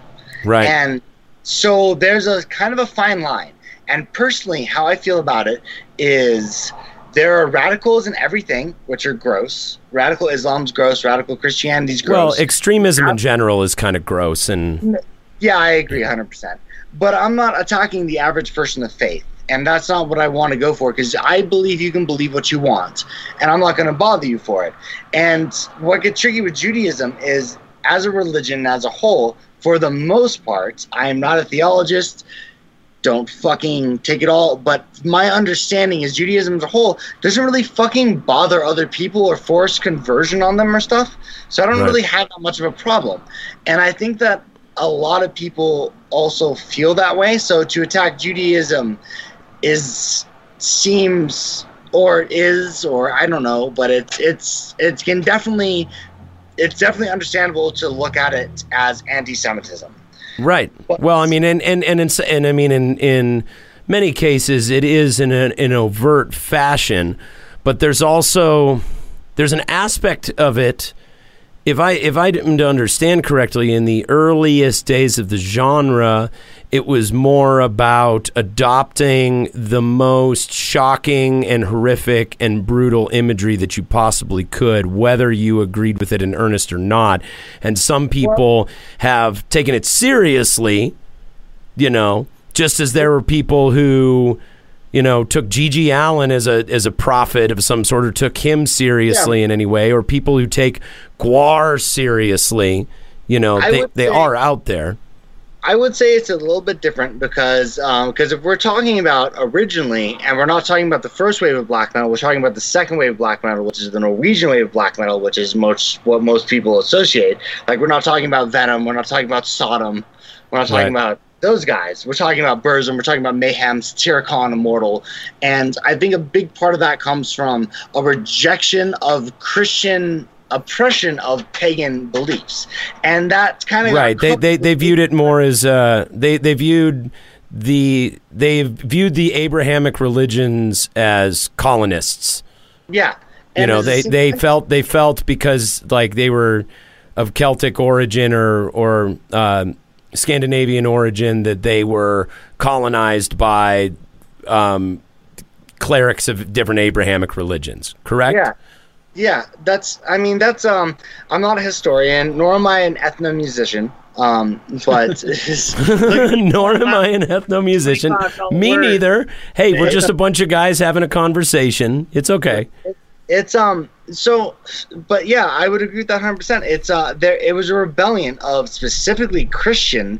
Right. And so there's a kind of a fine line. And personally, how I feel about it is there are radicals in everything, which are gross. Radical Islam's gross. Radical Christianity's gross. well, extremism in general is kind of gross and yeah, I agree 100%. But I'm not attacking the average person of faith. And that's not what I want to go for because I believe you can believe what you want. And I'm not going to bother you for it. And what gets tricky with Judaism is, as a religion as a whole, for the most part, I am not a theologist. Don't fucking take it all. But my understanding is Judaism as a whole doesn't really fucking bother other people or force conversion on them or stuff. So I don't Right. really have that much of a problem. And I think that a lot of people also feel that way. So to attack Judaism is seems or is or I don't know, but it's it's it can definitely it's definitely understandable to look at it as anti-Semitism. Right. Well, I mean, and and and in, and I mean, in in many cases, it is in an, an overt fashion, but there's also there's an aspect of it. If I if I didn't understand correctly, in the earliest days of the genre, it was more about adopting the most shocking and horrific and brutal imagery that you possibly could, whether you agreed with it in earnest or not. And some people have taken it seriously, you know, just as there were people who, you know, took GG Allin as a as a prophet of some sort or took him seriously in any way, or people who take Gwar seriously. You know, I they, they say- are out there. I would say it's a little bit different because um, because if we're talking about originally, and we're not talking about the first wave of black metal, we're talking about the second wave of black metal, which is the Norwegian wave of black metal, which is most what most people associate. Like we're not talking about Venom, we're not talking about Sodom, we're not talking Right. about those guys. We're talking about Burzum, we're talking about Mayhem, Satyricon, Immortal, and I think a big part of that comes from a rejection of Christian oppression of pagan beliefs, and that's kind of right they, they they viewed it more as uh they they viewed the they viewed the abrahamic religions as colonists yeah. you know they they felt they felt because like they were of celtic origin or or um scandinavian origin that they were colonized by um clerics of different Abrahamic religions, correct? Yeah. Yeah, that's. I mean, that's. Um, I'm not a historian, nor am I an ethnomusician. Um, but nor am I an ethnomusician. Me word. neither. Hey, we're just a bunch of guys having a conversation. It's okay. it's um. So, but yeah, I would agree with that 100. percent It's uh, there. It was a rebellion of specifically Christian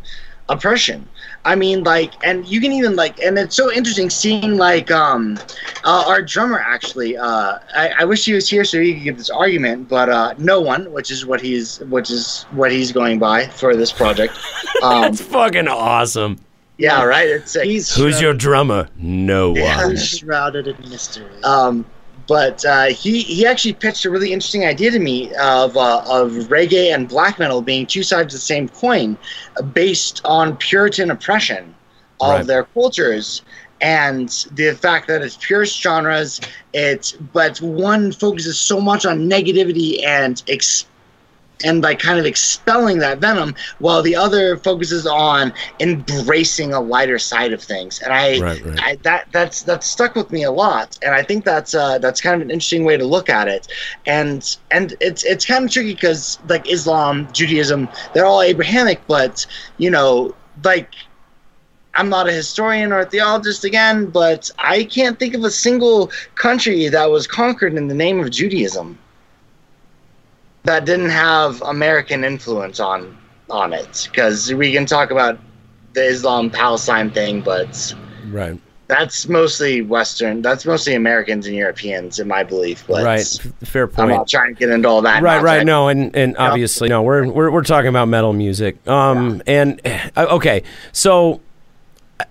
oppression. I mean, like, and you can even like, and it's so interesting seeing like um, uh, our drummer actually. Uh, I, I wish he was here so he could give this argument, but uh, no one, which is what he's, which is what he's going by for this project. Um, That's fucking awesome. yeah, right. It's like, He's Who's your drummer? No one. Shrouded in mystery. Um, but uh, he he actually pitched a really interesting idea to me of uh, of reggae and black metal being two sides of the same coin, uh, based on Puritan oppression of Right. their cultures. And the fact that it's purist genres, it's but one focuses so much on negativity and ex- and by kind of expelling that venom, while the other focuses on embracing a lighter side of things. And I, Right, right. I that that's that's stuck with me a lot, and I think that's uh, that's kind of an interesting way to look at it. And and it's it's kind of tricky because like Islam, Judaism, they're all Abrahamic, but you know, like I'm not a historian or a theologist again, but I can't think of a single country that was conquered in the name of Judaism that didn't have American influence on on it. Because we can talk about the Islam Palestine thing, but Right. that's mostly Western. That's mostly Americans and Europeans, in my belief. But Right. Fair I'm point. not trying to get into all that. right right no and and obviously no we're we're we're talking about metal music um and uh, okay so uh,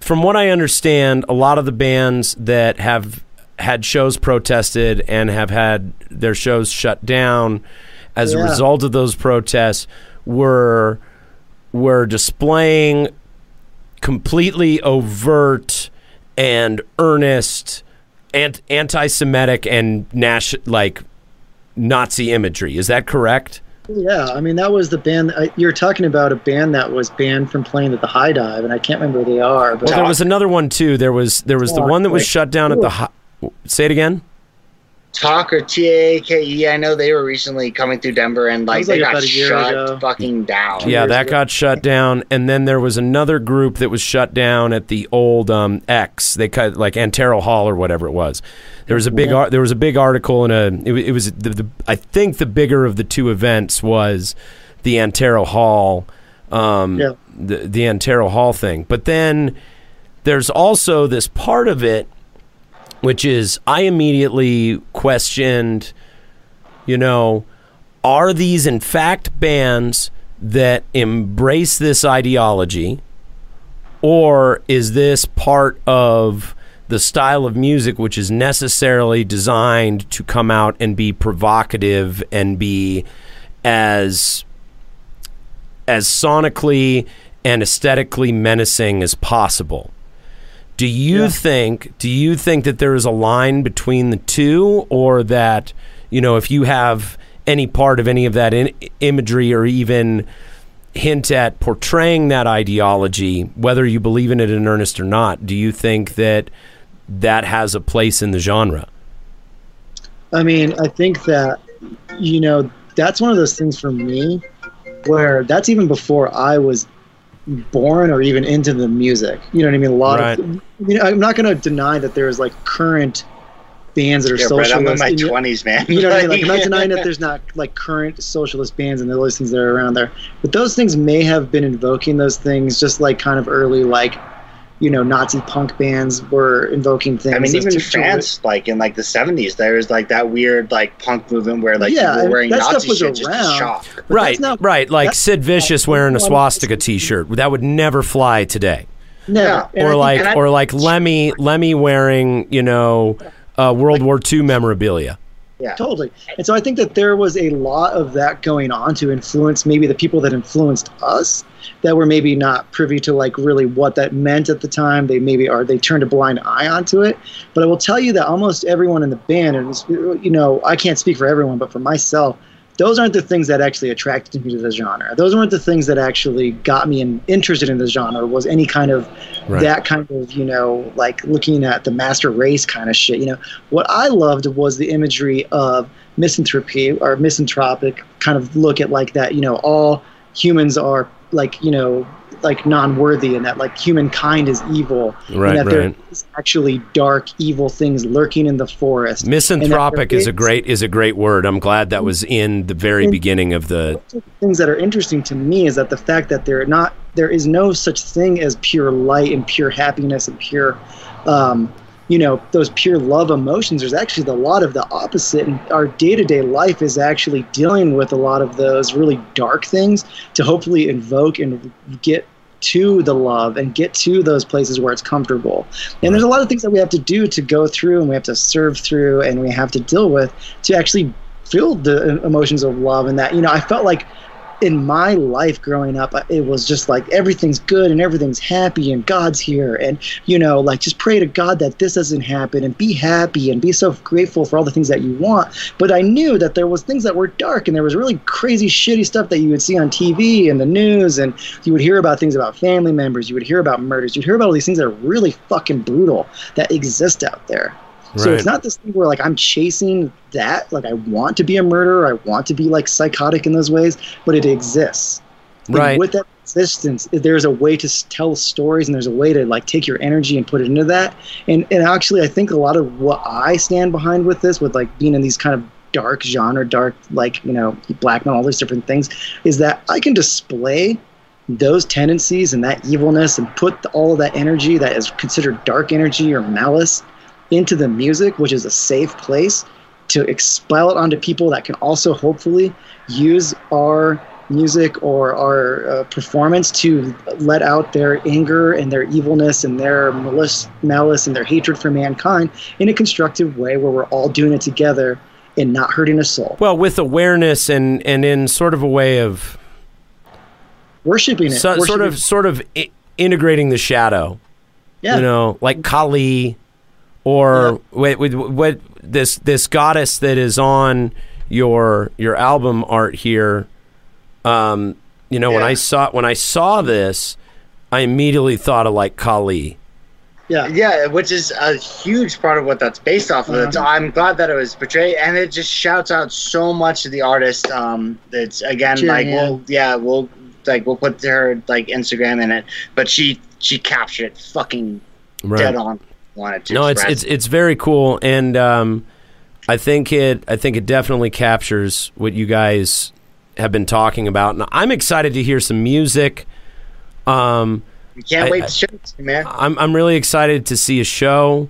from what i understand a lot of the bands that have had shows protested and have had their shows shut down as a result of those protests were were displaying completely overt and earnest ant- anti-Semitic and Nash like Nazi imagery. Is that correct? Yeah, I mean that was the band. I, you're talking about a band that was banned from playing at the High Dive, and I can't remember who they are. But Well, there was another one too. There was there was the one that was shut down at the. Hi- Say it again. Talk or T A K E. I know they were recently coming through Denver and like, was they like got about a year shut ago. fucking down. Yeah, that ago. got shut down, and then there was another group that was shut down at the old um, X. They cut like Antero Hall or whatever it was. There was a big ar- there was a big article in a. It, it was the, the I think the bigger of the two events was the Antero Hall, um, Yeah. the the Antero Hall thing. But then there's also this part of it, which is I immediately questioned you know, are these in fact bands that embrace this ideology, or is this part of the style of music which is necessarily designed to come out and be provocative and be as as sonically and aesthetically menacing as possible? Do you Yeah. think do you think that there is a line between the two or that you know if you have any part of any of that in- imagery or even hint at portraying that ideology whether you believe in it in earnest or not do you think that that has a place in the genre I mean, I think that you know that's one of those things for me where that's even before I was born or even into the music. You know what I mean? A lot Right. of. I mean, I'm not going to deny that there's like current bands that are Yeah, Brett, I'm in socialist. my twenties, man. You know what I mean? Like, I'm not denying that there's not like current socialist bands and all those things that are around there, but those things may have been invoking those things, just like kind of early, like you know, Nazi punk bands were invoking things. I mean, as even to- in France, like in like the '70s, there was like that weird like punk movement where like Yeah, people were wearing that stuff Nazi was shit just around. to shock. right not- right like sid vicious wearing a swastika t-shirt that would never fly today Never. Yeah. Or think- like and I- or like lemmy lemmy wearing you know uh, world war ii memorabilia Yeah, Totally. And so I think that there was a lot of that going on to influence maybe the people that influenced us that were maybe not privy to like really what that meant at the time. They maybe are they turned a blind eye onto it. But I will tell you that almost everyone in the band, and you know, I can't speak for everyone, but for myself, those aren't the things that actually attracted me to the genre. Those weren't the things that actually got me in, interested in the genre. Was any kind of Right. that kind of you know like looking at the master race kind of shit. You know what I loved was the imagery of misanthropy or misanthropic kind of look at like that. You know all humans are like you know like non-worthy and that like humankind is evil Right, and that there right. is actually dark evil things lurking in the forest Misanthropic is a great is a great word. I'm glad that was in the very beginning of the. things that are interesting to me is that the fact that there are not there is no such thing as pure light and pure happiness and pure um, you know those pure love emotions there's actually a lot of the opposite. And our day-to-day life is actually dealing with a lot of those really dark things to hopefully invoke and get to the love and get to those places where it's comfortable. And there's a lot of things that we have to do to go through and we have to serve through and we have to deal with to actually feel the emotions of love and that you know i felt like in my life growing up it was just like everything's good and everything's happy and god's here. And you know like just pray to god that this doesn't happen and be happy and be so grateful for all the things that you want. But i knew that there was things that were dark and there was really crazy shitty stuff that you would see on tv and the news. And you would hear about things about family members. You would hear about murders. You'd hear about all these things that are really fucking brutal that exist out there so it's not this thing where like I'm chasing that, like I want to be a murderer, I want to be like psychotic in those ways, but it exists. And Right. with that existence, there's a way to tell stories and there's a way to like take your energy and put it into that. And and actually, I think a lot of what I stand behind with this, with like being in these kind of dark genre, dark like you know black metal, all these different things, is that I can display those tendencies and that evilness and put all of that energy that is considered dark energy or malice into the music, which is a safe place to expel it onto people that can also hopefully use our music or our uh, performance to let out their anger and their evilness and their malice, malice and their hatred for mankind in a constructive way where we're all doing it together and not hurting a soul. Well, with awareness and and in sort of a way of Worshipping it. so, sort of sort of I- integrating the shadow. yeah. You know, like Kali, or what, what, what this this goddess that is on your your album art here. Um, you know, when I saw when I saw this, I immediately thought of like Kali. yeah. Yeah, which is a huge part of what that's based off of. Uh-huh. So I'm glad that it was portrayed, and it just shouts out so much to the artist. Um, that's again Sure, like yeah. we'll yeah we'll like we'll put her like Instagram in it, but she she captured it fucking Right. dead on. Wanted to. No, it's it's it's very cool, and um, I think it I think it definitely captures what you guys have been talking about, and I'm excited to hear some music. Um, You can't I- wait to show it man. I'm I'm really excited to see a show.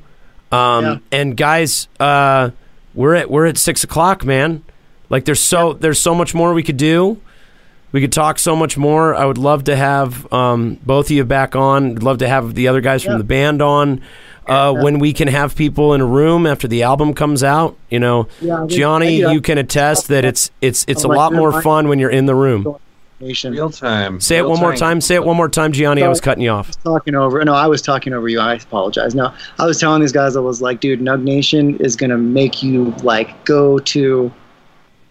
Um, Yeah. and guys, uh, we're at we're at six o'clock, man. Like there's so there's so much more we could do. We could talk so much more. I would love to have um, both of you back on. I'd love to have the other guys from the band on. Uh, When we can have people in a room after the album comes out, you know, Yeah, Gianni, yeah. you can attest that it's it's it's a Oh, lot more fun when you're in the room. Nation. Real time. Say it Real one more time. time. Say it one more time, Gianni. I was cutting you off. talking over. No, I was talking over you. I apologize. No, I was telling these guys. I was like, dude, Nug Nation is gonna make you like go to.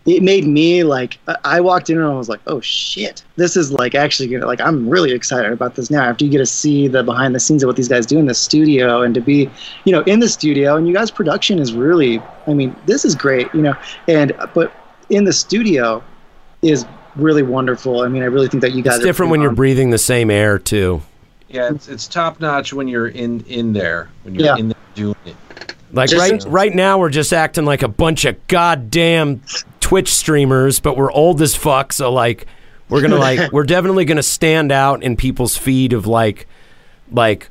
It made me like I- I walked in and I was like, oh shit, this is like actually gonna like I'm really excited about this now. After you get to see the behind the scenes of what these guys do in the studio and to be, you know, in the studio and you guys' production is really. I mean, this is great, you know, and uh, but in the studio is really wonderful. I mean, I really think that you guys It's are different when you're breathing the same air too. Yeah, it's, it's top notch when you're in in there when you're Yeah. in there doing it. Like Just- right right now we're just acting like a bunch of goddamn Twitch streamers, but we're old as fuck, so like we're gonna like we're definitely gonna stand out in people's feed of like like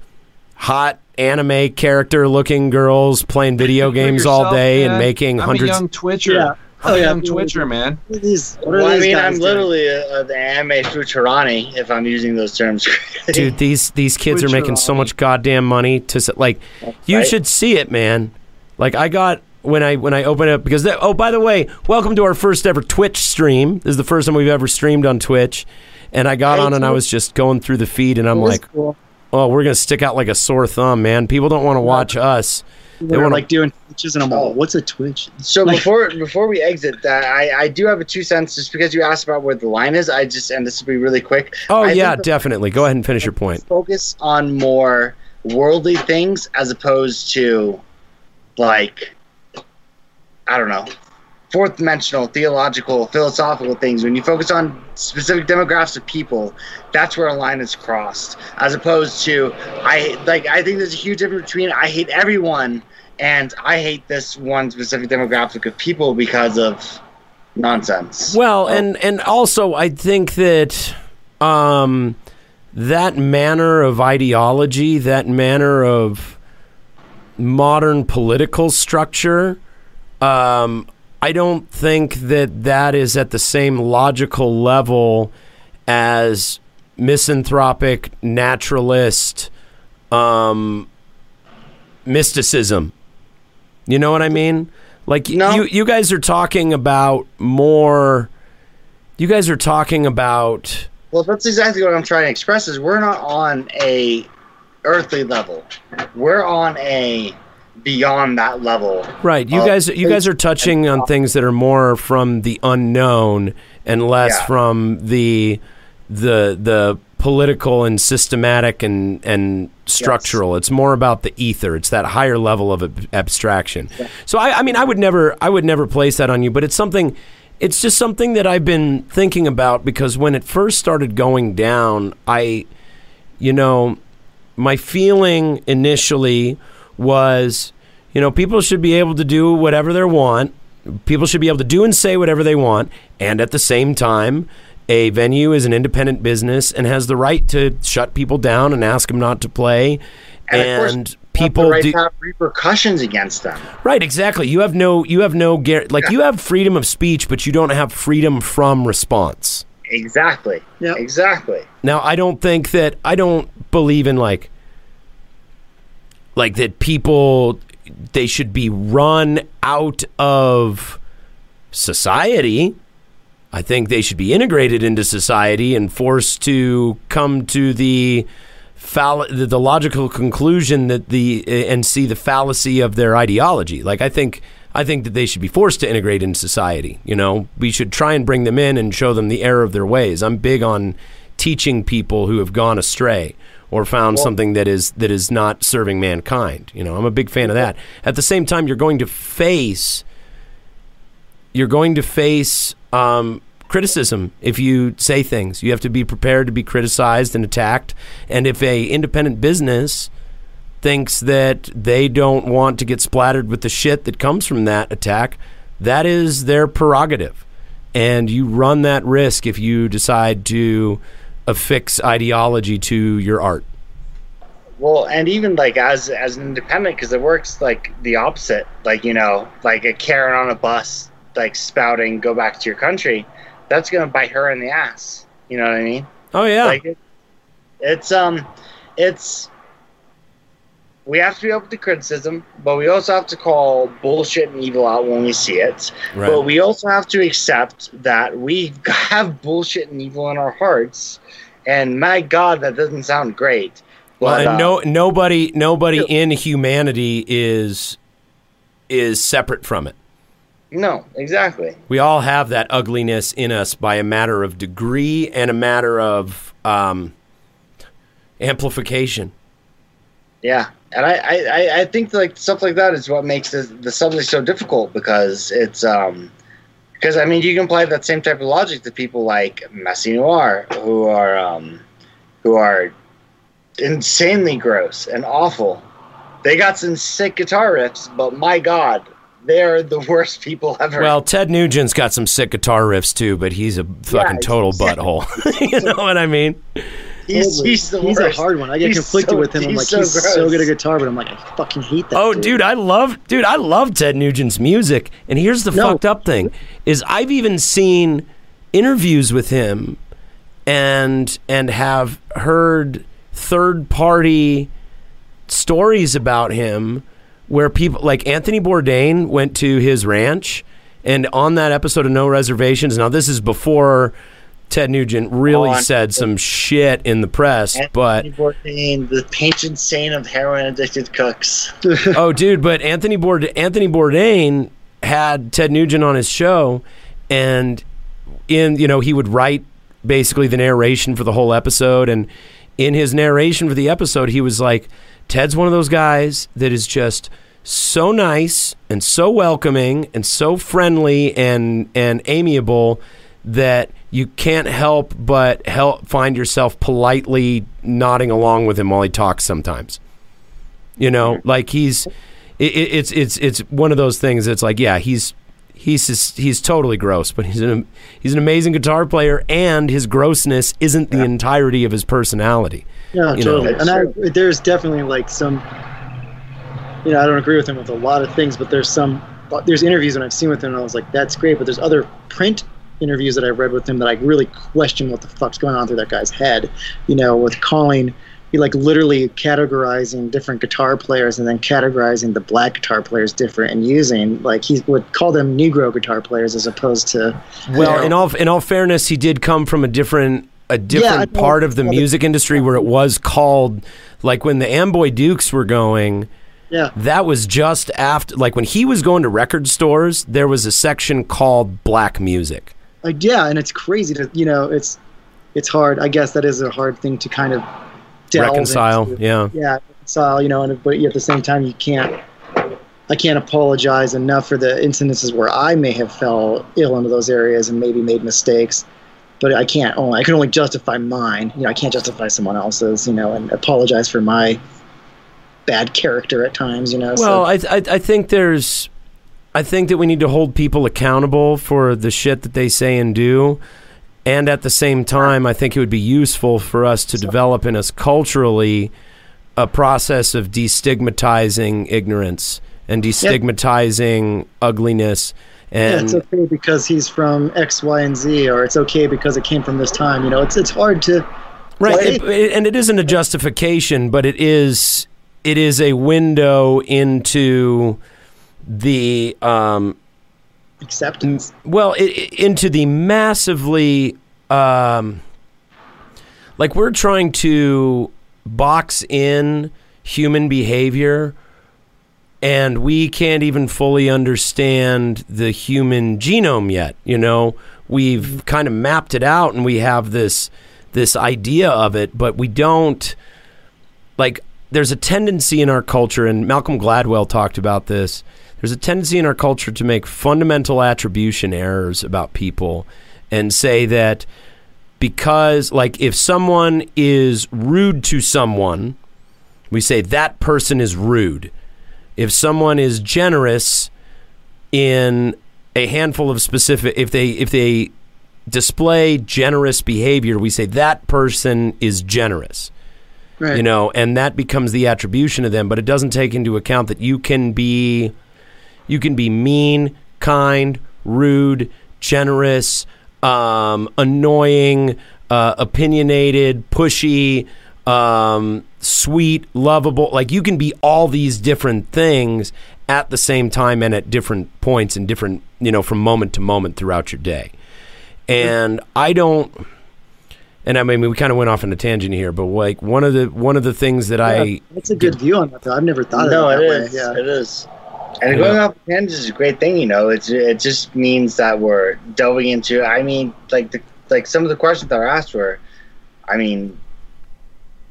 hot anime character looking girls playing video games all Yourself, day and making I'm hundreds a young Twitcher. Yeah. I'm Oh, a yeah. young Twitcher, man. What are these, what are Well, I mean, I'm doing? literally a, a, the anime futurani, if I'm using those terms. Dude, these these kids are making so much goddamn money to s- like. You right. should see it, man. Like I got when I when I open it because they, oh by the way, welcome to our first ever Twitch stream. This is the first time we've ever streamed on Twitch, and I got Hey, on and I was just going through the feed and I'm like, cool. oh, we're gonna stick out like a sore thumb, man. People don't want to watch us. They They're want like doing twitches, and I'm all, what's a twitch? So Like- before before we exit that, I, I do have a two cents just because you asked about where the line is. I just and this will be really quick. Oh I yeah, definitely. Go ahead and finish your point. Focus on more worldly things as opposed to like I don't know fourth dimensional theological philosophical things. When you focus on specific demographics of people that's where a line is crossed as opposed to i like i think there's a huge difference between i hate everyone and i hate this one specific demographic of people because of nonsense. Well, and and also I think that um, that manner of ideology, that manner of modern political structure, um, I don't think that that is at the same logical level as misanthropic naturalist um, mysticism. You know what I mean? Like No. you you guys are talking about more you guys are talking about Well, that's exactly what I'm trying to express. Is we're not on a earthly level. We're on a beyond that level. right. You guys you guys are touching on things that are more from the unknown and less Yeah. from the the the political and systematic and and structural. It's more about the ether. It's that higher level of ab- abstraction. So I, I mean, I would never I would never place that on you, but it's something. It's just something that I've been thinking about because when it first started going down, I, you know, my feeling initially was, you know, people should be able to do whatever they want. People should be able to do and say whatever they want, and at the same time, a venue is an independent business and has the right to shut people down and ask them not to play. And, of course, And, have people the right do to have repercussions against them. right, exactly. You have no, you have no, gar- like you have freedom of speech, but you don't have freedom from response. Exactly. Yep. Exactly. Now, I don't think that I don't believe in like like that people they should be run out of society. I think they should be integrated into society and forced to come to the fall- the, logical conclusion that the and see the fallacy of their ideology. Like I think I think that they should be forced to integrate in society. You know, we should try and bring them in and show them the error of their ways. I'm big on teaching people who have gone astray or found something that is that is not serving mankind. You know, I'm a big fan of that. At the same time, you're going to face you're going to face um, criticism if you say things. You have to be prepared to be criticized and attacked. And if a independent business thinks that they don't want to get splattered with the shit that comes from that attack, that is their prerogative. And you run that risk if you decide to affix ideology to your art. Well, and even like as as an independent, because it works like the opposite. Like you know, like a Karen on a bus, like spouting, "Go back to your country." That's gonna bite her in the ass. You know what I mean? Oh yeah. Like it, it's um, it's we have to be open to criticism, but we also have to call bullshit and evil out when we see it. Right. But we also have to accept that we have bullshit and evil in our hearts. And my God, that doesn't sound great. Well, But, and uh, no, nobody, nobody in humanity is is separate from it. no, exactly. We all have that ugliness in us by a matter of degree and a matter of um, amplification. Yeah, and I, I, I- think like stuff like that is what makes the, the subject so difficult because it's um because I mean you can apply that same type of logic to people like Peste Noire who are um who are insanely gross and awful. They got some sick guitar riffs, but my God, they're the worst people ever. Well, Ted Nugent's got some sick guitar riffs too, but he's a fucking he's- total butthole. you know what I mean? He's, he's the he's worst. a hard one. I get He's conflicted so- with him. I'm like, so he's so good at guitar, but I'm like, I fucking hate that. Oh, dude, I love, dude, I love Ted Nugent's music. And here's the No. fucked up thing: is I've even seen interviews with him, and and have heard third party stories about him where people like Anthony Bourdain went to his ranch, and on that episode of No Reservations. Now this is before Ted Nugent really On- said some shit in the press, but Anthony Bourdain, the patron saint of heroin addicted cooks. oh, dude, but Anthony Bourdain, Anthony Bourdain had Ted Nugent on his show, and in you know he would write basically the narration for the whole episode, and in his narration for the episode, he was like, Ted's one of those guys that is just so nice and so welcoming and so friendly and and amiable that you can't help but help find yourself politely nodding along with him while he talks sometimes. You know, mm-hmm. like he's it, it- it's it's it's one of those things. It's like yeah, he's he's just, he's totally gross, but he's an he's an amazing guitar player, and his grossness isn't the entirety of his personality. Yeah, You know. totally. and I, there's definitely like some, you know, I don't agree with him with a lot of things, but there's some, there's interviews when I've seen with him, and I was like, that's great. But there's other print interviews that I've read with him that I really question what the fuck's going on through that guy's head. You know, with calling, he like literally categorizing different guitar players and then categorizing the black guitar players different and using like he would call them Negro guitar players as opposed to Well, in all in all fairness, he did come from a different a different know. part of the Yeah, music industry where it was called like when the Amboy Dukes were going. yeah. That was just after, like when he was going to record stores, there was a section called black music. Like yeah and it's crazy to you know it's it's hard i guess that is a hard thing to kind of Reconcile, into. yeah. yeah reconcile you know and but at the same time you can't i can't apologize enough for the incidences where i may have fell ill into those areas and maybe made mistakes but i can't only i can only justify mine you know i can't justify someone else's you know and apologize for my bad character at times you know Well, so I, I I think there's, I think that we need to hold people accountable for the shit that they say and do, and at the same time, I think it would be useful for us to develop in us culturally a process of destigmatizing ignorance and destigmatizing ugliness. yeah, And it's okay because he's from X, Y, and Z, or it's okay because it came from this time. You know, it's it's hard to Right, Right. it- it- and it isn't a justification, but it is it is a window into the um, acceptance. well it, it- into the massively um, like we're trying to box in human behavior and we can't even fully understand the human genome yet you know we've kind of mapped it out and we have this this idea of it but we don't like there's a tendency in our culture and Malcolm Gladwell talked about this there's a tendency in our culture to make fundamental attribution errors about people and say that because like if someone is rude to someone we say that person is rude if someone is generous in a handful of specific if they if they display generous behavior we say that person is generous Right. you know and that becomes the attribution of them but it doesn't take into account that you can be you can be mean kind rude generous um, annoying uh, opinionated pushy um, sweet lovable like you can be all these different things at the same time and at different points and different you know from moment to moment throughout your day and i don't and I mean, we kind of went off on a tangent here, but like one of the one of the things that I Yeah, that's a good view on that. Though. I've never thought no, of it it that is. way. Yeah. It is. And Yeah. going off the tangent is a great thing, you know. It's it just means that we're delving into. I mean, like the like some of the questions that are asked were, I mean,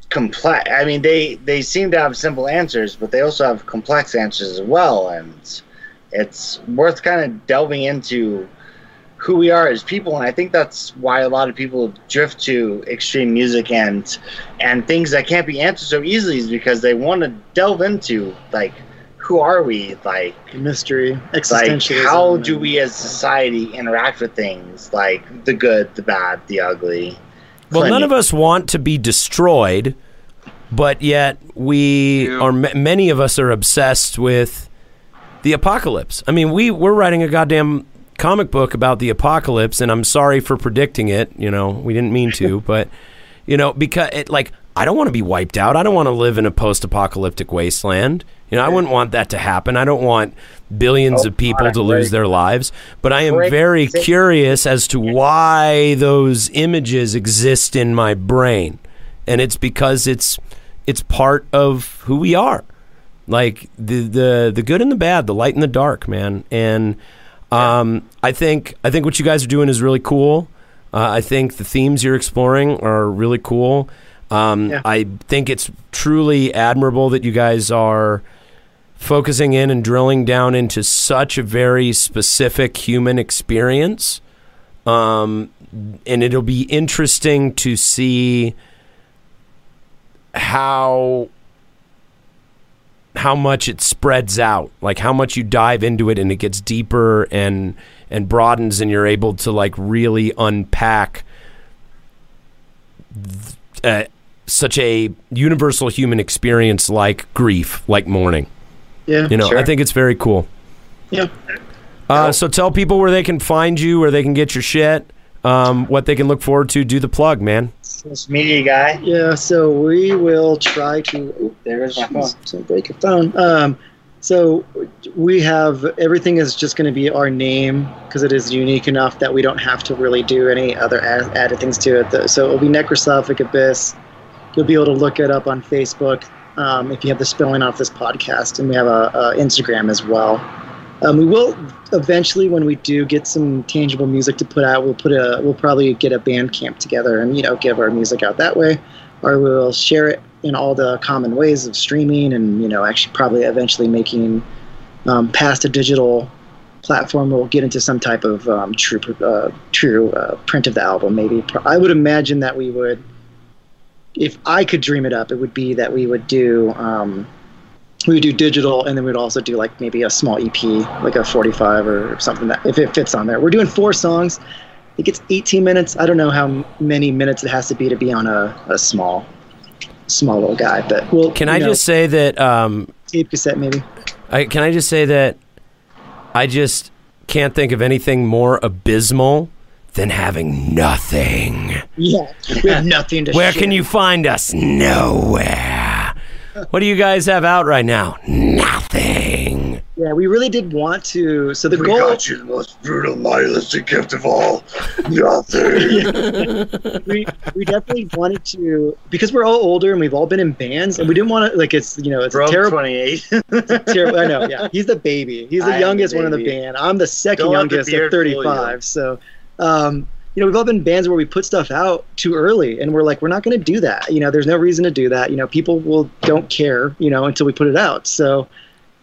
complex. I mean, they they seem to have simple answers, but they also have complex answers as well, and it's worth kind of delving into who we are as people. And I think that's why a lot of people drift to extreme music and and things that can't be answered so easily is because they want to delve into like who are we like The mystery, like existentialism. how do we as a society interact with things like the good the bad the ugly Well, none of us want to be destroyed, but yet we Yeah. or m- many of us are obsessed with the apocalypse. I mean, we we're writing a goddamn comic book about the apocalypse, and I'm sorry for predicting it. You know, we didn't mean to, but you know, because it like I don't want to be wiped out. I don't want to live in a post-apocalyptic wasteland. You know, I wouldn't want that to happen. I don't want billions Oh, of people to lose their lives. But I am very curious as to why those images exist in my brain. And it's because it's it's part of who we are. Like the the the good and the bad, the light and the dark, man. And um, I think I think what you guys are doing is really cool. Uh, I think the themes you're exploring are really cool. Um, Yeah. I think it's truly admirable that you guys are focusing in and drilling down into such a very specific human experience. Um, and it'll be interesting to see how how much it spreads out, like how much you dive into it and it gets deeper and and broadens, and you're able to like really unpack th- uh, such a universal human experience like grief, like mourning. Yeah. You know, Sure. I think it's very cool. Yeah. Uh, so tell people where they can find you, where they can get your shit, um, what they can look forward to. Do the plug, man. Social media guy. Yeah, so we will try to. Ooh, There goes my phone. jeez, So break your phone. Um, so we have everything is just going to be our name because it is unique enough that we don't have to really do any other add, added things to it. So it'll be Necrosophik Abyss. You'll be able to look it up on Facebook um, if you have the spelling off this podcast, and we have a, a Instagram as well. Um, we will eventually, when we do get some tangible music to put out, we'll put a we'll probably get a Bandcamp together and you know give our music out that way, or we'll share it in all the common ways of streaming and you know actually probably eventually making um, past a digital platform. We'll get into some type of um, true uh, true uh, print of the album. Maybe I would imagine that we would, if I could dream it up, it would be that we would do. Um, we would do digital and then we'd also do like maybe a small ep like a 45 or something that if it fits on there we're doing four songs i think it's 18 minutes i don't know how many minutes it has to be to be on a, a small small little guy but we'll Can I know, just say that? Um, tape cassette maybe I, can I just say that I just can't think of anything more abysmal than having nothing. yeah we have nothing to share. Where share. can you find us? Nowhere. What do you guys have out right now? Nothing. yeah we really did want to so the We goal got you the most brutal nihilistic gift of all. Nothing. we, we definitely wanted to because we're all older and we've all been in bands and we didn't want to like it's you know it's a terrible 28. terrible. I know. Yeah, he's the baby. He's the am youngest the one in the band. I'm the 2nd Don't let the youngest at beard fool you. 35. So, um, you know, we've all been bands where we put stuff out too early, and we're like, we're not going to do that. You know, there's no reason to do that. You know, people will don't care. You know, until we put it out. So.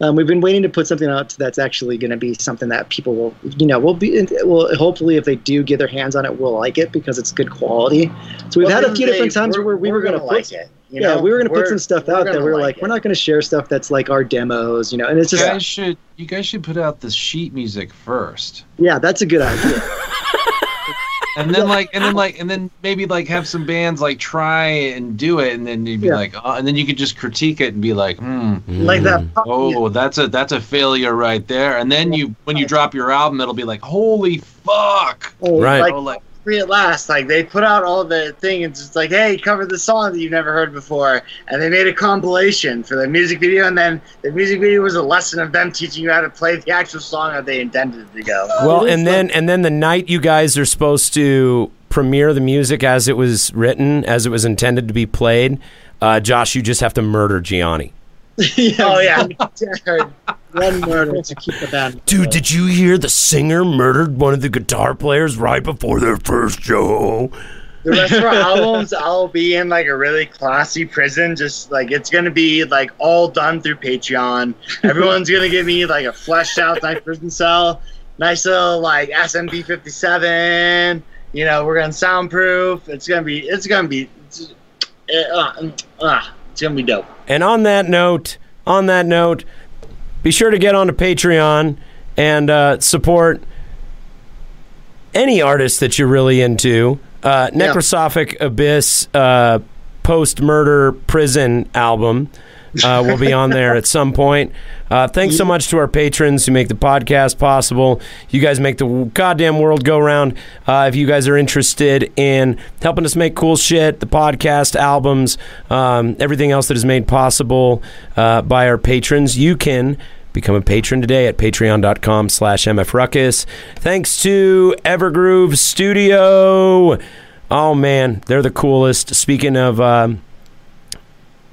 Um, we've been waiting to put something out that's actually going to be something that people will, you know, will be, will hopefully if they do get their hands on it, will like it because it's good quality. So we've Well, had a few they- different times where we were, going to put like it. you yeah, we were going to put some stuff out that gonna we were like like, we're not going to share stuff that's like our demos, you know, and it's You guys should you guys should put out the sheet music first, yeah, that's a good idea. and then like and then like and then maybe like have some bands like try and do it, and then you'd be Yeah. like, oh, and then you could just critique it and be like, hmm, like that. oh, that's a that's a failure right there. And then you when you drop your album, it'll be like, holy fuck. Oh, Right. Like, Oh, like free at last. Like they put out all the thing and just like, hey, cover the song that you've never heard before, and they made a compilation for the music video, and then the music video was a lesson of them teaching you how to play the actual song that they intended to go. Well, It is and then and then the night you guys are supposed to premiere the music as it was written, as it was intended to be played, uh, Josh, you just have to murder Gianni. yeah, Oh yeah, one murder to keep the band. Dude, did you hear the singer murdered one of the guitar players right before their first show? the rest of our albums, I'll be in like a really classy prison. Just like it's gonna be like all done through Patreon. Everyone's gonna give me like a fleshed out nice prison cell, nice little like SMB fifty seven. You know, we're gonna soundproof. It's gonna be. It's gonna be. It's, uh, uh, it's gonna be dope. And on that note, on that note, be sure to get onto Patreon and uh, support any artist that you're really into. Uh, Necrosophik Abyss uh, post murder prison album. Uh, we'll be on there at some point. Uh, thanks so much to our patrons who make the podcast possible. You guys make the goddamn world go round. Uh, if you guys are interested in helping us make cool shit, the podcast, albums, um, everything else that is made possible uh, by our patrons, you can become a patron today at patreon.com slash mfruckus. Thanks to Evergroove Studio. Oh, man, they're the coolest. Speaking of... Um,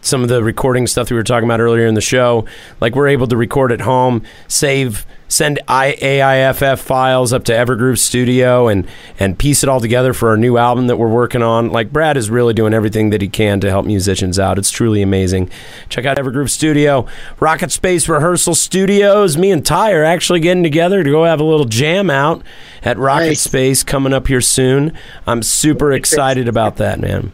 some of the recording stuff that we were talking about earlier in the show. Like we're able to record at home, save, send I- AIFF files up to Evergroove Studio, and and piece it all together for our new album that we're working on. Like Brad is really doing everything that he can to help musicians out. It's truly amazing. Check out Evergroove Studio, RocketSpace Rehearsal Studios. Me and Ty are actually getting together to go have a little jam out at Rocket Nice. Space coming up here soon. I'm super excited about that, man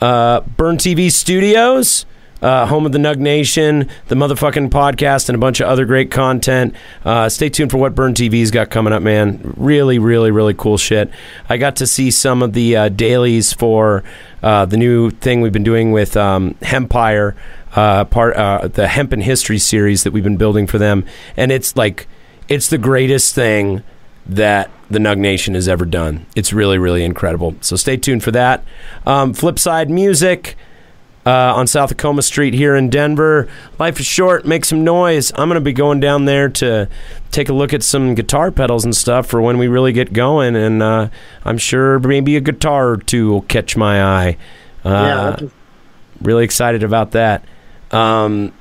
uh, Burn TV Studios, uh, home of the Nug Nation, the motherfucking podcast, and a bunch of other great content. Uh, stay tuned for what Burn TV's got coming up, man. Really, really, really cool shit. I got to see some of the uh, dailies for uh, the new thing we've been doing with um, Hempire, uh, part uh, the Hemp and History series that we've been building for them, and it's like it's the greatest thing that the Nug Nation has ever done. It's really, really incredible. So stay tuned for that. Um, Flipside Music uh, on South Tacoma Street here in Denver. Life is short. Make some noise. I'm going to be going down there to take a look at some guitar pedals and stuff for when we really get going. And uh, I'm sure maybe a guitar or two will catch my eye. Uh, yeah, really excited about that. Um,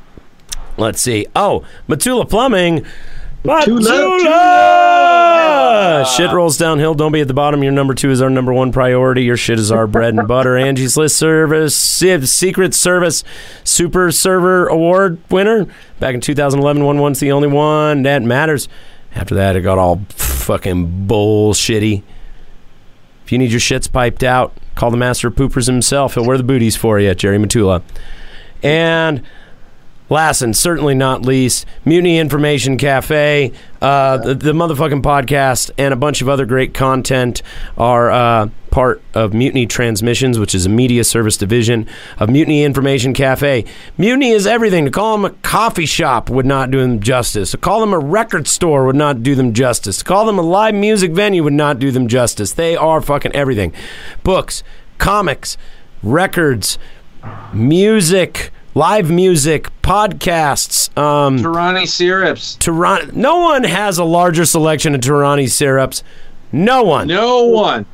let's see. Oh, Matula Plumbing. Matula! Ah, shit ah. rolls downhill. Don't be at the bottom. Your number two is our number one priority. Your shit is our bread and butter. Angie's List Service, Secret Service Super Server Award winner back in 2011. One one's the only one that matters. After that, it got all fucking bullshitty. If you need your shits piped out, call the master of poopers himself. He'll wear the booties for you, Jerry Matula. And last and certainly not least, Mutiny Information Cafe, uh, the, the motherfucking podcast, and a bunch of other great content are uh, part of Mutiny Transmissions, which is a media service division of Mutiny Information Cafe. Mutiny is everything. To call them a coffee shop would not do them justice. To call them a record store would not do them justice. To call them a live music venue would not do them justice. They are fucking everything. Books, comics, records, music, live music, podcasts. Um, Torani syrups. Toronto. No one has a larger selection of Torani syrups. No one. No one.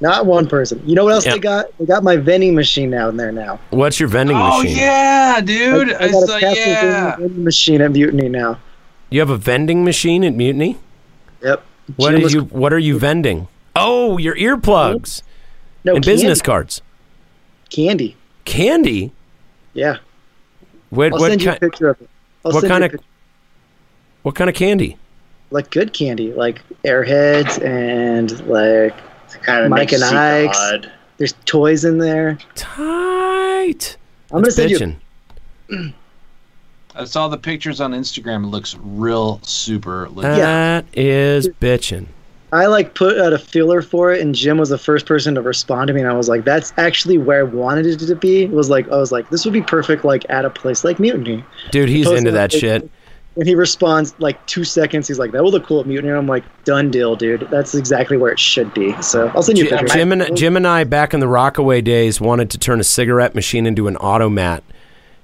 Not one person. You know what else Yeah. they got? They got my vending machine down there now. What's your vending Oh machine? yeah, dude. I, I, got saw, a Castlevania yeah. vending machine at Mutiny now. You have a vending machine at Mutiny. Yep. What Jim are you? What are you vending? Oh, your earplugs No, and candy. business cards. candy. Candy. Yeah. What I'll what send you a kind? picture of it. I'll what send you kind a of- picture. What kind of candy? like good candy, like Airheads and like kind of Mike and super Ike's. odd. there's toys in there. Tight. I'm gonna send you. I saw the pictures on Instagram. It looks real super legit. That is bitchin'. I like put out a filler for it, and Jim was the first person to respond to me, and I was like, "That's actually where I wanted it to be." It was like I was like, "This would be perfect, like at a place like Mutiny." Dude, he's into that on shit. And he responds like two seconds. He's like, "That will look cool at Mutiny." And I'm like, "Done deal, dude. That's exactly where it should be." So I'll send you a Jim, picture. Jim and Jim and I back in the Rockaway days wanted to turn a cigarette machine into an automat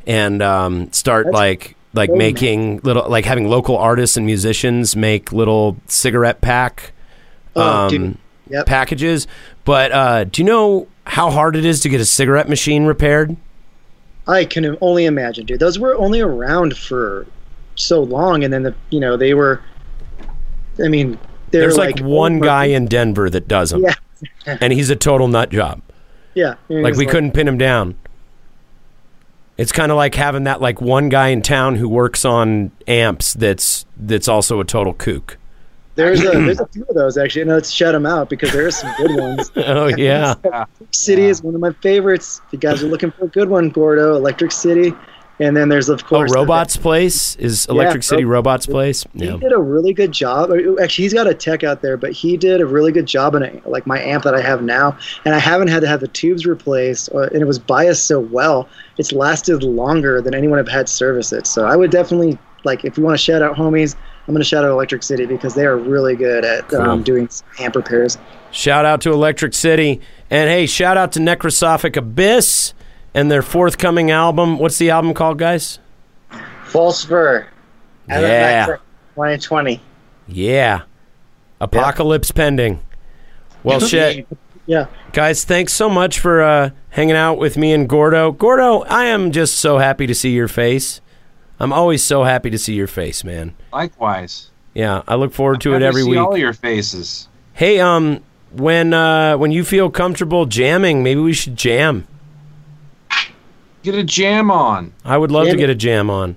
and um, start That's like like making little like having local artists and musicians make little cigarette pack Oh, um. Yep. packages. But uh, do you know how hard it is to get a cigarette machine repaired? I can only imagine, dude. Those were only around for so long, and then the you know they were. I mean, There's like, one over- guy in Denver that does them, Yeah. and he's a total nut job. Yeah, like we couldn't pin him down. It's kind of like having that like one guy in town who works on amps that's that's also a total kook. There's a there's a few of those actually, and let's shout them out because there are some good ones. Oh yeah. Electric City is one of my favorites. If you guys are looking for a good one, Gordo, Electric City. And then there's of Oh, course the- Robots Place is Electric City Ro- Robots Place. He Yeah. did a really good job. Actually, he's got a tech out there, but he did a really good job on it, like my amp that I have now. And I haven't had to have the tubes replaced, uh, and it was biased so well. It's lasted longer than anyone have had service it. So I would definitely like if you want to shout out homies, I'm going to shout out Electric City because they are really good at Cool. um, doing amp repairs. Shout out to Electric City. And hey, shout out to Necrosophik Abyss and their forthcoming album. What's the album called, guys? False Fur. Yeah. 2020. Yeah. Apocalypse pending. Well, shit. Yeah. Guys, thanks so much for uh, hanging out with me and Gordo. Gordo, I am just so happy to see your face. I'm always so happy to see your face, man. Likewise. Yeah, I look forward to it every see week. all your faces. Hey, um, when uh, when you feel comfortable jamming, maybe we should jam. Get a jam on. I would love to get a jam on.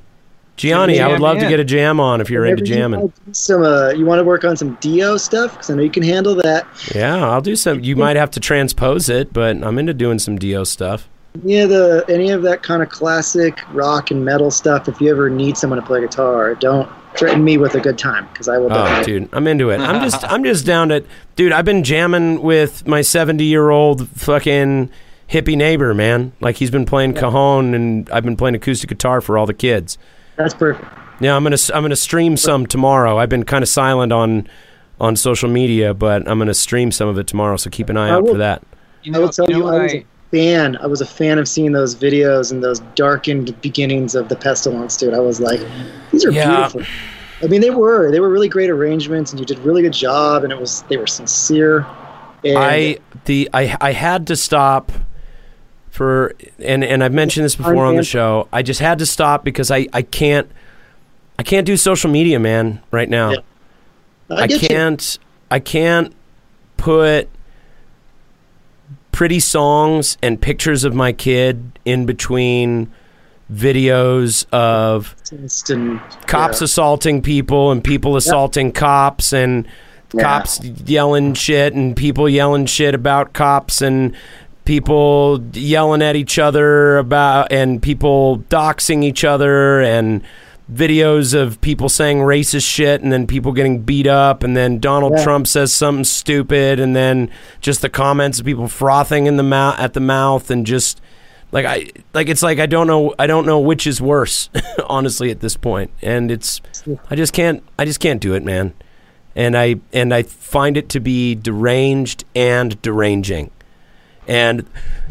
Gianni, I would Jam love to get a jam on if you're into Whenever you jamming. wanna Some uh, you want to work on some Dio stuff because I know you can handle that. Yeah, I'll do some. You might have to transpose it, but I'm into doing some Dio stuff. Yeah, the any of that kind of classic rock and metal stuff. If you ever need someone to play guitar, don't threaten me with a good time because I will. Oh, definitely- dude, I'm into it. I'm just, I'm just down to, dude. I've been jamming with my 70 year old fucking hippie neighbor, man. Like he's been playing cajon, and I've been playing acoustic guitar for all the kids. That's perfect. Yeah, I'm gonna, I'm gonna stream some tomorrow. I've been kind of silent on, on social media, but I'm gonna stream some of it tomorrow. So keep an eye I out will- for that. You I know, will tell you you, know I what was I, a fan. I was a fan of seeing those videos and those darkened beginnings of the pestilence, dude. I was like, these are Yeah. beautiful. I mean, they were. They were really great arrangements, and you did a really good job. And it was they were sincere. And I the I I had to stop for and and I've mentioned this before on the show. I just had to stop because I I can't I can't do social media, man, right now. Yeah. I, I can't I can't put pretty songs and pictures of my kid in between videos of Instant, cops yeah. assaulting people and people assaulting cops and Yeah. cops yelling shit and people yelling shit about cops and people yelling at each other about and people doxing each other and videos of people saying racist shit and then people getting beat up and then Donald Yeah. Trump says something stupid and then just the comments of people frothing in the mouth at the mouth and just like I like it's like I don't know I don't know which is worse honestly at this point. And it's I just can't I just can't do it man. And I and I find it to be deranged and deranging. And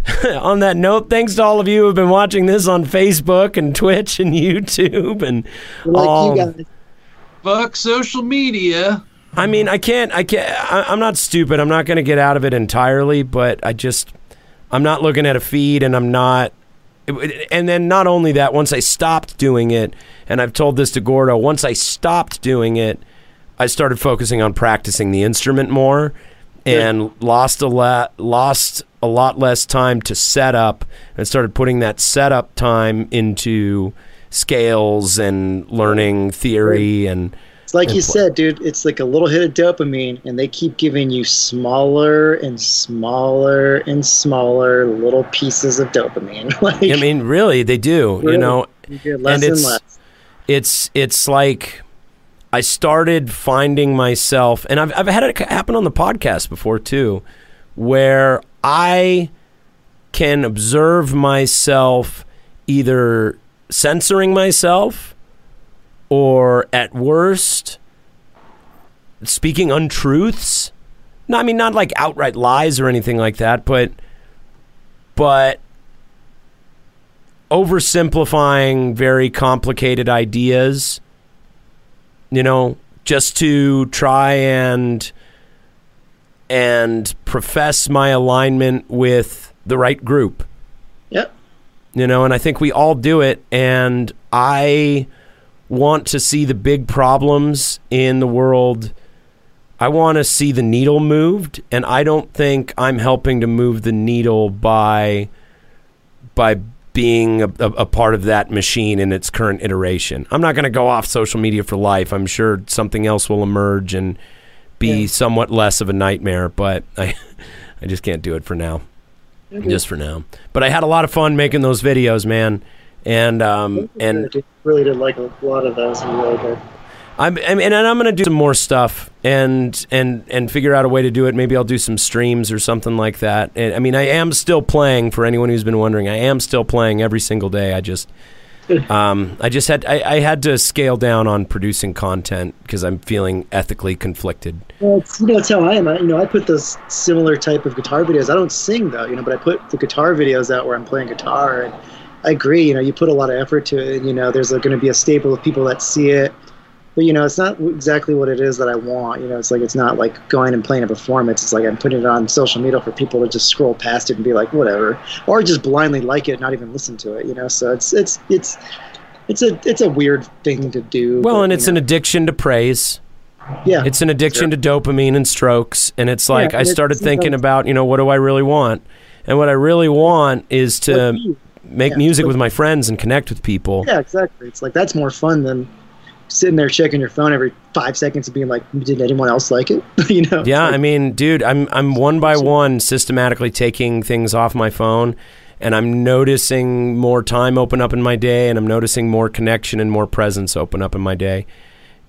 on that note thanks to all of you who have been watching this on Facebook and Twitch and YouTube and like all you guys. fuck social media. I mean, I can't. I can't. I, I'm not stupid. I'm not going to get out of it entirely, but I just, I'm not looking at a feed, and I'm not. And then not only that, once I stopped doing it, and I've told this to Gordo, once I stopped doing it, I started focusing on practicing the instrument more, and lost a lot, lost a lot less time to set up, and started putting that setup time into scales and learning theory and. It's like you said, dude. It's like a little hit of dopamine, and they keep giving you smaller and smaller and smaller little pieces of dopamine. like I mean, really, they do. You Really? know, you less and and, it's- less. it's it's like I started finding myself, and I've I've had it happen on the podcast before too, where I can observe myself either censoring myself or at worst speaking untruths. No, I mean not like outright lies or anything like that, but but oversimplifying very complicated ideas, you know, just to try and and profess my alignment with the right group. Yep. You know, and I think we all do it and I want to see the big problems in the world. I want to see the needle moved and I don't think I'm helping to move the needle by by being a, a, a part of that machine in its current iteration. I'm not going to go off social media for life. I'm sure something else will emerge and be Yeah. somewhat less of a nightmare, but I I just can't do it for now. Just for now. But I had a lot of fun making those videos, man. and um, and really did like a lot of those. Really good. I'm, I'm and I'm going to do some more stuff and and and figure out a way to do it. Maybe I'll do some streams or something like that. And, I mean, I am still playing. For anyone who's been wondering, I am still playing every single day. I just um, I just had I, I had to scale down on producing content because I'm feeling ethically conflicted. Well, it's, you know, that's how I am. I, you know, I put those similar type of guitar videos. I don't sing though, you know, but I put the guitar videos out where I'm playing guitar, and I agree. You know, you put a lot of effort to it, and you know, there's going to be a staple of people that see it. But you know, it's not exactly what it is that I want. You know, it's like it's not like going and playing a performance. It's like I'm putting it on social media for people to just scroll past it and be like, whatever, or just blindly like it, and not even listen to it. You know, so it's it's it's it's a it's a weird thing to do. Well, but, and you it's an addiction to praise. yeah. It's an addiction to dopamine and strokes. And it's like Yeah, I started thinking about, you know, what do I really want? And what I really want is to What do you- make yeah, music with my friends and connect with people. Yeah, exactly. It's like that's more fun than sitting there checking your phone every five seconds and being like, "Did anyone else like it?" you know? Yeah, like- I mean, dude, I'm I'm one by one systematically taking things off my phone and I'm noticing more time open up in my day and I'm noticing more connection and more presence open up in my day.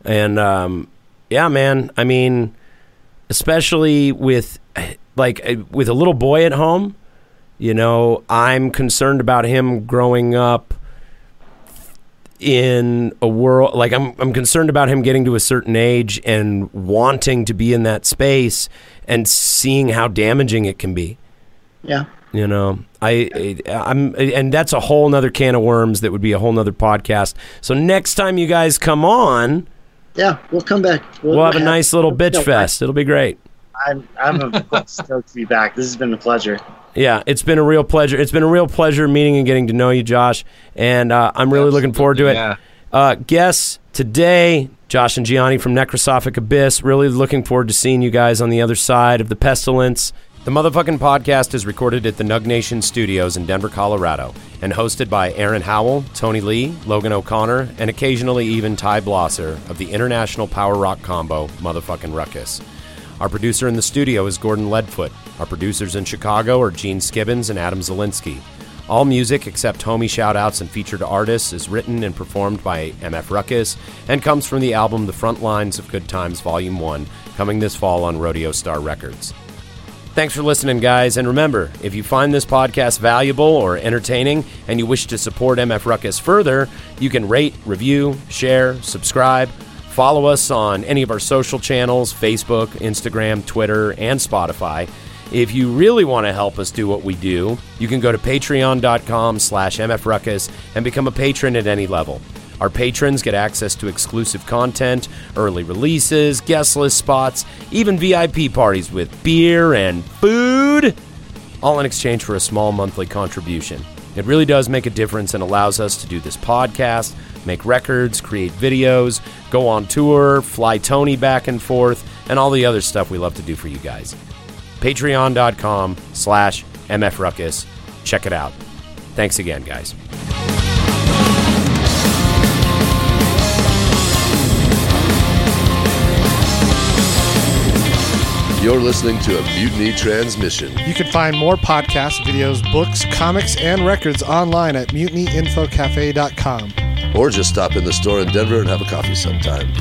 And um yeah, man, I mean, especially with like uh, with a little boy at home, you know, I'm concerned about him growing up in a world like I'm I'm concerned about him getting to a certain age and wanting to be in that space and seeing how damaging it can be. yeah. You know, I, I'm and that's a whole nother can of worms that would be a whole nother podcast. So next time you guys come on, Yeah, we'll come back. we'll have a nice little bitch fest. It'll be great. I'm I'm stoked to be back. This has been a pleasure. Yeah, it's been a real pleasure. It's been a real pleasure meeting and getting to know you, Josh. And uh, I'm really looking forward to it. Yeah. Uh, guests today, Josh and Gianni from Necrosophik Abyss. Really looking forward to seeing you guys on the other side of the pestilence. The motherfucking podcast is recorded at the Nug Nation Studios in Denver, Colorado, and hosted by Aaron Howell, Tony Lee, Logan O'Connor, and occasionally even Ty Blosser of the international power rock combo Motherfucking Ruckus. Our producer in the studio is Gordon Leadfoot. Our producers in Chicago are Gene Skibbins and Adam Zielinski. All music except homie shoutouts and featured artists is written and performed by MF Ruckus and comes from the album The Front Lines of Good Times Volume 1, coming this fall on Rodeo Star Records. Thanks for listening, guys. And remember, if you find this podcast valuable or entertaining and you wish to support MF Ruckus further, you can rate, review, share, subscribe, follow us on any of our social channels Facebook, Instagram, Twitter, and Spotify. If you really want to help us do what we do, you can go to patreon.com slash mfruckus and become a patron at any level. Our patrons get access to exclusive content, early releases, guest list spots, even VIP parties with beer and food, all in exchange for a small monthly contribution. It really does make a difference and allows us to do this podcast, make records, create videos, go on tour, fly Tony back and forth, and all the other stuff we love to do for you guys. Patreon.com slash mfruckus. Check it out. Thanks again, guys. You're listening to a Mutiny Transmission. You can find more podcasts, videos, books, comics, and records online at mutinyinfocafe.com. Or just stop in the store in Denver and have a coffee sometime.